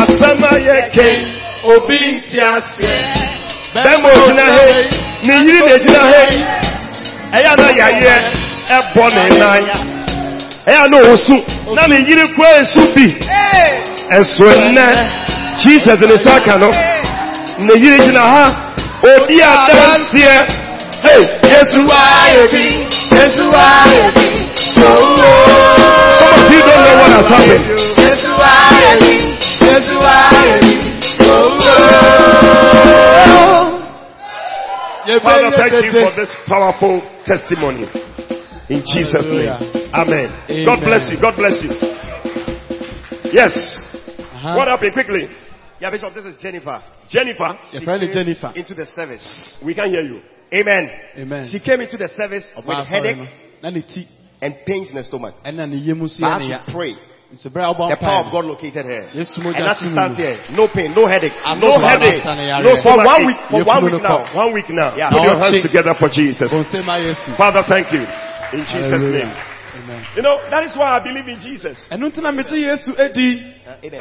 Asɛm a yɛreka obi nte aseɛ. bɛrima ogyina he ne yiri na egyina he ɛyɛ na yayeɛ ɛbɔ ne nan ɛyɛ na osu na ne yiri kura esu bi ɛso nnɛ jesus ne sa ka no ne yiri gyina ha hey yesu ayɛ bi yesu ayɛ bi some of you don't know what has happened yesu ayɛ bi yesu ayɛ bi father thank you for this powerful testimony in jesus name amen god bless you god bless you yes Aha. what happened quickly Yeah, Bishop, this is Jennifer. jennifer Your friend is Jennifer. Into the service. we can hear you Amen. Amen. She came into the service with no, headache na ne ti and pains in the stomach. And ne yam nso But as we pray, nso bere a ɔbɔ the power of God located her. Yesu And as she stands no. no pain, no headache, Ano no headache. basa ne yareɛ? No For one week, for one week now. one week now Yeah. put your hands together for jesus Bonsɛm ayɛ su. father thank you in jesus Hallelujah. name Amen. you know that is why i believe in jesus ɛno nti na megye yesu adi Uh, amen.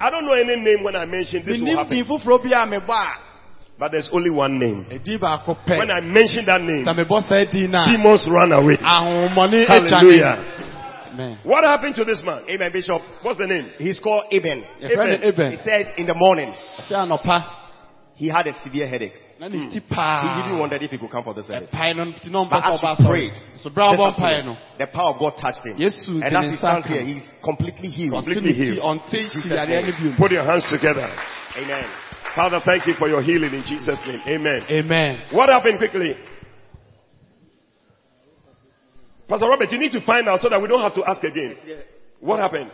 I don't know any name when i mention this will happen din foforɔ bi a mebɔ a But there's only one name. When. I mention that name, Sɛ mebɔ saa demons run away. Hallelujah. Amen. What happened to this man? Amen, Bishop. What's the name? He's called Eben. Yɛfrɛ no It Eben. says in the morning, he had a severe headache. Hmm. Na He paa. even wondered if he could come for the service. Ɛpae no nti na ɔmpɛ But as he prayed, So bere a ɔbɔ Listen to mpae me. no. The power of God touched him. And as he stands here, he's completely healed. Completely healed. Ɔnte Jesus' siriadeɛ name. no bio. Put your hands together. Amen. Father, thank you for your healing in Jesus' name. Amen. Amen. What happened quickly? Pastor Robert, you need to find out so that we don't have to ask again. What happened?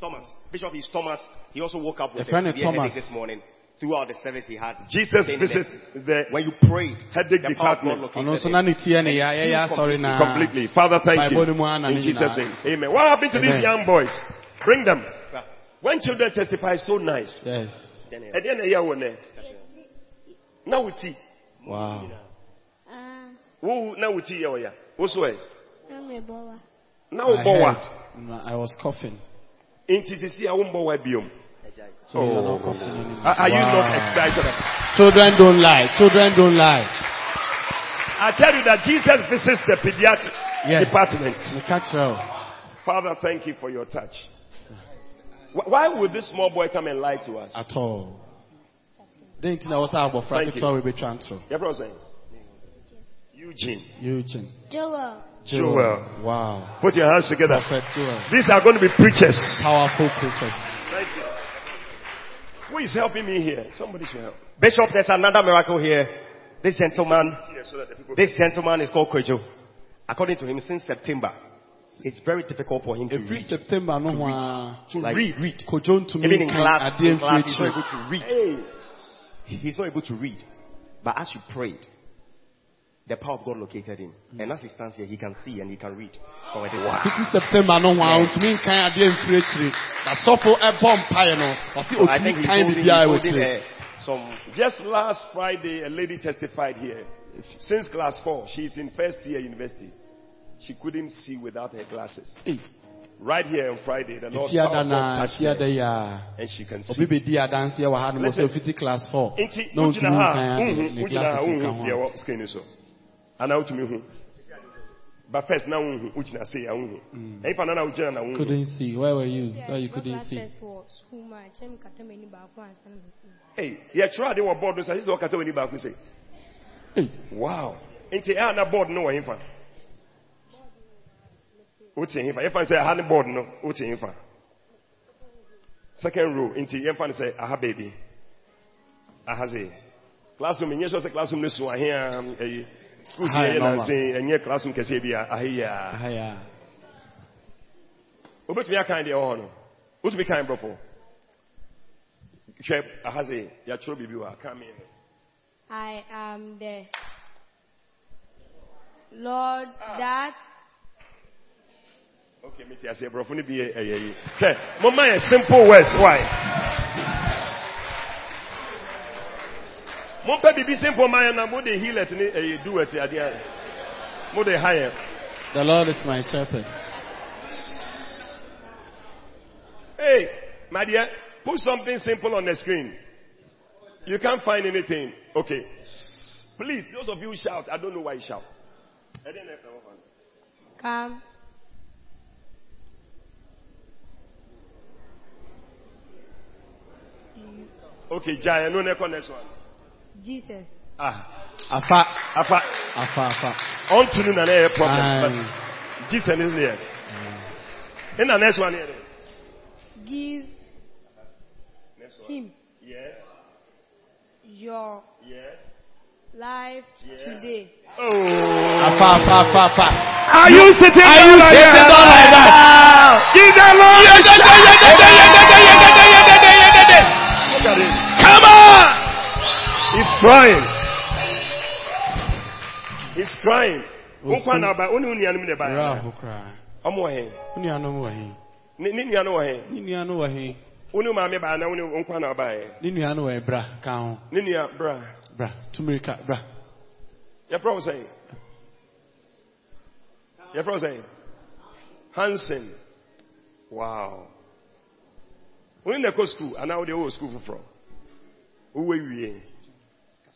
Thomas. Bishop is Thomas. He also woke up with The friend a of headache this morning. Throughout the service he had. Jesus pain in the When you prayed, headache the power of God department located Ɔno nso him. na ne tie ne ya yɛyɛ asɔre na. completely. Father, thank Bible you. ara In Jesus' nyinaa. name. Amen. What happened to these young boys? Bring them. When children testify, so nice. Yes. And then a year one there. Now we see. Wow. Who now we see ya? Also, eh? now I bowa. heard. No, I was coughing. Inti sisi a wumbo wa biom. So you're Oh. not coughing anymore. Are are you not excited? Children don't lie. Children don't lie. I tell you that Jesus visits the pediatric Yes. department. Me catch her. Father, thank you for your touch. Why would this small boy come and lie to us? At all. Then I was out of Thank you. Frank we be transfer. You know what saying? Eugene. Eugene. Joel. Joel. Wow. Put your hands together. Prophet Joel. These are going to be preachers. Powerful preachers. Thank you. Who is helping me here? Somebody should help. Bishop, there's another miracle here. This gentleman, Here so that the this gentleman is called Kwejo. According to him, since September, it's very difficult for him to Every read. September no one To read. read. kojon to Even me in class, in class he's not able to read. Hey. He's not able to read. But as you prayed, the power of God located him. And as he stands here, he can see and he can read. from a distance. Fifty September no one ontumi nkan ade mfiri akyire. Asɔfo ɛbɔ mpae no ɔsi So I think otumi he's kan holding, bibi he's a ɛwɔ holding akyire. uh, some Just last Friday, a lady testified here. Since class four, she's in first year university. She couldn't see without her glasses. Hey, Right here on Friday, the Lord Efiada power of God na touched efiada her, yi a and she can obi see. bedi adanseɛ wɔ ha no mo Listen. sɛ ofiti class four. Nti, Na wogyina ontumi ha, nkan ade unhu, ne wogyina ha, glasses nka unhu ho deɛ a. ɛwɔ screen so. Ana wotumi hu. But first, na unhu, wogyina sei, a unhu. Ɛyi pa na na wogyina na unhu. Couldn't see. Where were you? Where you couldn't see. Hey, yɛtwerɛ ade wɔ board no a, sɛ wɔkata w'ani baako sei. Wow. Nti ɛha na board no wɔ hemfa? Wote hemfa? Yɛfa sɛ ɛha ne board no, wote hemfa? Second row. Nti yɛmfa no sɛ aha baabi. Aha sei. Classroom, nyɛ sɛ classroom no so ahe a ɛyi. School si Aha eh, yɛ ɛyɛ normal. nanse, ɛnyɛ classroom kɛseɛ bi a ahe ah, yɛ a. aha ya. Wobɛtumi akan deɛ ɛwɔ hɔ no. Wotumi kan borɔfo. Hwɛ aha sei, yɛatwerɛ biribi wɔ ha. Ka me. I am the Lord ah. that Okay, me tia sɛ borɔfo no bi eh, eh, yɛ ɛyɛ yi. Hwɛ, momma yɛ simple words. Why? Mompɛ biribi simple ma yɛ na mode heal it ne eh, ɛyɛ do it adeɛ mode ha yɛ The Lord is my shepherd. hey my dear put something simple on the screen. You can't find anything. Okay. Please those of you who shout i don't know why you shout. I didn't know. come. Okay jai no next one next one Jesus. ah Afa. afa Afa, afa. on to no na na ɛyɛ problem but jesus is there in the next one here Give next one him yes your yes life Yes. today. oh Afa, afa, afa, afa. Are you sitting Are you down like sitting that? down like that? Give the Lord a shout. Look at him. Come on! He's crying. He's crying. Nkwa na aba, oni uni anum ne ba. Ra ho kra. Omo wɔ he? Wo nuanom wɔ he? Ne ne nua no wɔ he? Ne nua no wɔ he? Oni maame ba na oni nkwa na aba he. Ne nua no wɔ he bra ka ho. Ne nua bra. Bra, tumirika, bra. Yɛ pro sɛ. Yɛ pro sɛ. Hansen. Wow. Oni na kɔ school ana wo de wo school foforɔ. wowɔ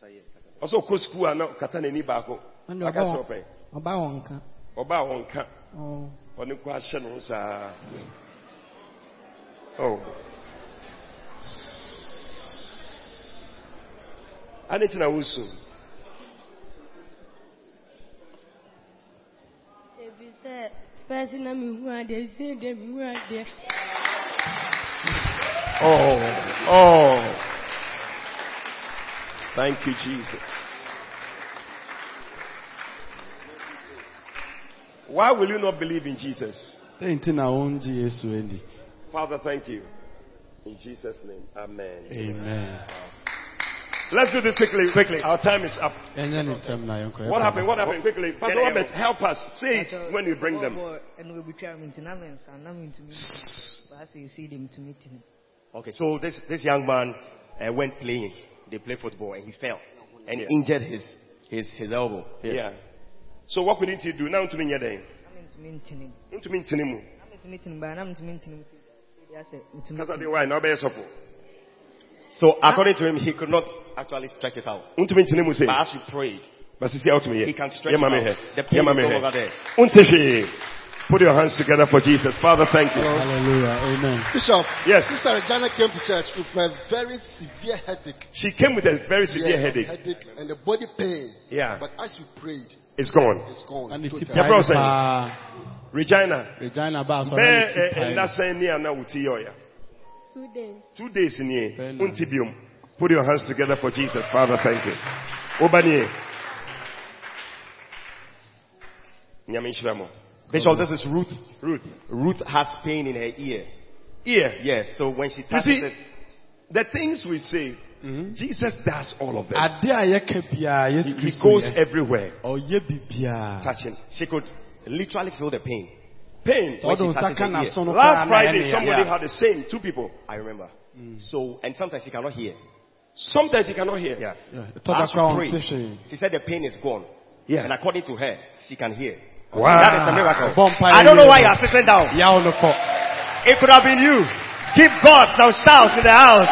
wie ɔsɛ ɔkɔ sukuu a na kata n'ani baako Ɛnna aka ɔba sɛ wɔn- ɔpɛ ɔba wɔn nka. ɔbaa wɔn ka Ɔɔ. ɔne kɔ ahyɛ no ho saa oh. ade nti na wosu ebi sɛ fɛsi na mi hu adeɛ si de mi hu adeɛ. Oh, oh. Thank you, Jesus. Why will you not believe in Jesus? Sɛ nti na wongye Yesu adi. Father, thank you. In Jesus' name, Amen. Amen. Let's do this quickly, quickly. Our time is up. Ɛnyɛ ne nsɛm na yɛnkɔ. What happened? What happened? Quickly. Pastor Robert, help us. Say it when you bring them. ɛna obitwa mi nti na mi nsa na mi ntumi baasa esi de mi tumi ti mi. Okay, so this, this young man uh, went playing. They played football and he fell and Yeah. injured his, his, his elbow. here. Yeah. So what we need to do now to me na mi ntumi ntini mu To me ntinimu. na mi ntumi tini mu baa na mi ntumi ntini mu si ɛdi asɛ ntumi Kasa de tini. why now be support. So according to him, he could not actually stretch it out. Ntumi ntinimu. But as we prayed, But see out to me here. He can stretch yeah, it mommy out. The pain mommy is no longer there. Untefe. Put your hands together for Jesus. Father, thank you. Hallelujah. Amen. Bishop, Yes. Sister Regina came to church with a very severe headache. She came with a very severe Yes, headache. headache and a body pain. Yeah. But as you prayed, It's gone. it's gone. And it's totally. Yeah, bro, say- paa. Regina. Regina ba asɔre Bɛɛ ne ti ɛ paa. ɛnna sɛn ni ana wuti yɛ ɔya. two days. Two days in here. Bɛɛ na. Unti biom. Put your hands together for Jesus. Father, thank you. Obanie. Nyame nhyira mo. Bishop, this is Ruth. Ruth. Ruth has pain in her ear. Ear. Yes, so when she touches see, it, the things we say, Mhm. Jesus does all of them. Ade a yɛka biara He, Yesu he Kristo goes everywhere. Touching. she could literally feel the pain. Pain. Sɛ ɔde she nsa touches her ear. n'aso no Last Friday, somebody nea- had the same. Two people. I remember. So, and sometimes she cannot hear. Sometimes you cannot hear. Yeah. Yeah, ɛtɔ da As koraa we ɔnte prayed, she said the pain is gone. Yeah. And according to her, she can hear. Wow. That is a miracle. I don't know why you are sitting down. Yaw no kɔ. It could have been you. Give God some shouts in the house.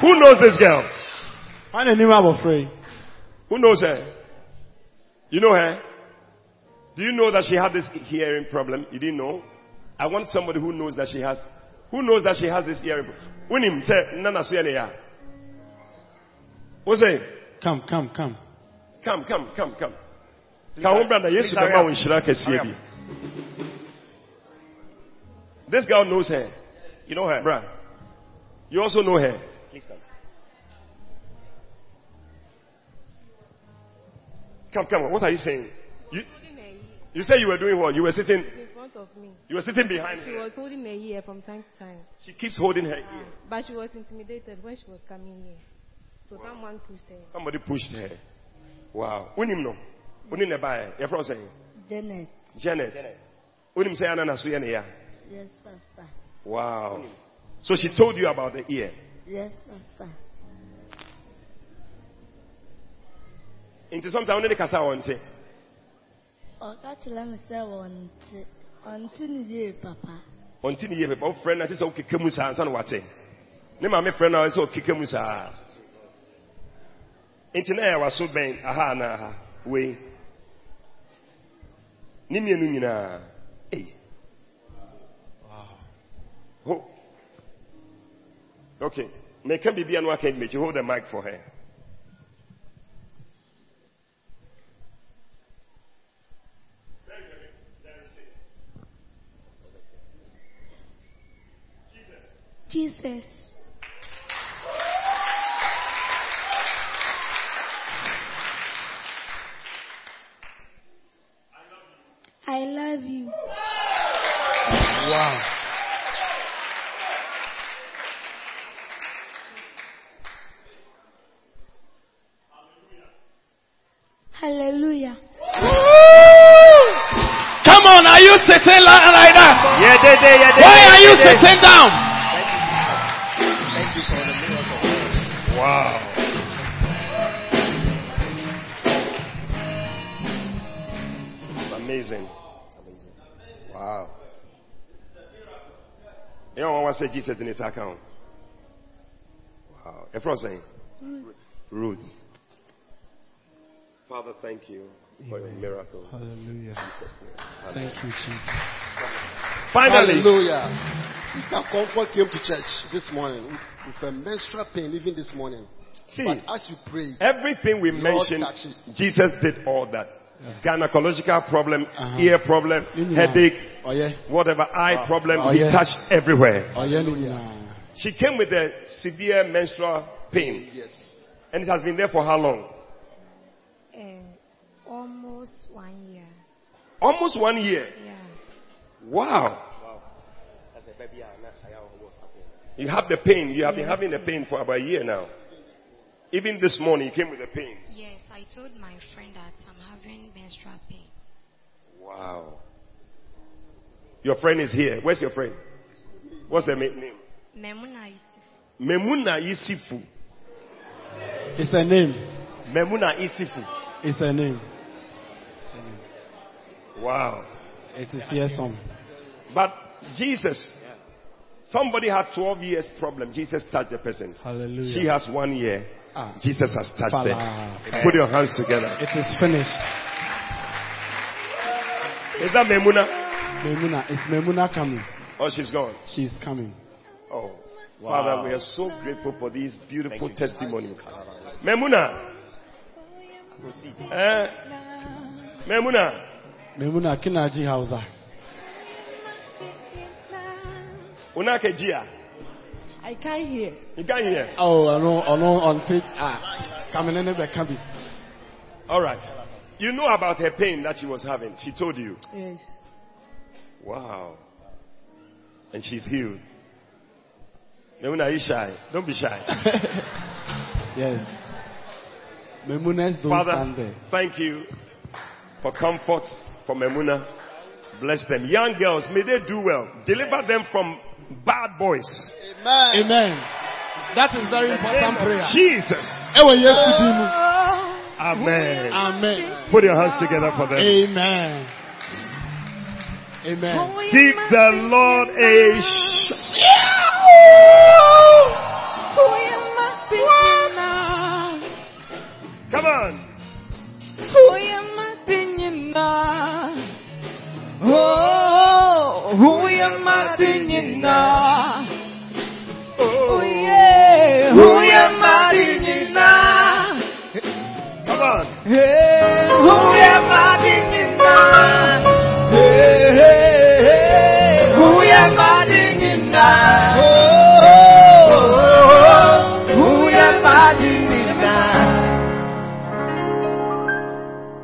Who knows this girl? I don't anim abɔfra yi? Who knows her? You know her? Do you know that she had this hearing problem? You didn't know? I want somebody who knows that she has. Who knows that she has this hearing problem? Unim say nana ya. What's it? Come, come, come. Come, come, come, come. Ka ho brother Yesu Please hurry bema up. wo nhyira kɛseɛ bi. This girl knows her. You know her? Bruh. You also know her. Please come. Come, come. What are you saying? You, Holding her ear you said you were doing what? You were sitting, in front of me. you were sitting behind me. She her. was holding her ear from time to time. She keeps holding her ear. Ah, but she was intimidated when she was coming here. So someone pushed her. Somebody pushed her. Wow. Unim no. Unim ne bae. Your friend saying. Janet. Janet. Unim say anana so yene ya. Yes, Pastor. Wow. So she told you about the ear. Yes, Pastor. Into sometimes only kasa wonte. Ọka kyerɛ me sɛ wɔnte ɔnte ne yie papa. Onti ni ye pe. friend na say okeke mu saa ansa na wate. Ne ma me friend na say okeke mu saa. Nti na ya waso bɛn aha na aha. Wei. Ni mienu nyinaa. Ei. Ho. Okay. Meka biribi anu aka mmechi. Hold the mic for her. Wow. You know what say Jesus in his account? Wow. A friend saying? Ruth. Father, thank you for your miracle. Hallelujah. Jesus' name. Thank you, Jesus. Finally, Hallelujah. Sister Comfort came to church this morning with, with a menstrual pain, even this morning. See, but as you pray, everything we Lord mentioned. Jesus did all that. Gynecological problem, Uh-huh. ear problem, Yeah. headache, Oh yeah. whatever, eye problem, Oh, he yeah. touched everywhere. Oh yeah. She came with a severe menstrual pain, yes. and it has been there for how long? Uh, almost one year. Almost one year. Yeah. Wow. You have the pain. You have been having the pain for about a year now. Even this morning, you came with the pain. Yes, I told my friend that I'm having menstrual pain. Wow. Your friend is here. Where's your friend? What's the ma- name? Memuna Yusuf. Memuna Isifu. It's a name. Memuna Isifu. It's a name. It's a name. Wow. It is here some. But Jesus, somebody had 12 years problem. Jesus touched the person. Hallelujah. She has one year. Ah. Jesus has touched her. Fala. Put your hands together. It is finished. Is that Memuna? Memuna. It's Memuna coming. Oh, she's gone. She's coming. Oh, Father, we are so grateful for these beautiful testimonies. Memuna. Eh? Memuna. Memuna Kinaji Hausa. Unakejia. I can't hear. You can't hear. Oh, I know, I know, on tape. Ah, coming in the cabin. All right. You know about her pain that she was having. She told you. Yes. Wow. And she's healed. Memuna, are you shy? Don't be shy. Yes. Memunas don't Father, stand there. thank you for comfort for Memuna. Bless them. Young girls, may they do well. Deliver them from bad boys. Amen. Amen. That is very important prayer. Jesus. Ewa Yesu. Amen. Amen. Put your hands together for them. Amen. Amen. Give the Lord a sh- Come on. Hey, who am I thinking now? Hey, hey.